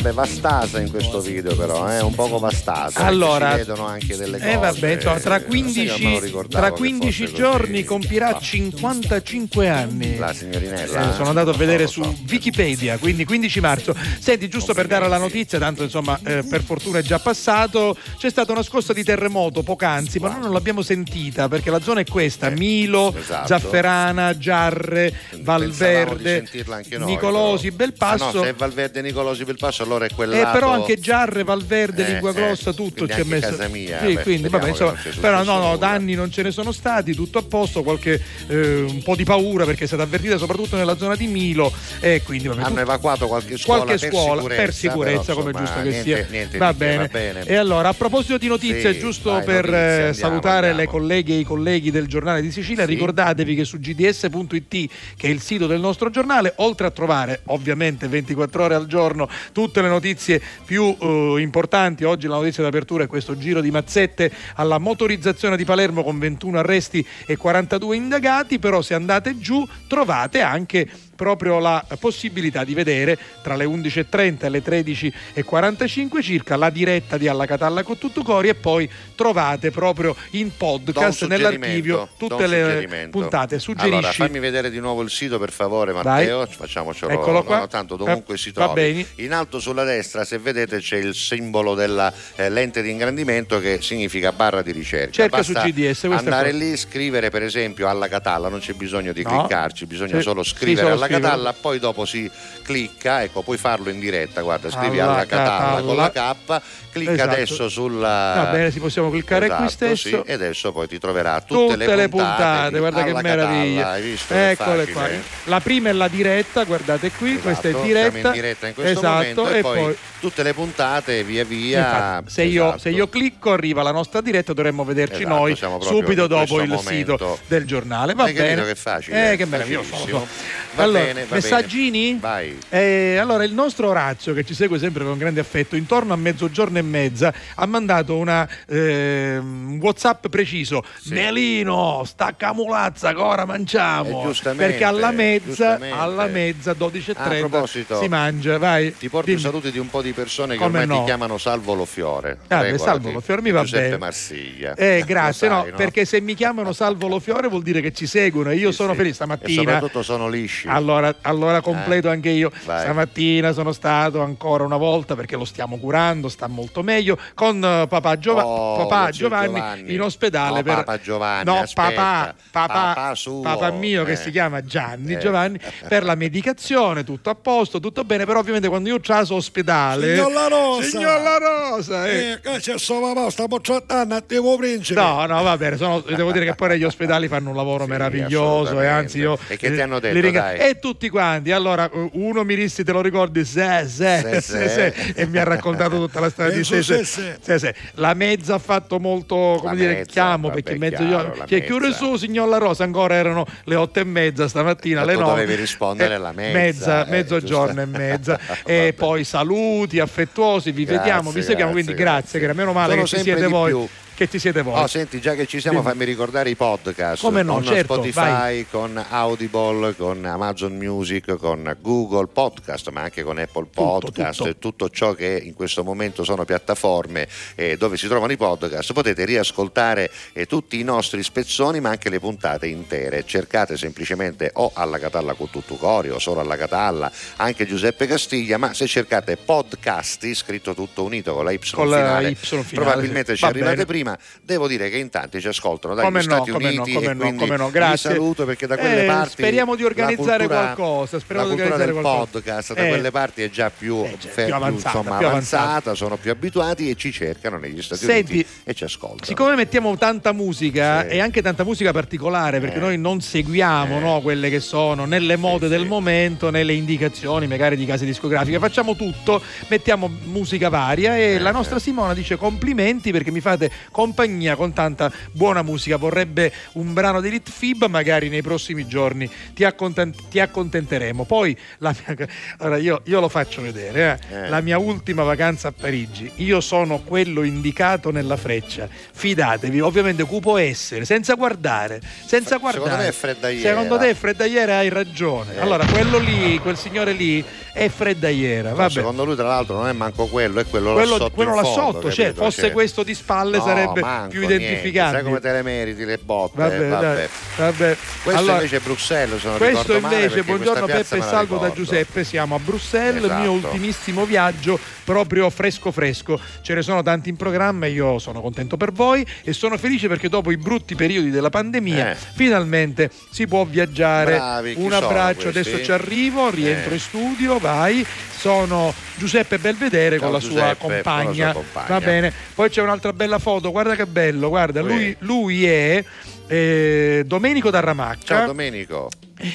B: Vabbè, vastasa in questo video però, è un poco vastasa.
A: Allora,
B: si vedono anche delle cose.
A: Eh vabbè, insomma, tra
B: Sai che me lo
A: 15,
B: ricordavo
A: tra
B: che
A: 15
B: fosse
A: giorni compirà 55 anni.
B: La signorinella.
A: Eh, sono andato a vedere su Wikipedia, quindi 15 marzo. Senti, giusto per dare la notizia, tanto insomma eh, per fortuna è già passato, c'è stata una scossa di terremoto poc'anzi, ma noi non l'abbiamo sentita perché la zona è questa, Milo,
B: esatto.
A: Zafferana, Giarre, Valverde,
B: sentirla anche noi,
A: Nicolosi,
B: però.
A: Belpasso.
B: Ah, no, se è Valverde Nicolosi Belpasso allora è quel
A: Eh, però anche Giarre, Valverde,
B: Eh,
A: Lingua
B: eh,
A: Grossa, tutto ci è messo.
B: casa mia,
A: Sì,
B: beh,
A: quindi, vabbè,
B: che
A: insomma, però no, no, danni non ce ne sono stati, tutto a posto, qualche eh, un po' di paura perché è stata avvertita soprattutto nella zona di Milo e quindi vabbè,
B: Hanno evacuato qualche scuola
A: qualche
B: per
A: scuola
B: sicurezza,
A: per sicurezza
B: però,
A: come
B: insomma,
A: giusto che
B: niente-
A: sia
B: niente
A: va,
B: che,
A: bene.
B: va bene.
A: e allora a proposito di notizie
B: Sì,
A: giusto
B: vai,
A: per
B: notizie,
A: eh,
B: andiamo,
A: salutare
B: andiamo.
A: le colleghe e i colleghi del giornale di Sicilia ricordatevi che su gds.it che è il sito del nostro giornale oltre a trovare ovviamente 24 ore al giorno tutte le notizie più eh, importanti. Oggi la notizia d'apertura è questo giro di mazzette alla motorizzazione di Palermo con 21 arresti e 42 indagati. Però se andate giù trovate anche proprio la possibilità di vedere tra le 11.30 e le 13.45 circa la diretta di Alla Catalla con tutto cori e poi trovate proprio in podcast nell'archivio tutte le puntate. Suggerisci.
B: Allora, fammi vedere di nuovo il sito per favore, Matteo. Facciamocelo.
A: Eccolo qua.
B: no, tanto dovunque
A: Eh,
B: si trovi. In alto sulla destra, se vedete, c'è il simbolo della eh, lente di ingrandimento che significa barra di ricerca.
A: Cerca su
B: Basta
A: GDS, questa
B: andare lì, scrivere per esempio alla Catalla, non c'è bisogno di
A: No.
B: cliccarci, bisogna
A: Sì,
B: solo
A: sì,
B: scrivere
A: solo
B: alla. Catalla, poi dopo si clicca, ecco, puoi farlo in diretta, guarda, scrivi
A: Alla
B: alla Catalla con la K, clicca
A: Esatto.
B: adesso sulla
A: Va bene, si possiamo cliccare qui
B: Esatto,
A: stesso.
B: sì, e adesso poi ti troverà tutte,
A: tutte le puntate,
B: di
A: guarda che meraviglia.
B: Catalla, hai visto?
A: Eccole qua. La prima è la diretta, guardate qui, questa è
B: Esatto,
A: diretta.
B: in diretta in questo
A: esatto,
B: momento e,
A: e
B: poi,
A: poi
B: tutte le puntate via via
A: Infatti, se, io,
B: esatto.
A: se io clicco arriva la nostra diretta, dovremmo vederci
B: Esatto,
A: noi subito dopo il
B: momento.
A: sito del giornale. Va
B: Hai
A: bene.
B: che facile?
A: Eh, che meraviglioso. So.
B: Va
A: Allora,
B: bene, va
A: messaggini?
B: bene. Vai.
A: Eh, allora, il nostro Orazio, che ci segue sempre con grande affetto, intorno a mezzogiorno e mezza, ha mandato una, ehm, un WhatsApp preciso. Melino, stacca mulazza, ora mangiamo.
B: Eh, giustamente,
A: Perché alla mezza, alla mezza,
B: Ah, a
A: 12.30
B: proposito,
A: si mangia. Vai.
B: Ti porto i
A: Dimmi.
B: saluti di un po' di persone che
A: Come
B: ormai
A: no?
B: ti chiamano Salvo Lo Fiore.
A: Ah, beh. Salvo Lo Fiore mi va
B: Giuseppe
A: bene.
B: Marsiglia.
A: Eh, grazie,
B: Lo
A: no,
B: sai,
A: perché se mi chiamano Salvo Lo Fiore vuol dire che ci seguono e io sono felice
B: E
A: stamattina.
B: soprattutto sono lisci.
A: Allora, allora completo
B: Eh,
A: anche io.
B: vai.
A: Stamattina sono stato ancora una volta perché lo stiamo curando, sta molto meglio. Con eh, papà, Giova-
B: Oh,
A: papà Giovanni,
B: Giovanni.
A: in ospedale.
B: No,
A: per...
B: papà Giovanni,
A: No,
B: aspetta.
A: papà, papà,
B: Papà suo,
A: papà mio che
B: eh.
A: si chiama Gianni
B: Eh.
A: Giovanni, per la medicazione, tutto a posto, tutto bene. Però ovviamente quando io traso ospedale.
H: Signor La Rosa!
A: Signor La Rosa! eh.
H: Eh, c'è sto papà, stiamo trattando a Timo Principe.
A: No, no, va bene, sono- devo dire che poi gli ospedali fanno un lavoro meraviglioso e anzi io
B: E che ti
A: eh,
B: hanno detto, dai?
A: E tutti quanti. Allora, eh, uno mi disse, te lo ricordi, se, se,
B: Se,
A: se, e mi ha raccontato tutta la storia
H: Eh,
A: di se, se,
H: se.
A: La mezza ha fatto molto, come
B: La
A: dire,
B: mezza,
A: chiamo
B: vabbè,
A: perché mezzo
B: chiaro,
A: io,
B: la
A: che chiude su, signor La Rosa, ancora erano le otto e mezza stamattina,
B: E tu
A: nove.
B: dovevi rispondere
A: Eh,
B: alla mezza,
A: Mezza,
B: eh,
A: mezzogiorno e mezza. [LAUGHS] e poi saluti affettuosi, vi
B: Grazie,
A: vediamo, vi seguiamo,
B: grazie,
A: quindi grazie, che meno male
B: Sono
A: che ci siete voi.
B: più.
A: Che ci siete voi.
B: Oh, senti, già che ci siamo,
A: Dimmi.
B: fammi ricordare i podcast.
A: Come no,
B: con
A: certo,
B: Spotify,
A: vai.
B: con Audible, con Amazon Music, con Google Podcast, ma anche con Apple Podcast
A: tutto.
B: e tutto ciò che in questo momento sono piattaforme eh, dove si trovano i podcast. Potete riascoltare eh, tutti i nostri spezzoni, ma anche le puntate intere. Cercate semplicemente o alla Catalla con tutto cori o solo alla Catalla, anche Giuseppe Castiglia, ma se cercate podcasti, scritto tutto unito con la Y
A: Con la
B: finale,
A: Y finale,
B: probabilmente ci
A: Va
B: arrivate
A: bene.
B: prima. Devo dire che in tanti ci ascoltano dagli
A: Come no,
B: Stati
A: come no,
B: Uniti
A: come
B: e
A: no, come no,
B: vi
A: grazie.
B: saluto perché da quelle
A: Eh,
B: parti
A: speriamo di organizzare
B: cultura-
A: qualcosa, speriamo
B: la
A: di
B: cultura del
A: organizzare qualcosa.
B: podcast da
A: Eh,
B: quelle parti è già più, fe-
A: più avanzata,
B: insomma,
A: più
B: avanzata,
A: avanzata.
B: sono più abituati e ci cercano negli Stati
A: Senti,
B: Uniti e ci ascoltano.
A: Siccome mettiamo tanta musica
B: Sì.
A: e anche tanta musica particolare, perché
B: Eh.
A: noi non seguiamo
B: Eh.
A: no, quelle che sono nelle mode del momento, nelle indicazioni magari di case discografiche, facciamo tutto, mettiamo musica varia e
B: Eh,
A: la nostra Simona dice complimenti perché mi fate compagnia con tanta buona musica. Vorrebbe un brano di Litfib, magari nei prossimi giorni ti, accontent- ti accontenteremo. Poi la mia- ora io, io lo faccio vedere, eh.
B: Eh.
A: la mia ultima vacanza a Parigi. Io sono quello indicato nella freccia. Fidatevi, ovviamente cu può essere, senza guardare, senza guardare.
B: Secondo me è freddaiera.
A: Secondo te è freddaiera, hai ragione.
B: Eh.
A: Allora, quello lì, quel signore lì è freddaiera.
B: No,
A: Vabbè.
B: secondo lui, tra l'altro, non è manco quello, è quello,
A: Quello,
B: là sotto.
A: quello là
B: fondo,
A: sotto, cioè, fosse
B: Cioè,
A: questo di spalle
B: no,
A: sarebbe
B: manco,
A: più identificabile.
B: Sai come te le meriti le botte?
A: Vabbè,
B: vabbè.
A: dai, vabbè.
B: Questo
A: Allora,
B: invece è Bruxelles, sono
A: questo invece, buongiorno Peppe e salvo da. Giuseppe, siamo a Bruxelles, il mio
B: Esatto.
A: ultimissimo viaggio, proprio fresco fresco. Ce ne sono tanti in programma e io sono contento per voi e sono felice perché dopo i brutti periodi della pandemia
B: Eh.
A: finalmente si può viaggiare.
B: Bravi,
A: Un abbraccio, adesso ci arrivo, rientro
B: Eh.
A: in studio, vai. Sono Giuseppe Belvedere
B: Ciao,
A: con la sua
B: Giuseppe, con la
A: compagna.
B: sua compagna.
A: Va bene. Poi c'è un'altra bella foto, guarda che bello, guarda, lui, lui è eh, Domenico Darramacca
B: Ciao Domenico.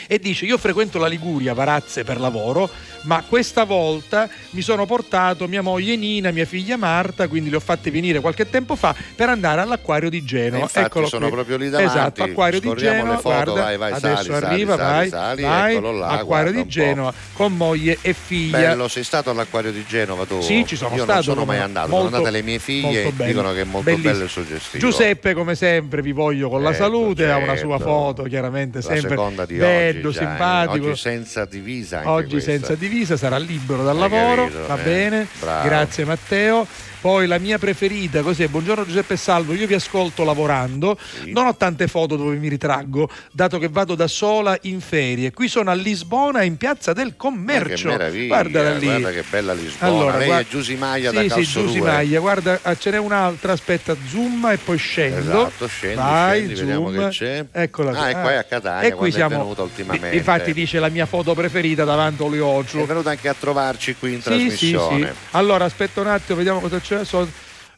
A: E dice io frequento la Liguria, Varazze per lavoro, ma questa volta mi sono portato mia moglie Nina, mia figlia Marta, quindi le ho fatte venire qualche tempo fa per andare all'acquario di
B: E
A: Genova.
B: infatti
A: Eccolo
B: sono
A: qui.
B: proprio lì davanti.
A: Esatto, acquario di Genova,
B: foto,
A: guarda,
B: vai, vai,
A: adesso
B: sali,
A: arriva,
B: sali,
A: vai,
B: sali,
A: vai,
B: eccolo là,
A: acquario di. Genova con moglie e figlia.
B: Bello, sei stato all'acquario di Genova tu?
A: Sì, ci sono
B: Io
A: stato.
B: non sono mai andato,
A: Molto-
B: sono andate le mie figlie e dicono che è molto
A: Bellissimo.
B: bello e suggestivo.
A: Giuseppe, come sempre, vi voglio con la
B: Ecco,
A: salute, ha una
B: certo.
A: sua foto, chiaramente
B: La
A: sempre
B: seconda di
A: bello,
B: oggi, eh.
A: simpatico.
B: Oggi senza divisa
A: Oggi
B: questa.
A: senza divisa, sarà libero dal
B: Hai
A: lavoro,
B: capito,
A: va
B: eh?
A: bene.
B: Bravo.
A: Grazie Matteo. Poi la mia preferita, cos'è? Buongiorno Giuseppe Salvo, io vi ascolto lavorando, non ho tante foto dove mi ritraggo, dato che vado da sola in ferie. Qui sono a Lisbona, in piazza del
B: Ma
A: commercio.
B: che meraviglia,
A: Guardala lì.
B: guarda che bella Lisbona.
A: Allora,
B: Lei
A: guarda-
B: è Giusy Maglia
A: sì,
B: da
A: sì,
B: Calcio
A: Giusy
B: 2.
A: Maglia, guarda, ah, ce n'è un'altra, aspetta, zoom e poi scendo.
B: Esatto, scendi,
A: Vai,
B: scendi, vediamo
A: zoom.
B: che c'è.
A: Eccola
B: Ah,
A: qui.
B: e qua è a Catania,
A: E qui
B: quando è
A: siamo,
B: venuta ultimamente.
A: Infatti dice la mia foto preferita davanti a
B: È
A: Olio
B: venuto anche a trovarci qui in
A: sì, sì, sì.
B: trasmissione.
A: Allora, aspetta un attimo, vediamo cosa c'è. So-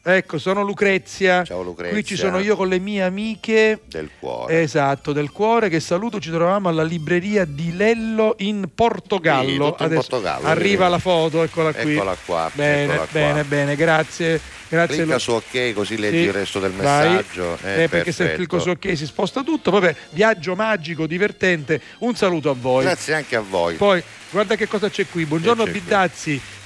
A: ecco, sono Lucrezia.
B: Ciao Lucrezia.
A: Qui ci sono io con le mie amiche.
B: Del cuore.
A: Esatto, del cuore che saluto, ci trovavamo alla libreria di Lello in Portogallo.
B: Sì, in Portogallo,
A: arriva la foto, eccola qui.
B: Eccola qua,
A: Bene,
B: eccola qua.
A: bene, bene, grazie. Grazie
B: Clicca
A: Lu-
B: su ok così leggi
A: Sì,
B: il resto del messaggio. Eh,
A: Eh, perché se clicco su ok si sposta tutto. Vabbè, viaggio magico, divertente. Un saluto a voi.
B: Grazie anche a voi.
A: Poi guarda che cosa c'è qui. Buongiorno
B: c'è qui?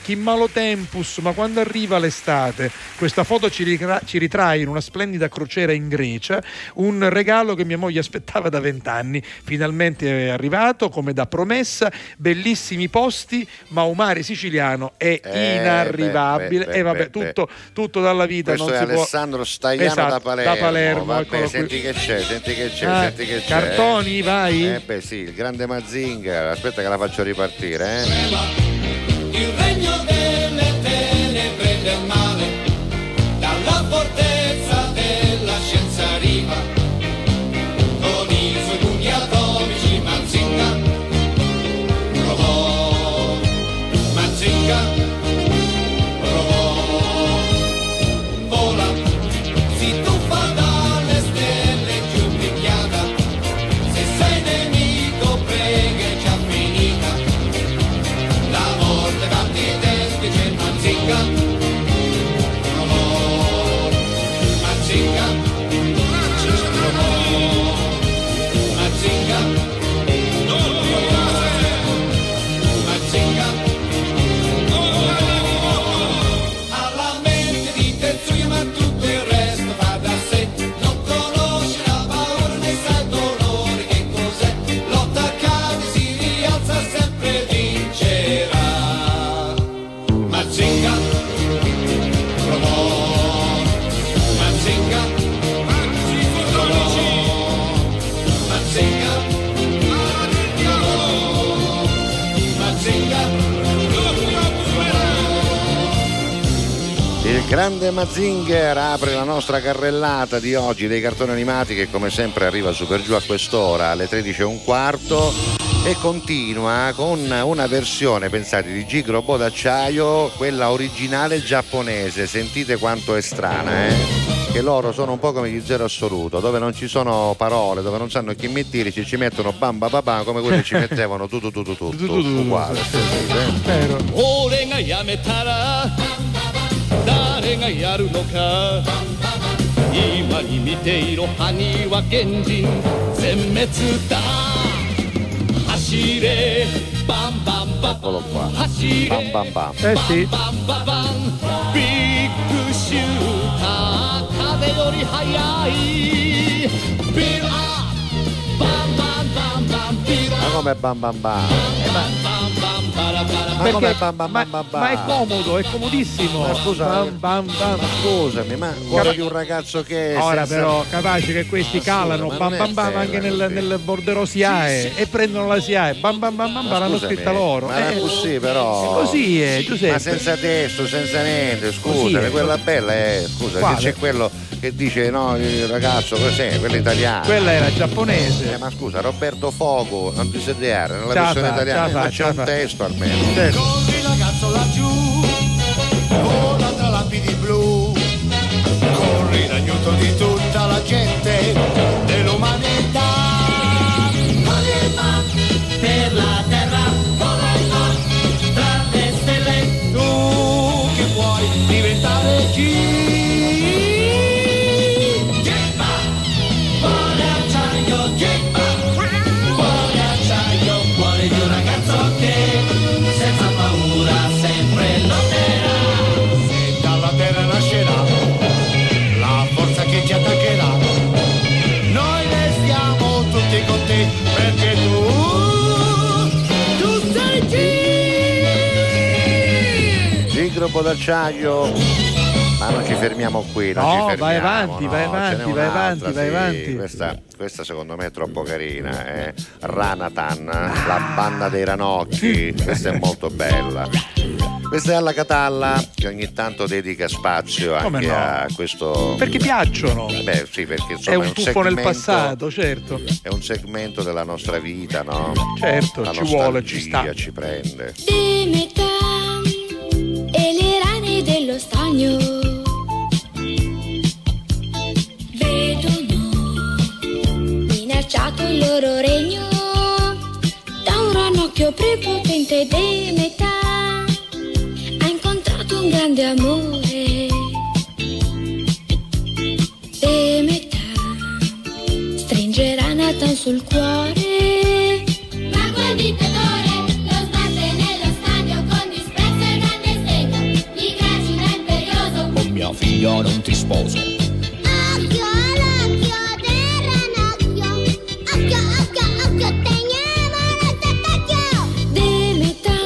A: Chi malo tempus, ma quando arriva l'estate? Questa foto ci, ritra- ci ritrae in una splendida crociera in Grecia, un regalo che mia moglie aspettava da vent'anni. Finalmente è arrivato, come da promessa, bellissimi posti, ma un mare siciliano è
B: Eh,
A: inarrivabile. e vabbè,
B: beh,
A: tutto, tutto dalla vita
B: Questo
A: non si può.
B: Alessandro Stagliano
A: Esatto,
B: da Palermo.
A: da Palermo,
B: Vabbè,
A: eccolo qui.
B: senti che c'è, senti che c'è,
A: Ah,
B: senti che c'è.
A: cartoni, vai.
B: Eh beh sì, il grande Mazinga. Aspetta che la faccio ripartire, eh.
C: Il regno delle
B: Grande Mazinger apre la nostra carrellata di oggi dei cartoni animati che come sempre arriva super giù a quest'ora alle 13 e un quarto e continua con una versione, pensate, di G Robot d'acciaio, quella originale giapponese. Sentite quanto è strana, eh? Che loro sono un po' come gli zero assoluto, dove non ci sono parole, dove non sanno chi metterci, ci mettono bam bam bam come quelli che ci mettevano tutto tutto tutto tutto uguale. Sentite. eh?
R: 誰がやるのか。今に見ていろ埴輪賢人。全滅だ。走れ。バンバンバン.走れ。
B: Bam bam bam.
A: Eh sì.
R: バンババン。ビッグシューター。風より速い。ビルアップ。バンバンバンバン。ビルアップ。
B: Ma come bam bam bam? Ma
A: Perché-
B: come bam bam
A: ma,
B: bam
A: ma è comodo, è comodissimo.
B: Ma scusa,
A: bam, bam.
B: Ma scusami, ma cuore di un ragazzo che
A: Ora
B: senza-
A: però capace che questi
B: Ma scusa,
A: calano
B: ma
A: bam bam bam anche nel,
B: così.
A: nel borderò SIAE e prendono la SIAE bam bam bam bam l'hanno
B: scusami,
A: scritta loro
B: Ma
A: Eh,
B: così però.
A: così è Giuseppe
B: Ma senza testo, senza niente, scusami, quella bella è, scusa,
A: Quale?
B: che c'è quello che dice no, il ragazzo, cos'è? Quello italiano.
A: quella era giapponese
B: Eh, ma scusa, Roberto Fogo, non ti sedere, nella versione italiana, ma c'è un testo almeno.
S: Corri ragazzo laggiù, vola tra lapidi blu, corri l'aiuto di tutta la gente dell'umanità.
B: D'acciaio. Ma non ci fermiamo qui, non
A: No,
B: ci
A: vai
B: fermiamo.
A: avanti,
B: no,
A: vai avanti, vai avanti, vai
B: sì.
A: avanti.
B: Questa, questa secondo me è troppo carina, è Ranatan, la banda dei ranocchi. Questa è molto bella. Questa è alla Catalla che ogni tanto dedica spazio anche
A: no?
B: a questo.
A: perché piacciono
B: Beh, sì, perché insomma
A: è un tuffo nel
B: segmento-
A: passato certo
B: È un segmento della nostra vita, no?
A: Certo,
B: La
A: ci vuole, ci sta.
B: ci prende.
J: di metà stagno vedono minacciato il loro regno. Da un ranocchio prepotente di metà ha incontrato un grande amore. Di metà stringerà Nathan sul cuore.
T: Mago e Con
R: mia figlia non ti sposo.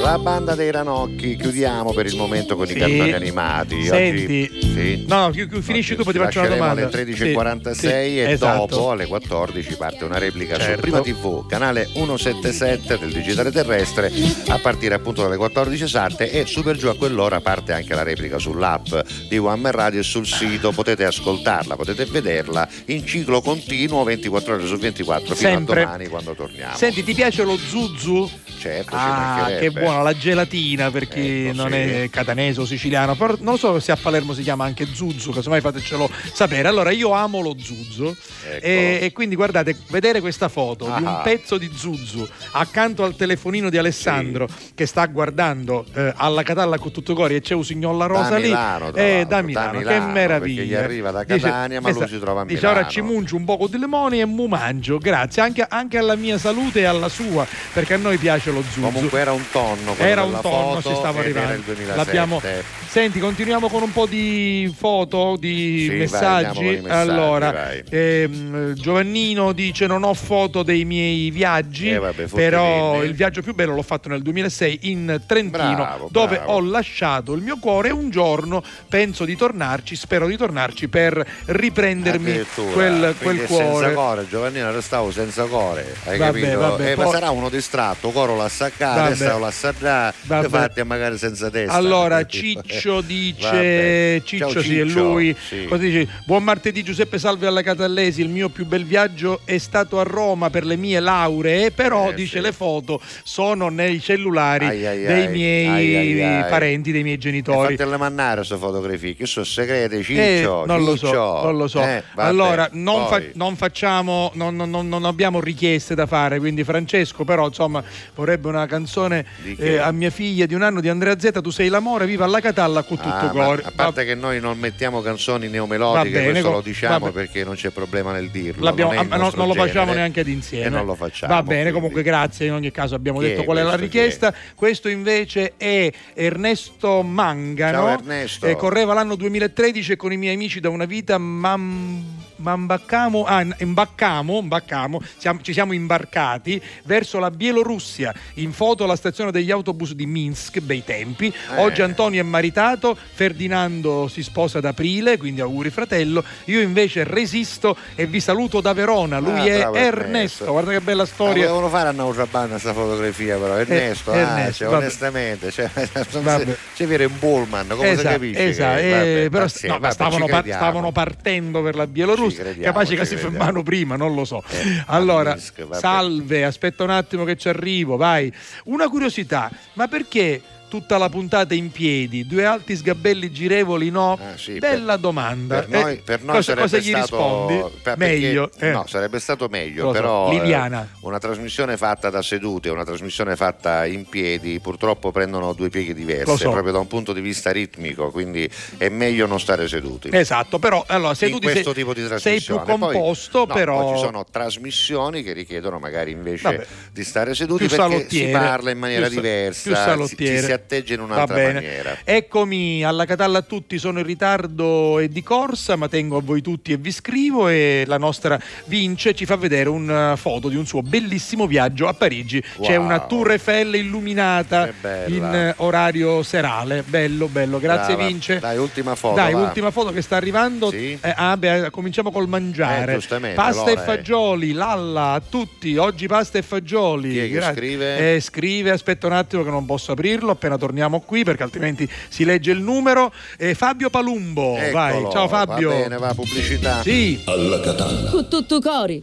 B: La banda dei ranocchi, chiudiamo per il momento con
A: Sì.
B: i cartoni animati.
A: Senti,
B: Oggi, sì.
A: no, chi- chi- finisci tu poi ti faccio una domanda
B: alle 13.46
A: Sì,
B: e
A: esatto.
B: dopo alle 14 parte una replica su
A: Certo.
B: Prima TV, canale 177 del digitale terrestre a partire appunto dalle 14 esatte e super giù a quell'ora parte anche la replica sull'app di One Man Radio e sul sito potete ascoltarla, potete vederla in ciclo continuo 24 ore su 24 fino
A: Sempre.
B: a domani quando torniamo.
A: Senti, ti piace lo zuzu?
B: Certo,
A: Ah, che buona la gelatina per chi
B: Ecco,
A: non
B: sì.
A: è catanese o siciliano. Però non so se a Palermo si chiama anche zuzu, casomai fatecelo sapere. Allora, io amo lo zuzu e, e quindi guardate, vedere questa foto di un
B: Ecco. Ah.
A: pezzo di zuzu accanto al telefonino di Alessandro che sta guardando eh, alla Catalla con tutto cori e c'è un signolla rosa
B: Da
A: lì.
B: Milano,
A: eh, da
B: da
A: Milano,
B: Milano,
A: che meraviglia.
B: perché gli arriva da
A: Dice-
B: Catania, ma lui
A: esatto,
B: si trova a
A: Dice ora
B: Milano."
A: ci mungio un poco di limone e mu mangio. Grazie anche, anche alla mia salute e alla sua, perché a noi piace lo zuzu.
B: Comunque era un tonno quello
A: Era un tonno, ci stava arrivando.
B: il 2007.
A: L'abbiamo- Senti, continuiamo con un po' di foto, di
B: Sì, vai,
A: messaggi.
B: andiamo con i messaggi,
A: allora,
B: vai.
A: ehm, Giovannino dice: Non ho foto dei miei viaggi,
B: Eh, vabbè,
A: però il viaggio più bello l'ho fatto nel 2006 in Trentino,
B: Bravo,
A: dove
B: bravo.
A: ho lasciato il mio cuore. Un giorno penso di tornarci, spero di tornarci per riprendermi quel, quel
B: è senza
A: cuore.
B: cuore Giovannino restavo senza cuore hai
A: Vabbè,
B: capito
A: vabbè,
B: eh, ma
A: poi-
B: sarà uno distratto coro l'ha saccato testa l'ha assaggiata
A: Vabbè.
B: fatti magari senza testa
A: Allora? Ciccio [LAUGHS] dice. Ciccio
B: Ciao,
A: sì è
B: Ciccio.
A: lui
B: Sì.
A: Cosa dice? Buon martedì Giuseppe Salve alla Catallesi Il mio più bel viaggio è stato a Roma per le mie lauree Però
B: Eh,
A: dice
B: sì.
A: le foto sono nei cellulari
B: Ai, ai,
A: dei miei
B: Ai,
A: parenti, dei miei genitori
B: fatele mandare queste fotografie che sono segrete
A: Eh,
B: Ciccio
A: non lo so,
B: Ciccio.
A: non lo so.
B: Eh, vabbè,
A: allora, non, fa- non facciamo, non, non- non- abbiamo richieste da fare. Quindi, Francesco, però, insomma, vorrebbe una canzone? Eh, a mia figlia di un anno di Andrea Z, tu sei l'amore, viva alla Catalla con tutto
B: Ah,
A: cuore.
B: a parte che noi non mettiamo canzoni neomelodiche,
A: Va bene,
B: questo lo diciamo
A: va
B: perché non c'è problema nel dirlo. Non,
A: ah, no,
B: nostro
A: non lo facciamo neanche ad insieme.
B: E non lo facciamo.
A: Va bene,
B: quindi.
A: comunque grazie. In ogni caso abbiamo
B: Chi
A: detto qual è la richiesta. Questo invece è Ernesto Mangano.
B: Ciao, Ernesto.
A: Eh, correva l'anno 2013 e con i miei amici da una vita mam- mambaccamo, ah, imbaccamo, imbaccamo, siamo- ci siamo imbarcati verso la Bielorussia. In foto alla stazione degli autobus di Minsk, bei tempi.
B: Eh.
A: Oggi Antonio è maritato, Ferdinando si sposa ad aprile, quindi auguri fratello. Io invece resisto e vi saluto da Verona. Lui
B: Ah,
A: è
B: bravo
A: Ernesto. Guarda che bella storia.
B: volevano fare a un'altra banda questa fotografia però Ernesto,
A: Eh,
B: ah,
A: Ernesto,
B: cioè, onestamente cioè, si- c'è vero un Bullman come si
A: Esatto,
B: capisce che-
A: esatto, eh,
B: vabbè,
A: però
B: pazienza,
A: no, ma
B: vabbè,
A: stavano, stavano partendo per la Bielorussia,
B: crediamo,
A: capace che si fermano prima, non lo so. allora,
B: Minsk, vabbè.
A: salve, aspetta un attimo che ci arrivo, vai. Una curiosità, ma perché tutta la puntata in piedi, due alti sgabelli girevoli no?
B: Ah, sì,
A: Bella
B: per-
A: domanda.
B: Per noi,
A: Eh,
B: per noi
A: cosa,
B: sarebbe
A: cosa gli
B: stato
A: rispondi?
B: per- perché-
A: Meglio. eh.
B: No, sarebbe stato meglio,
A: Lo so,
B: però eh,
A: Liviana.
B: una trasmissione fatta da sedute, una trasmissione fatta in piedi, purtroppo prendono due pieghe diverse,
A: so.
B: proprio da un punto di vista ritmico, quindi è meglio non stare seduti.
A: Esatto, però allora, se
B: in questo
A: sei,
B: tipo di
A: sei più
B: trasmissione. Poi-
A: composto,
B: no,
A: però
B: poi ci sono trasmissioni che richiedono magari invece
A: Vabbè.
B: di stare seduti
A: Più
B: perché si parla in maniera
A: più sa- più
B: diversa, si,
A: salottiere.
B: ci si atteggia in un'altra maniera.
A: Eccomi alla Catalla a tutti, sono in ritardo e di corsa, ma tengo a voi tutti e vi scrivo e la nostra Vince ci fa vedere una foto di un suo bellissimo viaggio a Parigi. C'è
B: Wow.
A: una Tour Eiffel illuminata in eh, orario serale. Bello, bello. Grazie
B: Brava.
A: Vince.
B: Dai, ultima foto.
A: Dai,
B: va.
A: ultima foto che sta arrivando.
B: Sì.
A: Eh, ah, beh, cominciamo col mangiare.
B: Eh,
A: pasta e
B: è.
A: fagioli, Lalla, a tutti. Oggi pasta e fagioli.
B: Chi è che
A: Grazie.
B: scrive?
A: Eh, scrive, aspetta un attimo che non posso aprirlo appena torniamo qui perché altrimenti si legge il numero. Eh, Fabio Palumbo, vai.
B: Eccolo,
A: Ciao Fabio.
B: Va bene, va pubblicità.
A: Sì.
S: Alla Catalla.
F: Con tutto cori.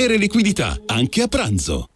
S: liquidità, anche a pranzo.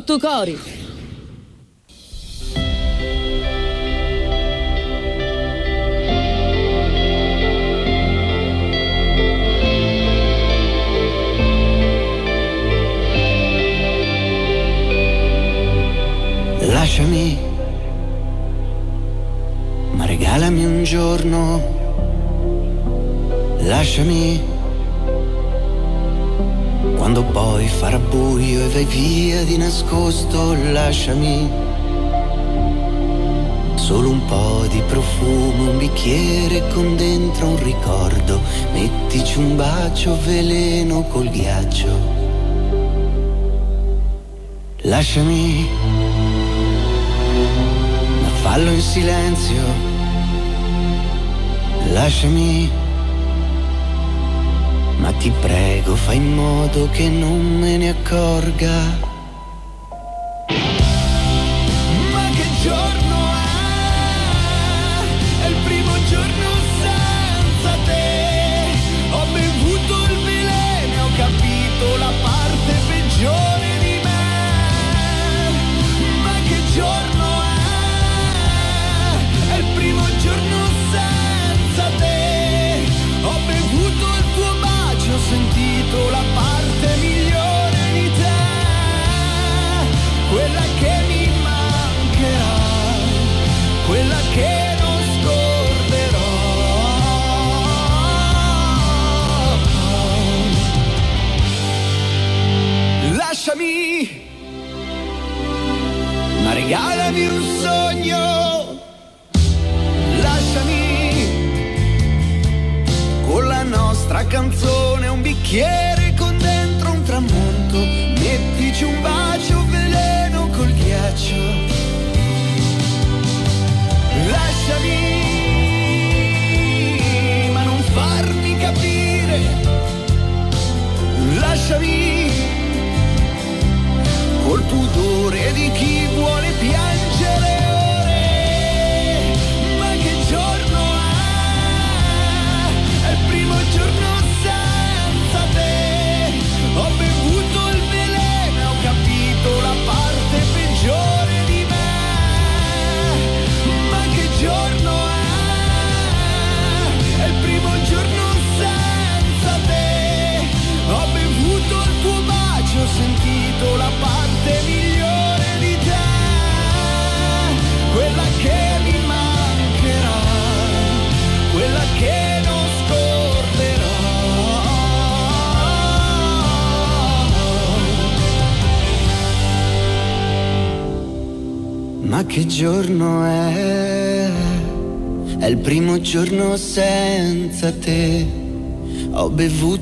U: Tuttu Kauri.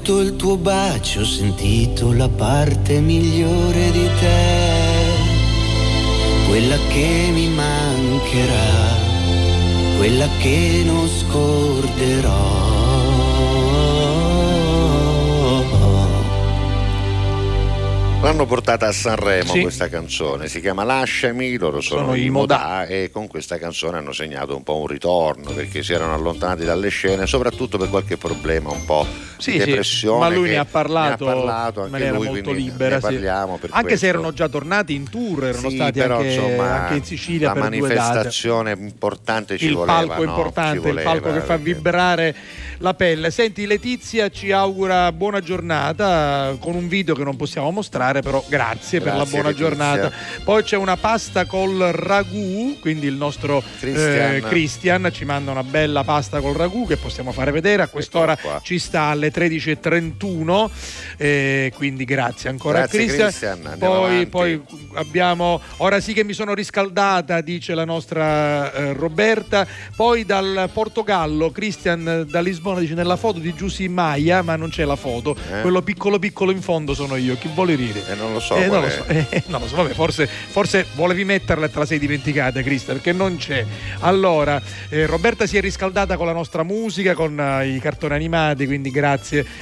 U: sotto il
K: tuo bacio ho sentito la parte migliore di te, quella che mi mancherà, quella che non scorderò.
B: L'hanno portata a Sanremo
A: sì.
B: questa canzone, si chiama Lasciami, loro sono,
A: sono
B: i Modà e con questa canzone hanno segnato un po' un ritorno perché si erano allontanati dalle scene, soprattutto per qualche problema un po'
A: Sì,
B: di
A: sì,
B: depressione.
A: ma lui ne ha parlato,
B: ne ha parlato
A: in maniera
B: lui,
A: molto libera. sì.
B: parliamo
A: anche
B: questo.
A: se erano già tornati in tour, erano
B: Sì,
A: stati
B: però,
A: anche,
B: insomma,
A: anche in Sicilia
B: la manifestazione importante ci
A: il
B: voleva,
A: palco
B: no?
A: Importante, il
B: voleva,
A: palco che fa vibrare la pelle. Senti, Letizia ci augura buona giornata con un video che non possiamo mostrare, però grazie, per la
B: Grazie,
A: buona
B: Letizia.
A: giornata. Poi c'è una pasta col ragù, quindi il nostro
B: Christian.
A: eh, Christian ci manda una bella pasta col ragù che possiamo fare vedere. A quest'ora ci sta alle 13.31, eh, quindi grazie ancora
B: Grazie,
A: a. Christian,
B: andiamo
A: Poi, poi abbiamo ora sì che mi sono riscaldata dice la nostra eh, Roberta poi dal Portogallo Christian eh, da Lisbona dice nella foto di Giussi Maia ma non c'è la foto
B: Eh?
A: quello piccolo piccolo in fondo sono io chi vuole ridere
B: Eh, non lo so.
A: eh, non lo so, eh, non lo so, vabbè, forse, forse volevi metterla e te la sei dimenticata, Cristian, perché non c'è. Allora, Roberta si è riscaldata con la nostra musica, con i cartoni animati, quindi grazie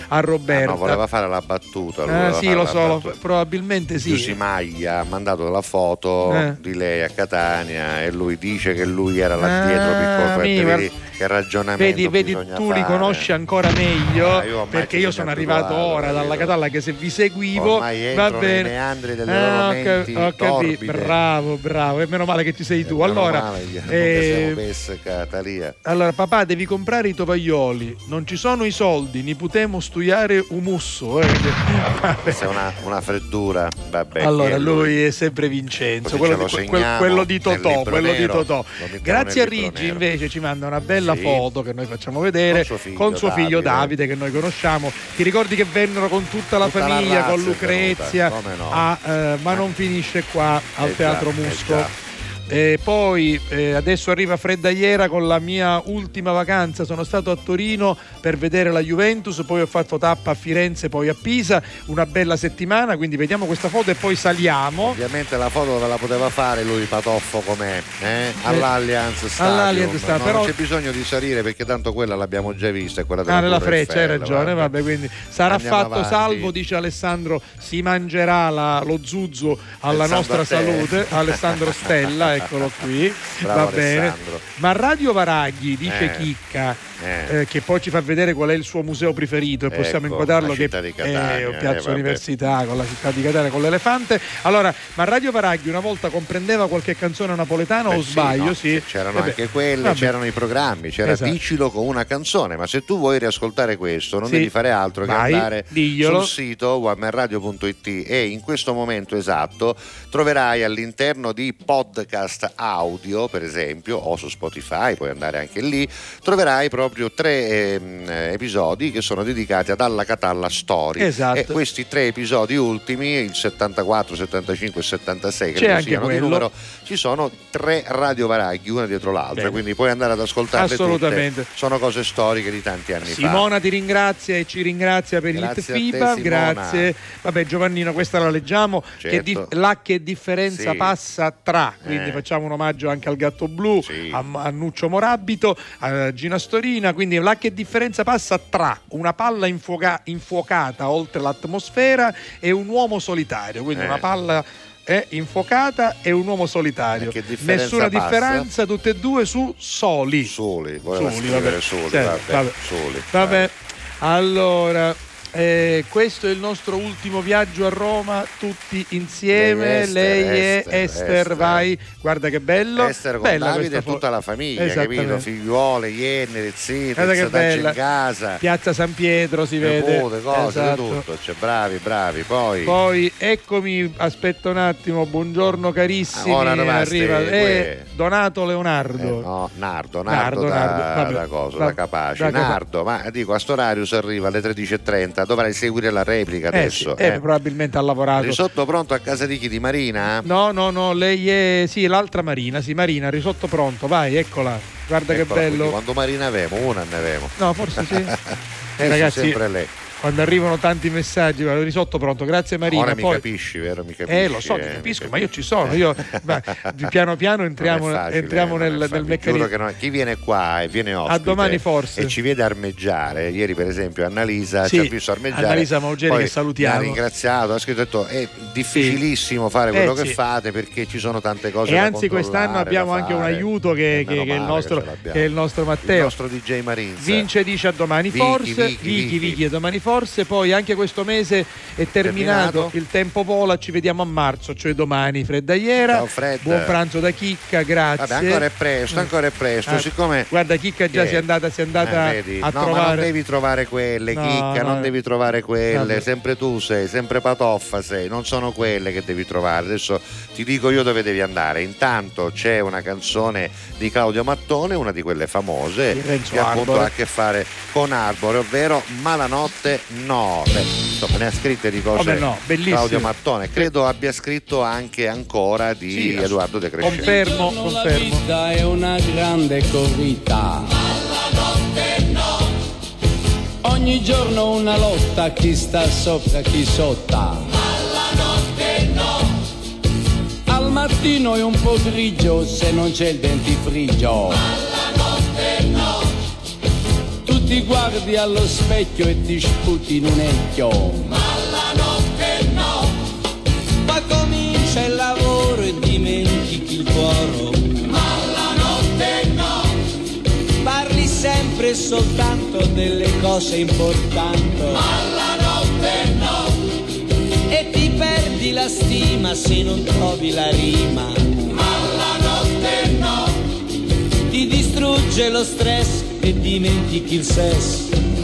A: a Roberta.
B: Ah, no, voleva fare la battuta.
A: Ah, sì, lo so,
B: battuta.
A: probabilmente sì.
B: Giussi Maglia ha mandato la foto
A: Eh.
B: di lei a Catania e lui dice che lui era là
A: Ah,
B: dietro piccolo
A: mi-
B: vedi che ragionamento
A: Vedi, vedi tu li
B: fare.
A: conosci ancora meglio
B: Ah, io
A: perché io
B: sono
A: arrivato ora dalla? Catalla che se vi seguivo
B: Ormai
A: va
B: nei
A: bene.
B: meandri delle
A: Ah,
B: loro menti
A: ho capito. bravo, bravo, e meno male che ci sei tu.
B: Meno
A: Allora,
B: male
A: eh, allora, papà, devi comprare i tovaglioli. Non ci sono i soldi, ne potremo studiare un musso. eh.
B: Questa è una, una freddura, vabbè.
A: allora, lui è sempre Vincenzo, quello di,
B: segniamo
A: quello di Totò, quello di. Totò. Grazie a Rigi
B: nero.
A: invece ci manda una bella
B: Sì.
A: foto che noi facciamo vedere
B: Con suo figlio
A: con suo figlio
B: Davide.
A: Davide che noi conosciamo. Ti ricordi che vennero con tutta la
B: Tutta la
A: famiglia,
B: razza
A: con Lucrezia,
B: no.
A: a, eh, ma non finisce qua al
B: Eh
A: Teatro
B: già, eh
A: Musco.
B: già.
A: E poi eh, adesso arriva Freddaiera con la mia ultima vacanza. Sono stato a Torino per vedere la Juventus, poi ho fatto tappa a Firenze, poi a Pisa. Una bella settimana, quindi vediamo questa foto e poi saliamo.
B: Ovviamente la foto ve la poteva fare lui patoffo com'è, eh? all'Allianz Stadium.
A: all'Allianz Stadium,
B: No,
A: però-
B: Non c'è bisogno di salire perché tanto quella l'abbiamo già vista. Quella
A: Ah,
B: della
A: nella
B: Torre
A: freccia, hai ragione, vabbè, quindi sarà
B: Andiamo
A: fatto
B: avanti.
A: salvo, dice Alessandro, si mangerà la- lo zuzzo alla
B: Alessandro
A: nostra salute, Alessandro Stella, [LAUGHS] eccolo qui,
B: Bravo
A: va bene.
B: Alessandro.
A: Ma Radio Varaghi, dice
B: Eh.
A: Chicca,
B: Eh.
A: eh, che poi ci fa vedere qual è il suo museo preferito e possiamo
B: Ecco,
A: inquadrarlo
B: la
A: che
B: Catania, eh,
A: Piazza. Università con la città di Catania con l'elefante. Allora, ma Radio Varaghi una volta comprendeva qualche canzone napoletana
B: Beh,
A: o
B: sì,
A: sbaglio?
B: no,
A: Sì,
B: C'erano
A: Vabbè.
B: anche quelle,
A: Vabbè.
B: c'erano i programmi, c'era
A: Esatto.
B: Dicilo con una canzone, ma se tu vuoi riascoltare questo non
A: Sì.
B: devi fare altro che
A: Vai,
B: andare
A: diglielo.
B: sul sito webmanradio.it e in questo momento esatto troverai all'interno di podcast audio, per esempio, o su Spotify, puoi andare anche lì, troverai proprio tre ehm, episodi che sono dedicati ad Alla Catalla Story.
A: Esatto.
B: E questi tre episodi ultimi, il 74, 75 e 76,
A: C'è
B: credo
A: anche
B: siano di
A: quello.
B: numero, ci sono tre Radio Varaghi, una dietro l'altra,
A: Bene.
B: quindi puoi andare ad ascoltarle
A: Assolutamente.
B: tutte. Sono cose storiche di tanti anni fa.
A: Simona ti ringrazia e ci ringrazia per
B: Grazie
A: il
B: te,
A: FIBA,
B: Simona.
A: grazie. Vabbè Giovannino, questa la leggiamo. Che
B: Certo.
A: di- la che differenza
B: Sì.
A: passa tra, quindi
B: Eh.
A: facciamo un omaggio anche al gatto blu, a, a Nuccio Morabito, a Gina Storina, quindi la che differenza passa tra una palla infuoca- infuocata oltre l'atmosfera e un uomo solitario, quindi
B: Eh.
A: una palla è infuocata e un uomo solitario.
B: E che differenza
A: Nessuna
B: passa?
A: differenza, tutte e due su soli.
B: Soli,
A: Soli, vabbè.
B: soli,
A: Certo,
B: vabbè,
A: vabbè.
B: soli.
A: Vabbè, allora, eh, questo è il nostro ultimo viaggio a Roma, tutti insieme.
B: Lei è
A: Lei
B: Esther,
A: è
B: Esther,
A: Esther. vai, guarda che bello.
B: Esther con
A: Bella
B: Davide e tutta
A: fo-
B: la famiglia, capito? Figliuole, iene, zii,
A: bella.
B: in casa.
A: Piazza San Pietro si vede.
B: Nipote, cose,
A: Esatto.
B: tutto. Cioè, bravi, bravi. Poi,
A: Poi eccomi, aspetta un attimo, buongiorno carissimi.
B: Ora
A: arriva eh, Donato Leonardo.
B: Eh, no, Nardo, Nardo,
A: Nardo,
B: da,
A: Nardo, vabbè.
B: da cosa,
A: Va-
B: da Capaci.
A: da
B: Nardo, ma dico, a sto orario si arriva alle 13.30, dovrai seguire la replica
A: Eh,
B: adesso.
A: sì, eh,
B: eh.
A: probabilmente ha lavorato.
B: Risotto pronto a casa di chi? Di Marina?
A: No, no, no, lei è sì, l'altra Marina, sì, Marina, risotto pronto, vai, eccola. Guarda che
B: Eccola, quindi
A: bello.
B: Quando Marina avemo? Una ne avemo.
A: No, forse sì. [LAUGHS]
B: Eh,
A: Ragazzi,
B: sempre lei.
A: Quando arrivano tanti messaggi, guarda, risotto pronto, grazie Marina.
B: Ora mi
A: Poi-
B: capisci, vero? Mi capisci,
A: eh, lo so, ti
B: eh,
A: capisco, ma io ci sono. Io, [LAUGHS] ma, piano piano entriamo,
B: facile,
A: entriamo
B: è
A: nel, nel meccanismo.
B: non- chi viene qua e viene ospite
A: domani forse.
B: e ci vede armeggiare ieri per esempio Annalisa
A: Sì,
B: ci ha visto armeggiare
A: Annalisa Maugeri che salutiamo.
B: mi ha ringraziato ha scritto ha detto, è difficilissimo fare quello
A: Eh,
B: che
A: sì.
B: fate perché ci sono tante cose
A: E
B: da
A: anzi quest'anno abbiamo anche un aiuto che,
B: Eh,
A: che- che è il nostro, che è il nostro
B: il
A: Matteo.
B: nostro DJ Marinza
A: Vince dice a domani forse,
B: Vicky,
A: Vicky.
B: Vicky
A: a domani forse, poi anche questo mese è terminato,
B: Terminato.
A: il tempo vola, ci vediamo a marzo, cioè domani Fredda Iera.
B: Ciao, Fred.
A: Buon pranzo da Chicca, grazie.
B: Vabbè, ancora è presto, ancora è presto.
A: Ah,
B: siccome
A: Guarda, Chicca già
B: Che-
A: si è andata, si è andata
B: Eh,
A: a
B: no, ma non
A: trovare.
B: devi trovare quelle,
A: No,
B: chicca,
A: no.
B: non devi trovare quelle, sempre tu sei, sempre patoffa sei, non sono quelle che devi trovare. Adesso ti dico io dove devi andare. Intanto c'è una canzone di Claudio Mattone, una di quelle famose, che appunto ha a che fare con Arbore, ovvero Malanotte no. Beh, insomma, ne ha scritte di cose
A: Come no.
B: Claudio Mattone. Credo abbia scritto anche ancora di
A: Sì,
B: Edoardo De Crescenzo.
A: Confermo,
V: La
A: confermo.
V: vita è una grande corrita. Ogni giorno una lotta, chi sta sopra, chi sotto. Al mattino è un po' grigio se non c'è il dentifricio. Ti guardi allo specchio e ti sputi in un ecchio. Ma comincia il lavoro e dimentichi il cuore. Ma la notte no. Parli sempre e soltanto delle cose importanti. Ma la notte no. E ti perdi la stima se non trovi la rima. Ma la notte no. Ti distrugge lo stress e dimentichi il sesso.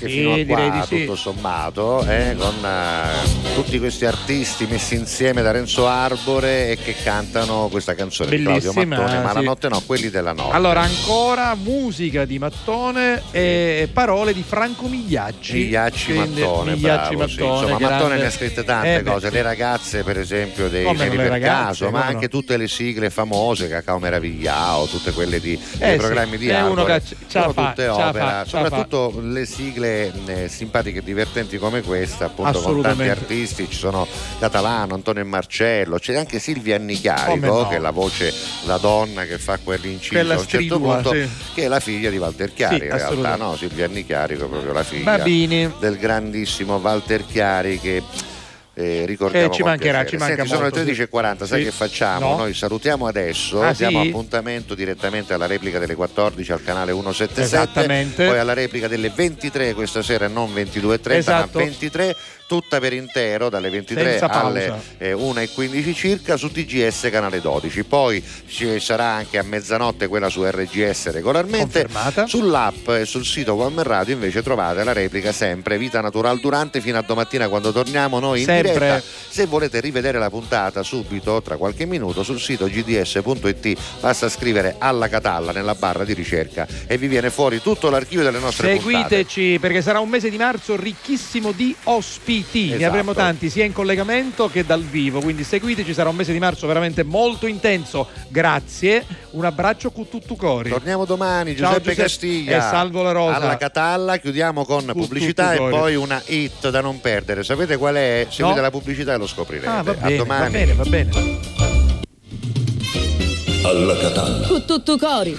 B: Anche
A: Sì,
B: fino a qua
A: sì.
B: tutto sommato eh, con eh, tutti questi artisti messi insieme da Renzo Arbore e che cantano questa canzone di Claudio
A: Bellissima,
B: Mattone ma la
A: sì.
B: notte no quelli della notte
A: Allora, ancora musica di Mattone e parole di Franco Migliacci.
B: Migliacci
A: Quindi,
B: Mattone,
A: Migliacci
B: bravo, sì.
A: Mattone,
B: Insomma,
A: grande-
B: Mattone ne ha scritte tante
A: Eh,
B: cose, le ragazze per esempio dei
A: Come
B: Neri per
A: ragazze,
B: caso, ma
A: come
B: anche
A: no?
B: tutte le sigle famose, Cacao Meravigliao, tutte quelle di,
A: Eh
B: dei
A: sì,
B: programmi di Arbore, sono
A: fa,
B: tutte opera,
A: fa,
B: soprattutto le sigle eh, simpatiche e divertenti come questa, appunto con tanti artisti, ci sono Catalano, Antonio e Marcello, c'è anche Silvia Annicarico,
A: no.
B: che è la voce, la donna che fa quell'inciso a un certo punto,
A: sì.
B: che è la figlia di Walter Chiari,
A: Sì,
B: in realtà, no? Silvia Annicarico è proprio la figlia
A: Babini.
B: del grandissimo Walter Chiari che eh, ricordiamo
A: Eh, ci mancherà,
B: piacere.
A: ci manca
B: Senti, sono
A: molto,
B: le 13.40, sai
A: sì.
B: che facciamo?
A: No.
B: Noi salutiamo adesso,
A: Ah,
B: diamo
A: sì?
B: appuntamento direttamente alla replica delle 14 al canale 177,
A: Esattamente.
B: poi alla replica delle 23 questa sera, non 22.30
A: Esatto.
B: ma 23 tutta per intero dalle 23
A: Senza pausa.
B: alle eh, 1.15 circa su TGS canale 12 poi ci sarà anche a mezzanotte quella su RGS regolarmente sull'app e sul sito One Radio invece trovate la replica sempre Vita Natural Durante fino a domattina quando torniamo noi in
A: Sempre.
B: diretta se volete rivedere la puntata subito tra qualche minuto sul sito gds.it basta scrivere alla Catalla nella barra di ricerca e vi viene fuori tutto l'archivio delle nostre puntate
A: Seguiteci perché sarà un mese di marzo ricchissimo di ospiti. Ne
B: Esatto.
A: avremo tanti sia in collegamento che dal vivo. Quindi seguiteci, sarà un mese di marzo veramente molto intenso. Grazie, un abbraccio con tutto cori.
B: Torniamo domani,
A: Ciao,
B: Giuseppe,
A: Giuseppe
B: Castiglia.
A: e Salvo La Rosa.
B: Alla Catalla, chiudiamo con pubblicità e
A: tutti i
B: poi una hit da non perdere. Sapete qual è? Seguite la pubblicità e lo scoprirete.
A: Ah, va
B: a
A: bene,
B: domani.
A: va bene, va bene.
E: Alla Catalla.
F: Con tutto cori.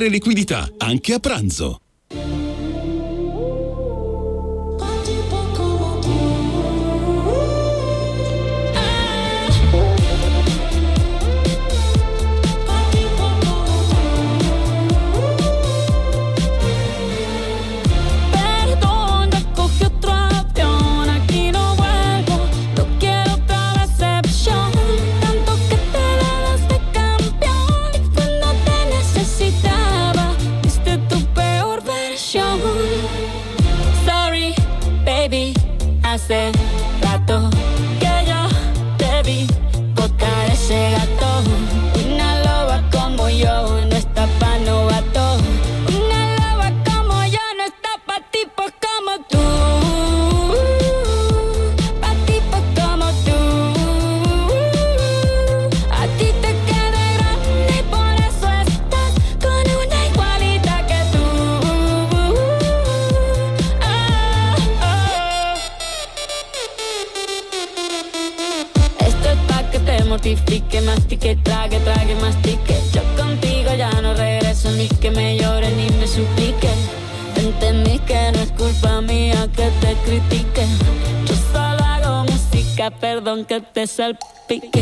G: liquidità, anche a pranzo.
J: Que te salpique.